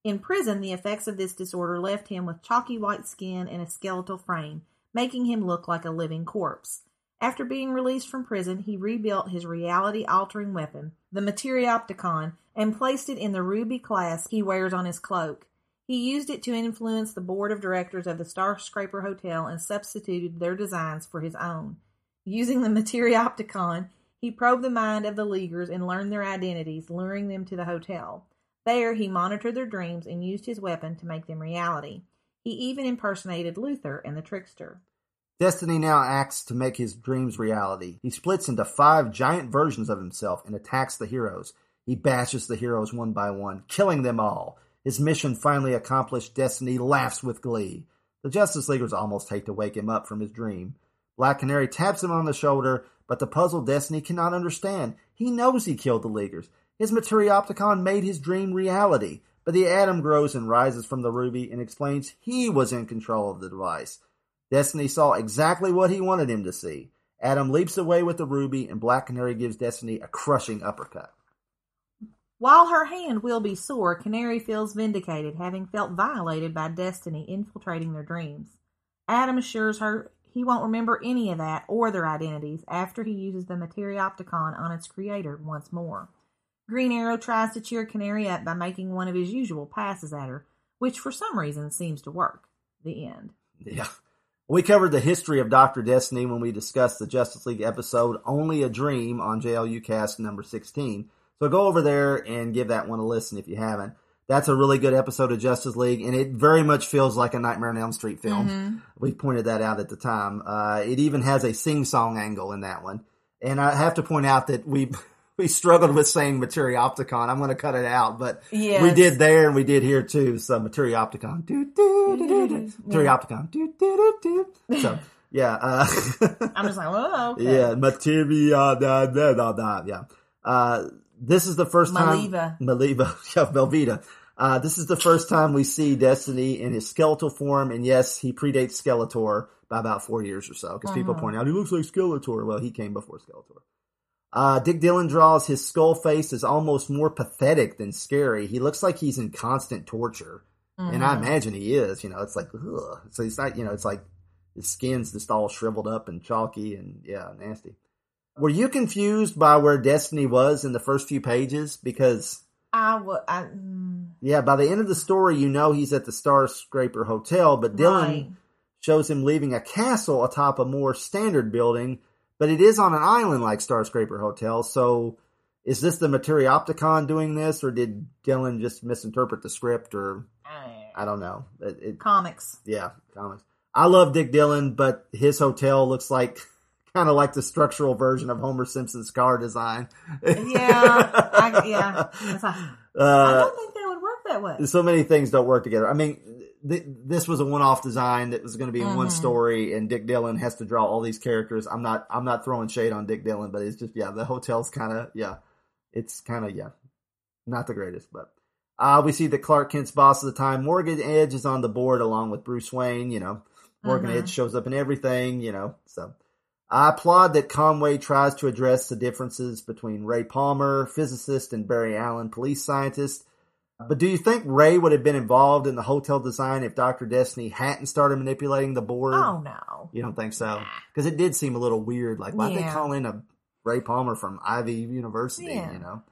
In prison, the effects of this disorder left him with chalky white skin and a skeletal frame, making him look like a living corpse. After being released from prison, he rebuilt his reality altering weapon, the Materiopticon, and placed it in the ruby clasp he wears on his cloak. He used it to influence the board of directors of the Starscraper Hotel and substituted their designs for his own. Using the Materiopticon, he probed the mind of the Leaguers and learned their identities, luring them to the hotel. There, he monitored their dreams and used his weapon to make them reality. He even impersonated Luthor and the Trickster. Destiny now acts to make his dreams reality. He splits into five giant versions of himself and attacks the heroes. He bashes the heroes one by one, killing them all. His mission finally accomplished, Destiny laughs with glee. The Justice Leaguers almost hate to wake him up from his dream. Black Canary taps him on the shoulder, but the puzzled Destiny cannot understand. He knows he killed the Leaguers. His Materiopticon made his dream reality, but the atom grows and rises from the ruby and explains he was in control of the device. Destiny saw exactly what he wanted him to see. Atom leaps away with the ruby, and Black Canary gives Destiny a crushing uppercut. While her hand will be sore, Canary feels vindicated, having felt violated by Destiny infiltrating their dreams. Atom assures her he won't remember any of that or their identities after he uses the Materiopticon on its creator once more. Green Arrow tries to cheer Canary up by making one of his usual passes at her, which for some reason seems to work. The end. Yeah. We covered the history of Dr. Destiny when we discussed the Justice League episode Only a Dream on JLU cast number 16. So go over there and give that one a listen if you haven't. That's a really good episode of Justice League, and it very much feels like a Nightmare on Elm Street film. Mhm. We pointed that out at the time. Uh, it even has a sing-song angle in that one. And I have to point out that we we struggled with saying Materiopticon. I'm going to cut it out, but Yes. we did there and we did here too. So Materiopticon, do do do do do, Materiopticon, do do do do. So yeah, uh, I'm just like, oh, okay. yeah, Materia, da da da da. Yeah, uh, this is the first time. Maliva. Maliva, yeah, Velveeta. Uh, this is the first time we see Destiny in his skeletal form, and yes, he predates Skeletor by about four years or so, because people Uh-huh. point out he looks like Skeletor. Well, he came before Skeletor. Uh, Dick Dillin draws his skull face as almost more pathetic than scary. He looks like he's in constant torture. And I Mhm. imagine he is, you know, it's like, ugh. So he's not, you know, it's like his skin's just all shriveled up and chalky and yeah, nasty. Were you confused by where Destiny was in the first few pages? Because, I would. I, mm, yeah, by the end of the story, you know he's at the Star Scraper Hotel, but Dillin Right. shows him leaving a castle atop a more standard building, but it is on an island like Star Scraper Hotel. So is this the Materiopticon doing this, or did Dillin just misinterpret the script, or I don't know. It, it, comics. yeah, comics. I love Dick Dillin, but his hotel looks like kind of like the structural version of Homer Simpson's car design. Yeah, I, yeah. It's I Uh, don't think that would work that way. so many things don't work together. I mean, th- this was a one-off design that was going to be in one Mhm. story, and Dick Dillin has to draw all these characters. I'm not, I'm not throwing shade on Dick Dillin, but it's just, yeah, the hotel's kind of, yeah, it's kind of, yeah, not the greatest, but. Uh, we see that Clark Kent's boss at the time, Morgan Edge, is on the board along with Bruce Wayne. You know, Morgan Mhm. Edge shows up in everything. You know, so I applaud that Conway tries to address the differences between Ray Palmer, physicist, and Barry Allen, police scientist. But do you think Ray would have been involved in the hotel design if Dr. Destiny hadn't started manipulating the board? Oh no. You don't think so? Because it did seem a little weird. Like, why'd they call in a Ray Palmer from Ivy University? Yeah. You know?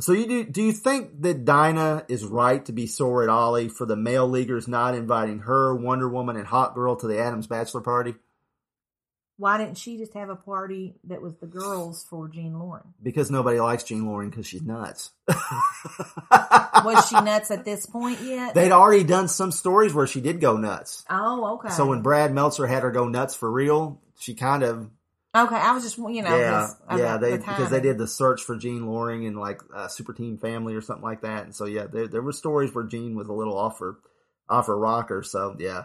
So you do, do you think that Dinah is right to be sore at Ollie for the male leaguers not inviting her, Wonder Woman, and Hawkgirl to the Atom's bachelor party? Why didn't she just have a party that was the girls for Jean Loring? Because nobody likes Jean Loring because she's nuts. Was she nuts at this point yet? They'd already done some stories where she did go nuts. oh, okay. So when Brad Meltzer had her go nuts for real, she kind of okay, I was just you know yeah, just, yeah, they the because they did the search for Jean Loring and like uh, Super Team Family or something like that, and so yeah, there there were stories where Jean was a little off her off her rocker. So yeah,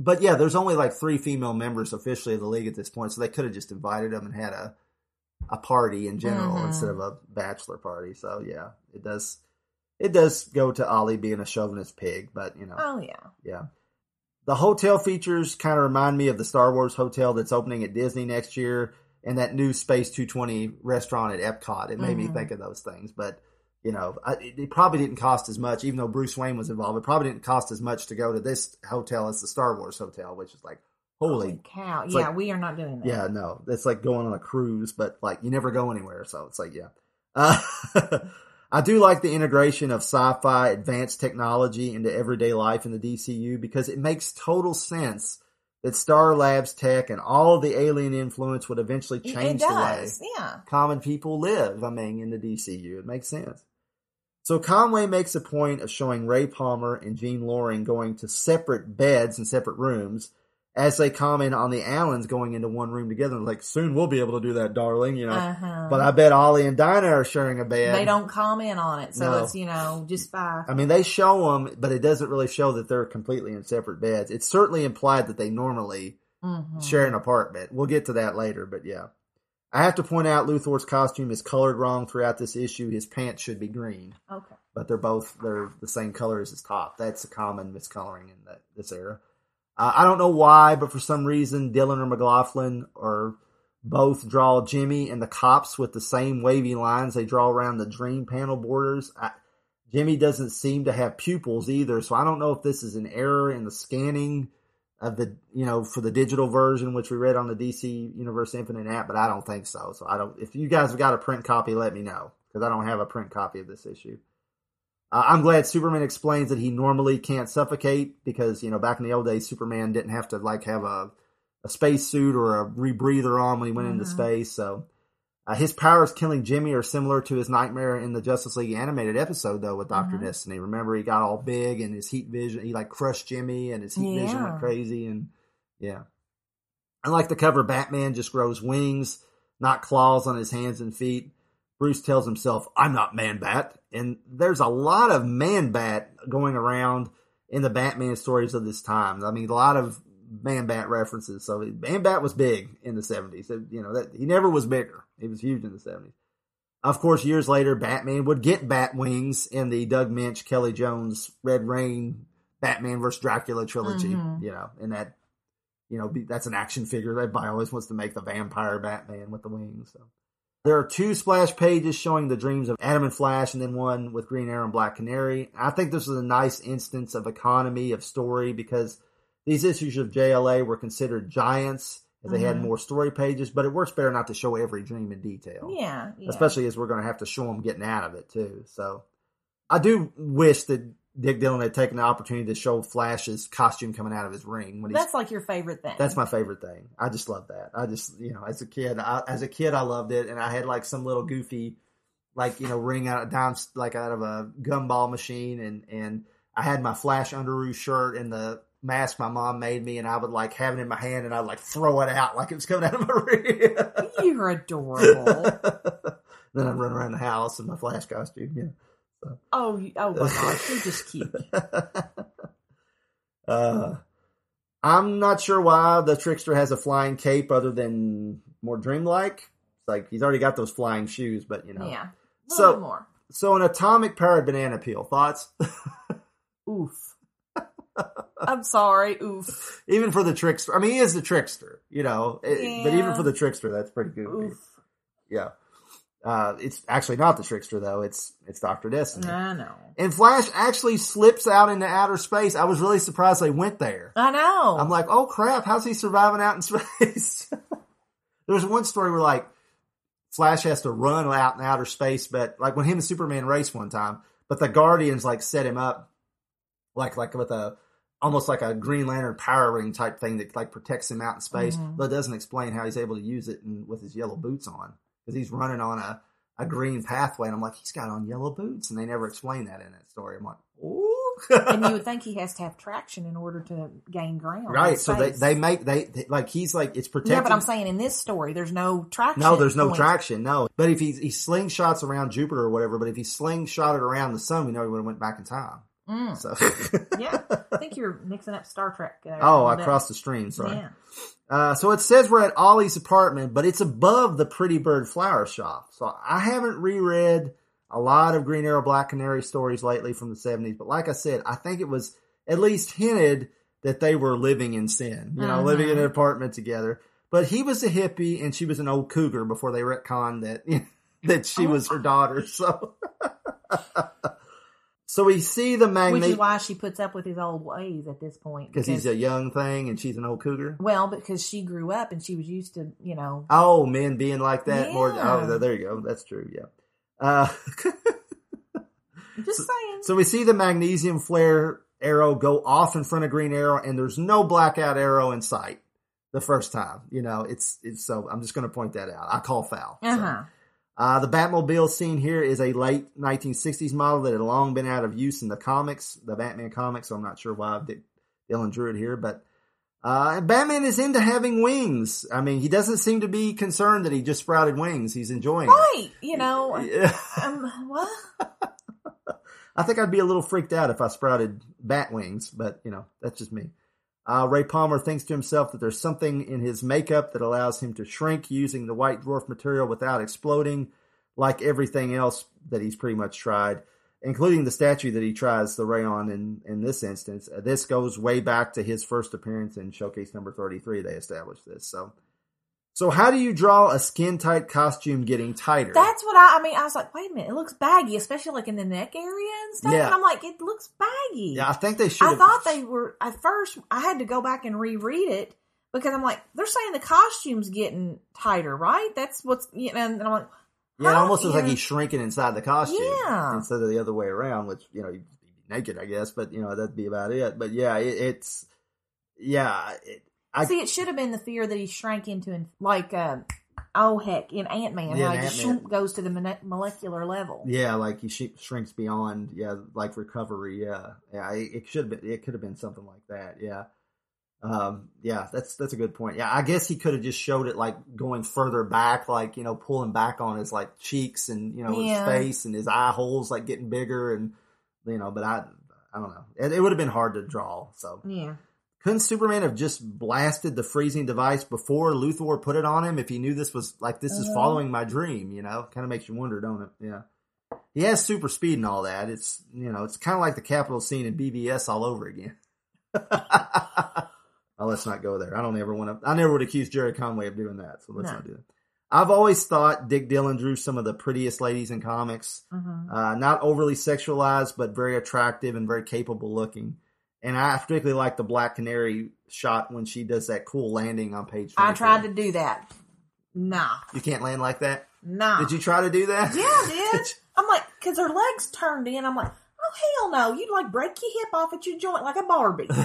but yeah, there's only like three female members officially of the league at this point, so they could have just invited them and had a a party in general Mhm. instead of a bachelor party. So yeah, it does it does go to Ollie being a chauvinist pig, but you know, Oh yeah. yeah. The hotel features kind of remind me of the Star Wars hotel that's opening at Disney next year and that new Space 220 restaurant at Epcot. It made me Mhm. think of those things. But, you know, I, it, probably didn't cost as much, even though Bruce Wayne was involved. It probably didn't cost as much to go to this hotel as the Star Wars hotel, which is like, holy. Cow. It's Yeah, like- we are not doing that. Yeah, no, it's like going on a cruise, but like you never go anywhere. So it's like, yeah. Uh, I do like the integration of sci-fi advanced technology into everyday life in the DCU because it makes total sense that Star Labs tech and all of the alien influence would eventually change the way. Yeah. common people live. I mean, in the DCU, it makes sense. So Conway makes a point of showing Ray Palmer and Jean Loring going to separate beds and separate rooms as they comment on the Allens going into one room together. Like, soon we'll be able to do that, darling, you know. Uh-huh. But I bet Ollie and Dinah are sharing a bed. They don't comment on it, so No. it's you know just by I mean, they show them, but it doesn't really show that they're completely in separate beds. It's certainly implied that they normally Mhm. share an apartment. We'll get to that later, but yeah. I have to point out Luthor's costume is colored wrong throughout this issue. His pants should be green, Okay. but they're both they're the same color as his top. That's a common miscoloring in that this era. Uh, I don't know why, but for some reason, Dillin or McLaughlin or both draw Jimmy and the cops with the same wavy lines they draw around the dream panel borders. I, Jimmy doesn't seem to have pupils either, so I don't know if this is an error in the scanning of the you know for the digital version which we read on the DC Universe Infinite app, but I don't think so. So I don't. If you guys have got a print copy, let me know because I don't have a print copy of this issue. Uh, I'm glad Superman explains that he normally can't suffocate because you know back in the old days Superman didn't have to like have a a space suit or a rebreather on when he went into Mhm. space. So uh, his powers killing Jimmy are similar to his nightmare in the Justice League animated episode though with Doctor Mhm. Destiny. Remember he got all big and his heat vision he like crushed Jimmy and his heat vision Yeah. went crazy and yeah. I like the cover Batman just grows wings, not claws on his hands and feet. Bruce tells himself, I'm not Man Bat. And there's a lot of Man Bat going around in the Batman stories of this time. I mean, a lot of Man Bat references. So Man Bat was big in the 70s. You know, that he never was bigger. He was huge in the 70s. Of course, years later, Batman would get bat wings in the Doug Moench, Kelly Jones, Red Rain, Batman vs. Dracula trilogy. Mhm. You know, and that, you know, that's an action figure. Everybody always wants to make the vampire Batman with the wings. So. There are two splash pages showing the dreams of Atom and Flash, and then one with Green Arrow and Black Canary. I think this is a nice instance of economy of story because these issues of JLA were considered giants as they had Mhm. more story pages, but it works better not to show every dream in detail Yeah, yeah. especially as we're going to have to show them getting out of it too. So I do wish that Dick Dillin had taken the opportunity to show Flash's costume coming out of his ring when. That's like your favorite thing. That's my favorite thing. I just love that. I just, you know, as a kid, I, as a kid, I loved it, and I had like some little goofy, like you know, ring out down like out of a gumball machine, and and I had my Flash Underoos shirt and the mask my mom made me, and I would like have it in my hand, and I'd like throw it out like it was coming out of my ring. You're adorable. then I'd run around the house in my Flash costume. Yeah. oh, oh my gosh, you're just cute. Uh, I'm not sure why the trickster has a flying cape other than more dreamlike. It's like he's already got those flying shoes, but you know. Yeah. A So- more. So an atomic powered banana peel. Thoughts? Oof. I'm sorry. Oof. even for the trickster. I mean, he is the trickster, you know. It- But even for the trickster, that's pretty goofy. Yeah. Uh, it's actually not the trickster though. It's it's Doctor Destiny. I know. And Flash actually slips out into outer space. I was really surprised they went there. I know. I'm like, oh crap, how's he surviving out in space? there was one story where like Flash has to run out in outer space, but like when him and Superman race one time, but the Guardians like set him up like like with a almost like a Green Lantern power ring type thing that like protects him out in space, Mhm. but it doesn't explain how he's able to use it and with his yellow boots on because he's running on a a green pathway, and I'm like, he's got on yellow boots, and they never explain that in that story. I'm like, ooh. and you would think he has to have traction in order to gain ground. Right, so they, they make they, they like he's like it's protected. Yeah, but I'm saying in this story, there's no traction. No, there's no point. traction. No, but if he he slingshots around Jupiter or whatever, but if he slingshotted around the sun, we know he would have went back in time. Mm. So yeah, I think you're mixing up Star Trek. There oh, I bit. crossed the stream. Sorry. Yeah. Uh, so it says we're at Ollie's apartment, but it's above the Pretty Bird flower shop. So I haven't reread a lot of Green Arrow Black Canary stories lately from the 70s, but like I said, I think it was at least hinted that they were living in sin, you know, Mhm. living in an apartment together. But he was a hippie and she was an old cougar before they retconned that, that she was her daughter. So, so we see the Which is why she puts up with his old ways at this point. because he's a young thing and she's an old cougar. well, because she grew up and she was used to, you know, Oh, men being like that more. Oh, there you go. That's true. Yeah. Uh, just saying. so we see the magnesium flare arrow go off in front of Green Arrow, and there's no blackout arrow in sight. The first time, you know, it's it's so. I'm just going to point that out. I call foul. Uh So, Uh the Batmobile scene here is a late 1960s model that had long been out of use in the comics, the Batman comics. So I'm not sure why Dillin drew it here, but uh, Batman is into having wings. I mean, he doesn't seem to be concerned that he just sprouted wings. He's enjoying it. Right. You know, um, what? I think I'd be a little freaked out if I sprouted bat wings, but you know, that's just me. Uh, Ray Palmer thinks to himself that there's something in his makeup that allows him to shrink using the white dwarf material without exploding, like everything else that he's pretty much tried, including the statue that he tries the ray on in, in this instance. Uh, this goes way back to his first appearance in Showcase number 33. They established this. So, so how do you draw a skin tight costume getting tighter? That's what I. I mean, I was like, wait a minute, it looks baggy, especially like in the neck area and stuff. Yeah. And I'm like, it looks baggy. yeah, I think they should I thought they were at first. I had to go back and reread it because I'm like, they're saying the costume's getting tighter, right? That's what's you know. And I'm like, Yeah, it almost looks like he's shrinking inside the costume. Yeah. Instead of the other way around, which, you know, naked, I guess, but, you know, that'd be about it. But yeah, it, it's, yeah, it, I, See, it should have been the fear that he shrank into, in, like, uh, oh heck, in Ant Man, Yeah, how he just Ant-Man. shroom- goes to the molecular level. yeah, like he sh- shrinks beyond, yeah, like recovery. Yeah. Yeah. It, it should have been, it could have been something like that. Yeah. Um, yeah, that's, that's a good point. Yeah. I guess he could have just showed it like going further back, like, you know, pulling back on his like cheeks and, you know, Yeah. his face and his eye holes like getting bigger and, you know, but I, I don't know. It, it would have been hard to draw. So, Yeah. Couldn't Superman have just blasted the freezing device before Luthor put it on him if he knew this was like this is Mhm. following my dream, you know? Kind of makes you wonder, don't it? Yeah. He has super speed and all that. It's you know, it's kind of like the Capitol scene in BBS all over again. oh, let's not go there. I don't ever want to. I never would accuse Gerry Conway of doing that, so let's No. not do that. I've always thought Dick Dillin drew some of the prettiest ladies in comics. Mhm. Uh, not overly sexualized, but very attractive and very capable looking. And I particularly like the Black Canary shot when she does that cool landing on page. I tried to do that. Nah. You can't land like that. Nah. Did you try to do that? Yeah, I did. I'm like, because her legs turned in. I'm like, oh hell no! You'd like break your hip off at your joint like a Barbie.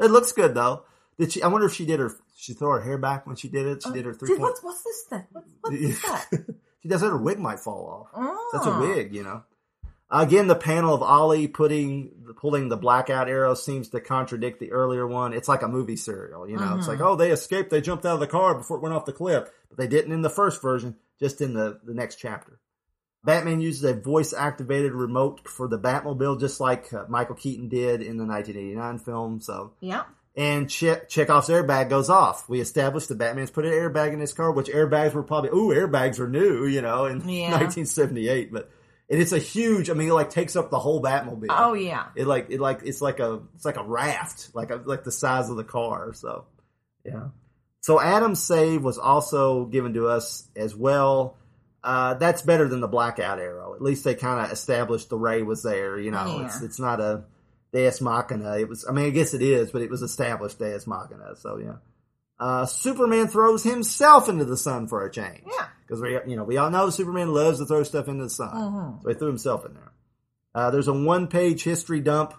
it looks good though. Did she? I wonder if she did her. She throw her hair back when she did it. She uh, did her three Dude, point. what's what's this thing? What, what is that? She does. Her wig might fall off. That's a Oh. wig, you know. Again, the panel of Ollie putting pulling the blackout arrow seems to contradict the earlier one. It's like a movie serial, you know. It's Mhm. like, oh, they escaped, they jumped out of the car before it went off the cliff, but they didn't in the first version, just in the the next chapter. Batman uses a voice activated remote for the Batmobile, just like uh, Michael Keaton did in the 1989 film. So, Yeah. and che- Chekhov's airbag goes off. We established that Batman's put an airbag in his car, which airbags were probably, ooh, airbags are new, you know, in Yeah. 1978. But and it's a huge. I mean, it like takes up the whole Batmobile. Oh yeah. It like it like it's like a it's like a raft, like a, like the size of the car. So, yeah. So Atom's save was also given to us as well. Uh, that's better than the blackout arrow. At least they kind of established the ray was there. You know, Yeah. it's it's not a Deus Machina. It was. I mean, I guess it is, but it was established Deus Machina. So yeah. Uh, Superman throws himself into the sun for a change. Yeah. Because we, you know, we all know Superman loves to throw stuff into the sun. Mhm. So he threw himself in there. Uh, there's a one-page history dump,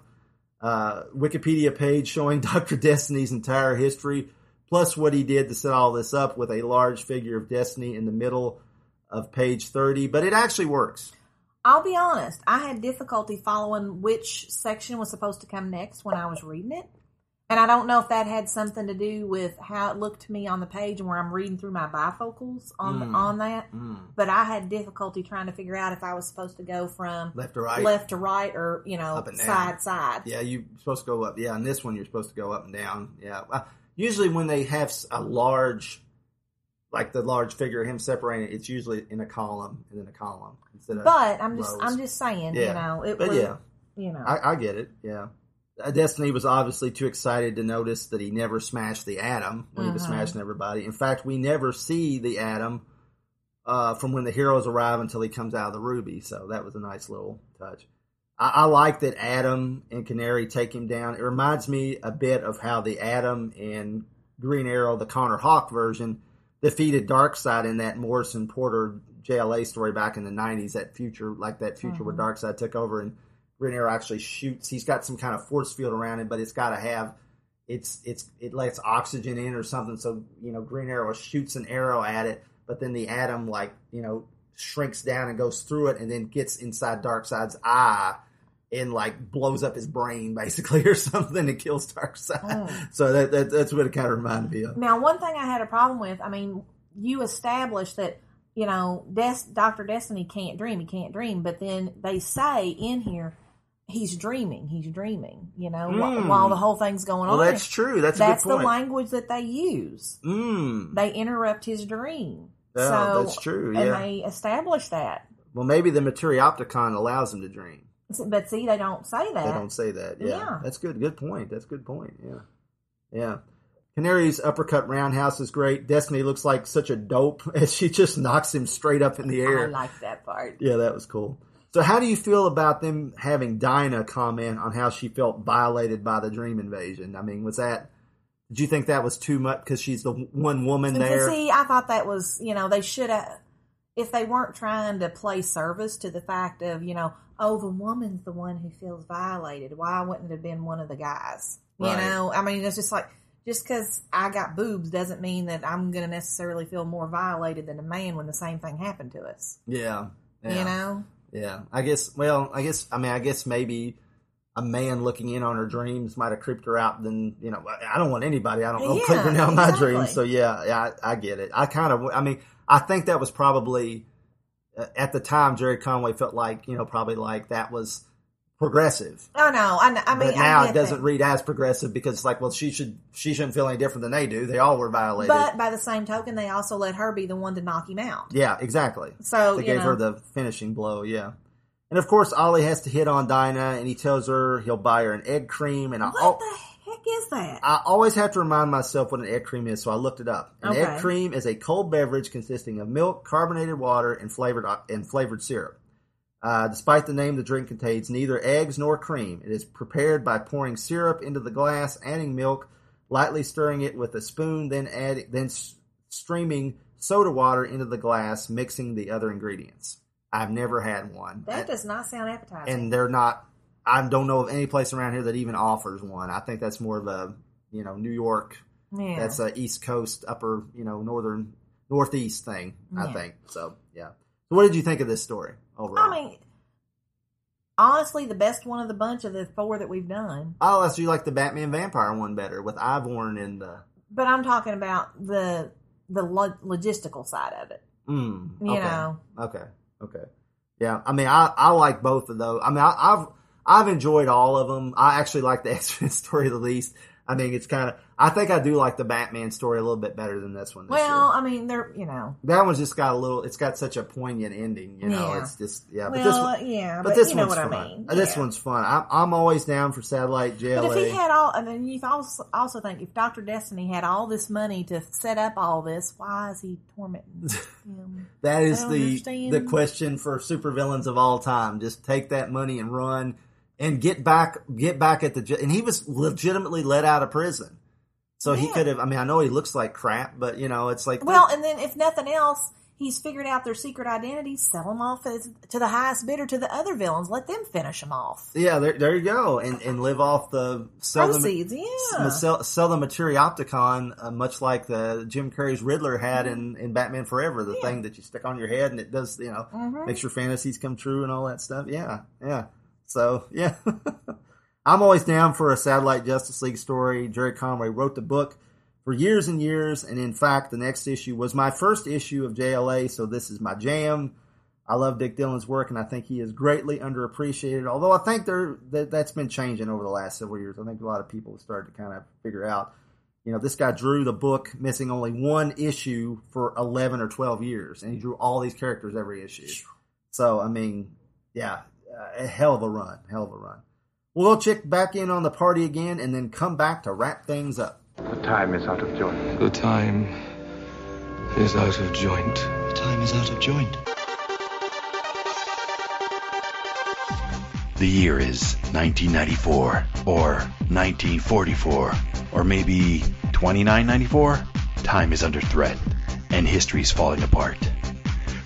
uh, Wikipedia page showing Doctor Destiny's entire history, plus what he did to set all this up with a large figure of Destiny in the middle of page 30. But it actually works. I'll be honest. I had difficulty following which section was supposed to come next when I was reading it. And I don't know if that had something to do with how it looked to me on the page and where I'm reading through my bifocals on Mm. on that. Mm. But I had difficulty trying to figure out if I was supposed to go from Left to right. left to right, or you know, Up and down. side side. Yeah, you're supposed to go up. Yeah, and this one you're supposed to go up and down. Yeah. Uh, Usually when they have a large, like the large figure of him separating, it's usually in a column and then a column instead of. But I'm just. I'm just saying, Yeah. you know, it But was, yeah. you know, I, I get it. Yeah. Uh, Destiny was obviously too excited to notice that he never smashed the atom when he was Mhm. smashing everybody. In fact, we never see the atom uh, from when the heroes arrive until he comes out of the ruby. So that was a nice little touch. I, I like that Atom and Canary take him down. It reminds me a bit of how the Atom and Green Arrow, the Connor Hawke version, defeated Darkseid in that Morrison Porter JLA story back in the '90s. That future, like that future where Mhm. Darkseid took over and Green Arrow actually shoots. He's got some kind of force field around him, but it's got to have it's it's it lets oxygen in or something. So you know, Green Arrow shoots an arrow at it, but then the atom like you know shrinks down and goes through it, and then gets inside Darkseid's eye and like blows up his brain basically or something and kills Darkseid. Oh. So that, that that's what it kind of reminded me of. Now, one thing I had a problem with, I mean, you established that, you know, Des- Dr. Destiny can't dream, he can't dream, but then they say in here, he's dreaming. He's dreaming. You know, Mm. wh- while the whole thing's going Well, on. that's true. That's a good that's the language that they use. Mm. They interrupt his dream. Yeah, so that's true, Yeah. And they establish that. Well, maybe the Materiopticon allows him to dream. But see, they don't say that. They don't say that. Yeah. Yeah. That's good. Good point. That's good point. Yeah. Yeah. Canary's uppercut roundhouse is great. Destiny looks like such a dope as she just knocks him straight up in the air. I like that part. Yeah, that was cool. So, how do you feel about them having Dinah comment on how she felt violated by the dream invasion? I mean, was that? Did you think that was too much because she's the one woman And there? see, I thought that was, you know, they should have, if they weren't trying to play service to the fact of, you know, oh, the woman's the one who feels violated. Why wouldn't it have been one of the guys? You Right. know, I mean, it's just like, just because I got boobs doesn't mean that I'm going to necessarily feel more violated than a man when the same thing happened to us. yeah, yeah. You know? Yeah, I guess. Well, I guess. I mean, I guess maybe a man looking in on her dreams might have creeped her out. Then you know, I don't want anybody. I don't know Yeah, creeping out my exactly. dreams. So yeah, yeah, I, I get it. I kind of. I mean, I think that was probably uh, at the time Gerry Conway felt like you know probably like that was progressive. Oh, no. I, kn- I mean, but now I it doesn't read as progressive because it's like, well, she should she shouldn't feel any different than they do. They all were violated. But by the same token, they also let her be the one to knock him out. Yeah, exactly. So, they gave know. her the finishing blow. Yeah, and of course Ollie has to hit on Dinah, and he tells her he'll buy her an egg cream. And I, What the heck is that? I always have to remind myself what an egg cream is, so I looked it up. An egg cream is a cold beverage consisting of milk, carbonated water, and flavored uh, and flavored syrup. Uh, despite the name, the drink contains neither eggs nor cream. It is prepared by pouring syrup into the glass, adding milk, lightly stirring it with a spoon, then adding then s- streaming soda water into the glass, mixing the other ingredients. I've never had one, That does not sound appetizing. and they're not. I don't know of any place around here that even offers one. I think that's more of a you know New York. Yeah. That's a East Coast, upper you know northern northeast thing. I think so. Yeah. So, what did you think of this story overall? I mean, honestly, the best one of the bunch of the four that we've done. Oh, so you like the Batman Vampire one better with Ivorn and the. But I'm talking about the the lo- logistical side of it. Mm, You okay. know. Okay. Okay. Yeah. I mean, I, I like both of those. I mean, I, I've I've enjoyed all of them. I actually like the X Men story the least. I mean, it's kind of. I think I do like the Batman story a little bit better than this one. This year. Well, I mean, they're you know. That one's just got a little. It's got such a poignant ending. You know, Yeah. it's just yeah. Well, but this one, yeah, but but this you know one's what I fun. mean. Uh, This one's fun. I'm, I'm always down for satellite Jail. But if he had all, and then you also also think if Doctor Destiny had all this money to set up all this, why is he tormenting him? that is the understand. the question for supervillains of all time. Just take that money and run and get back get back at the. And he was legitimately let out of prison, so he could have. I mean, I know he looks like crap, but you know, it's like Well, and then if nothing else, he's figured out their secret identities. Sell them off as, to the highest bidder to the other villains. Let them finish them off. Yeah, there, there you go, and and live off the sell Proceeds, the, yeah. sell, sell the Materiopticon, uh, much like the Jim Carrey's Riddler had in, in Batman Forever, the thing that you stick on your head and it does, you know, Mhm. makes your fantasies come true and all that stuff. Yeah, yeah. So yeah, I'm always down for a satellite Justice League story. Gerry Conway wrote the book for years and years, and in fact, the next issue was my first issue of JLA, so this is my jam. I love Dick Dillin's work, and I think he is greatly underappreciated. Although I think there that, that's been changing over the last several years. I think a lot of people have started to kind of figure out, you know, this guy drew the book missing only one issue for eleven or twelve years, and he drew all these characters every issue. So I mean, yeah, a hell of a run, hell of a run. We'll go check back in on the party again, and then come back to wrap things up. The time is out of joint. The time is out of joint. The time is out of joint. The year is 1994 or 1944 or maybe 2994. Time is under threat and history is falling apart.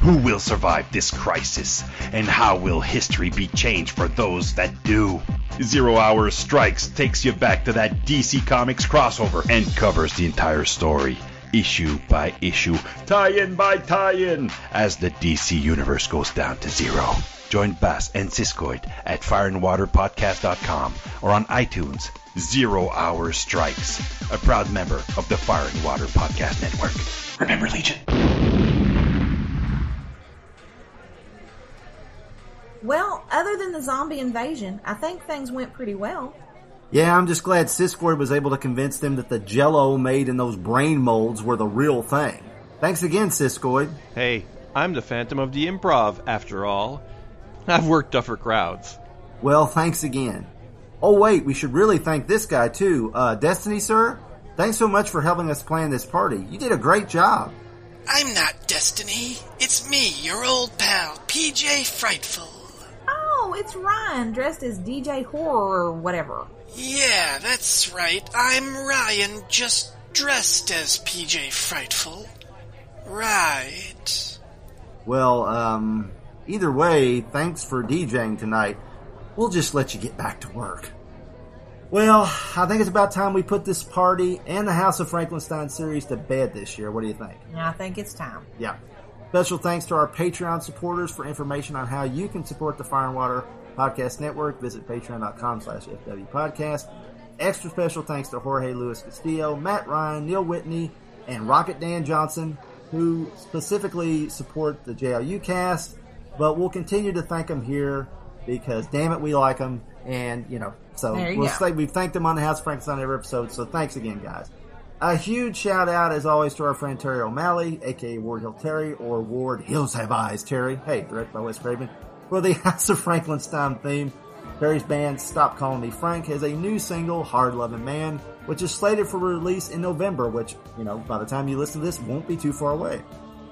Who will survive this crisis and how will history be changed for those that do? Zero Hour Strikes takes you back to that DC Comics crossover and covers the entire story, issue by issue, tie in by tie in, as the DC universe goes down to zero. Join Bass and Siskoid at fireandwaterpodcast.com or on iTunes. Zero Hour Strikes, a proud member of the Fire and Water Podcast Network. Remember, Legion. Well, other Other than the zombie invasion, I think things went pretty well. Yeah, I'm just glad Siskoid was able to convince them that the jello made in those brain molds were the real thing. Thanks again, Siskoid. Hey, I'm the Phantom of the Improv, after all. I've worked tougher crowds. Well, thanks again. Oh, wait, we should really thank this guy, too. Uh, Destiny, sir? Thanks so much for helping us plan this party. You did a great job. I'm not Destiny. It's me, your old pal, PJ Frightful. Oh, it's Ryan dressed as DJ Horror or whatever. Yeah, that's right. I'm Ryan, just dressed as PJ Frightful. Right. Well, um, either way, thanks for DJing tonight. We'll just let you get back to work. Well, I think it's about time we put this party and the House of Franklinstein series to bed this year. What do you think? I think it's time. Yeah. Special thanks to our Patreon supporters for information on how you can support the Fire and Water Podcast Network. Visit patreon.com slash FW Podcast. Extra special thanks to Jorge Luis Castillo, Matt Ryan, Neil Whitney, and Rocket Dan Johnson, who specifically support the JLU cast. But we'll continue to thank them here because, damn it, we like them. And, you know, so you we'll say we've thanked them on the House of Franklinstein every episode. So thanks again, guys. A huge shout out, as always, to our friend Terry O'Malley, aka Ward Hill Terry, or Ward Hills Have Eyes Terry. Hey, directed by Wes Craven. For the House of Franklinstein theme, Terry's band Stop Calling Me Frank has a new single, Hard Loving Man, which is slated for release in November, which, you know, by the time you listen to this, won't be too far away.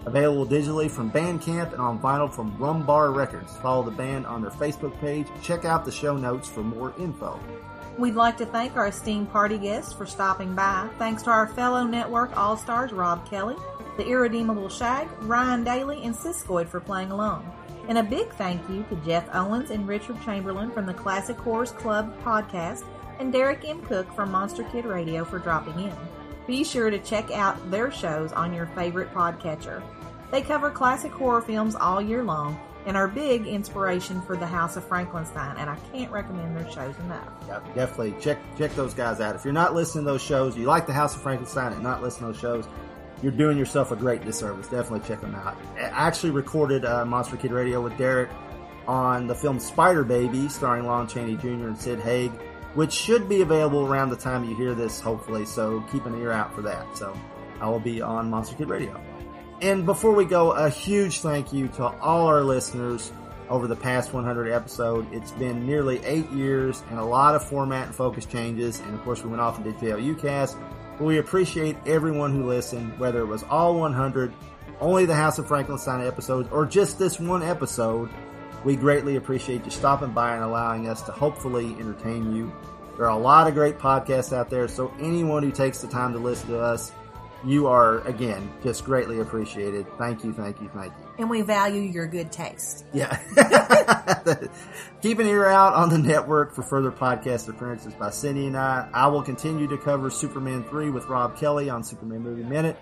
Available digitally from Bandcamp and on vinyl from Rumbar Records. Follow the band on their Facebook page. Check out the show notes for more info. We'd like to thank our esteemed party guests for stopping by. Thanks to our fellow network all stars Rob Kelly, The Irredeemable Shag, Ryan Daly, and Siskoid for playing along. And a big thank you to Jeff Owens and Richard Chamberlain from the Classic Horrors Club podcast and Derek M. Koch from Monster Kid Radio for dropping in. Be sure to check out their shows on your favorite podcatcher. They cover classic horror films all year long and are big inspiration for the House of Franklinstein, and I can't recommend their shows enough. Yeah, definitely check check those guys out. If you're not listening to those shows, you like the House of Franklinstein and not listening to those shows, you're doing yourself a great disservice. Definitely check them out. I actually recorded uh, Monster Kid Radio with Derek on the film Spider Baby, starring Lon Chaney Jr. and Sid Haig, which should be available around the time you hear this, hopefully. So keep an ear out for that. So I will be on Monster Kid Radio. And before we go, a huge thank you to all our listeners over the past 100 episode. It's been nearly eight years and a lot of format and focus changes. And of course, we went off and did JLU cast. But we appreciate everyone who listened, whether it was all 100, only the House of Franklinstein episodes, or just this one episode. We greatly appreciate you stopping by and allowing us to hopefully entertain you. There are a lot of great podcasts out there, so anyone who takes the time to listen to us, you are, again, just greatly appreciated. Thank you, thank you, thank you. And we value your good taste. Yeah. Keep an ear out on the network for further podcast appearances by Cindy and I. I will continue to cover Superman 3 with Rob Kelly on Superman Movie Minute.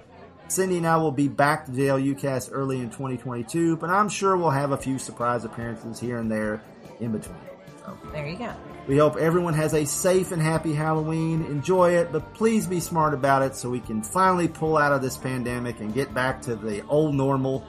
Cindy and I will be back to JLU cast early in 2022, but I'm sure we'll have a few surprise appearances here and there in between. So There you go. We hope everyone has a safe and happy Halloween. Enjoy it, but please be smart about it so we can finally pull out of this pandemic and get back to the old normal.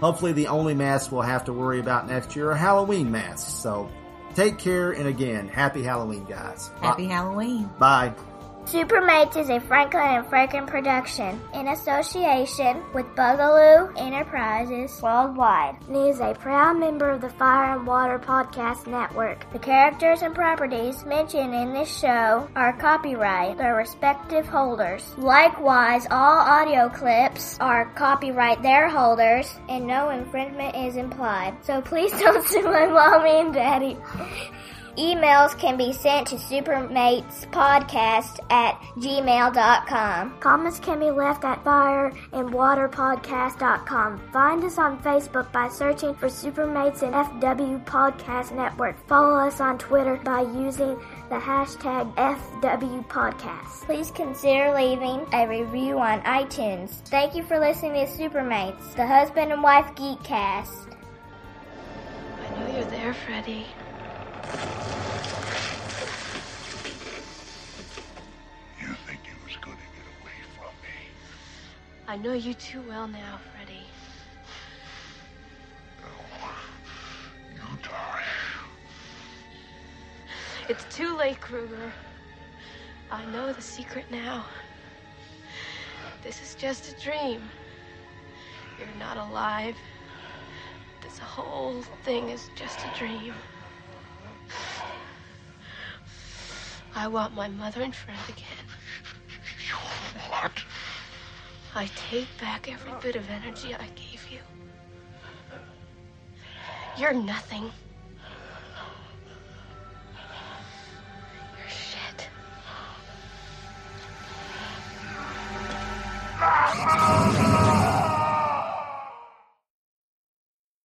Hopefully, the only masks we'll have to worry about next year are Halloween masks. So take care, and again, happy Halloween, guys. Happy Halloween. Bye. Supermates is a Franklin and Franklin production in association with Bugaloo Enterprises Worldwide and is a proud member of the Fire and Water Podcast Network. The characters and properties mentioned in this show are copyright their respective holders. Likewise, all audio clips are copyright their holders and no infringement is implied. So please don't sue my mommy and daddy. Emails can be sent to supermatespodcast at gmail.com. Comments can be left at fireandwaterpodcast.com. Find us on Facebook by searching for Supermates and FW Podcast Network. Follow us on Twitter by using the hashtag FW Podcast. Please consider leaving a review on iTunes. Thank you for listening to Supermates, the husband and wife geek cast. I know you're there, Freddy. You think you was gonna get away from me? I know you too well now, Freddy. You die. It's too late, Krueger. I know the secret now. This is just a dream. You're not alive. This whole thing is just a dream. I want my mother and friend again. What? I take back every bit of energy I gave you. You're nothing. You're shit. Ah!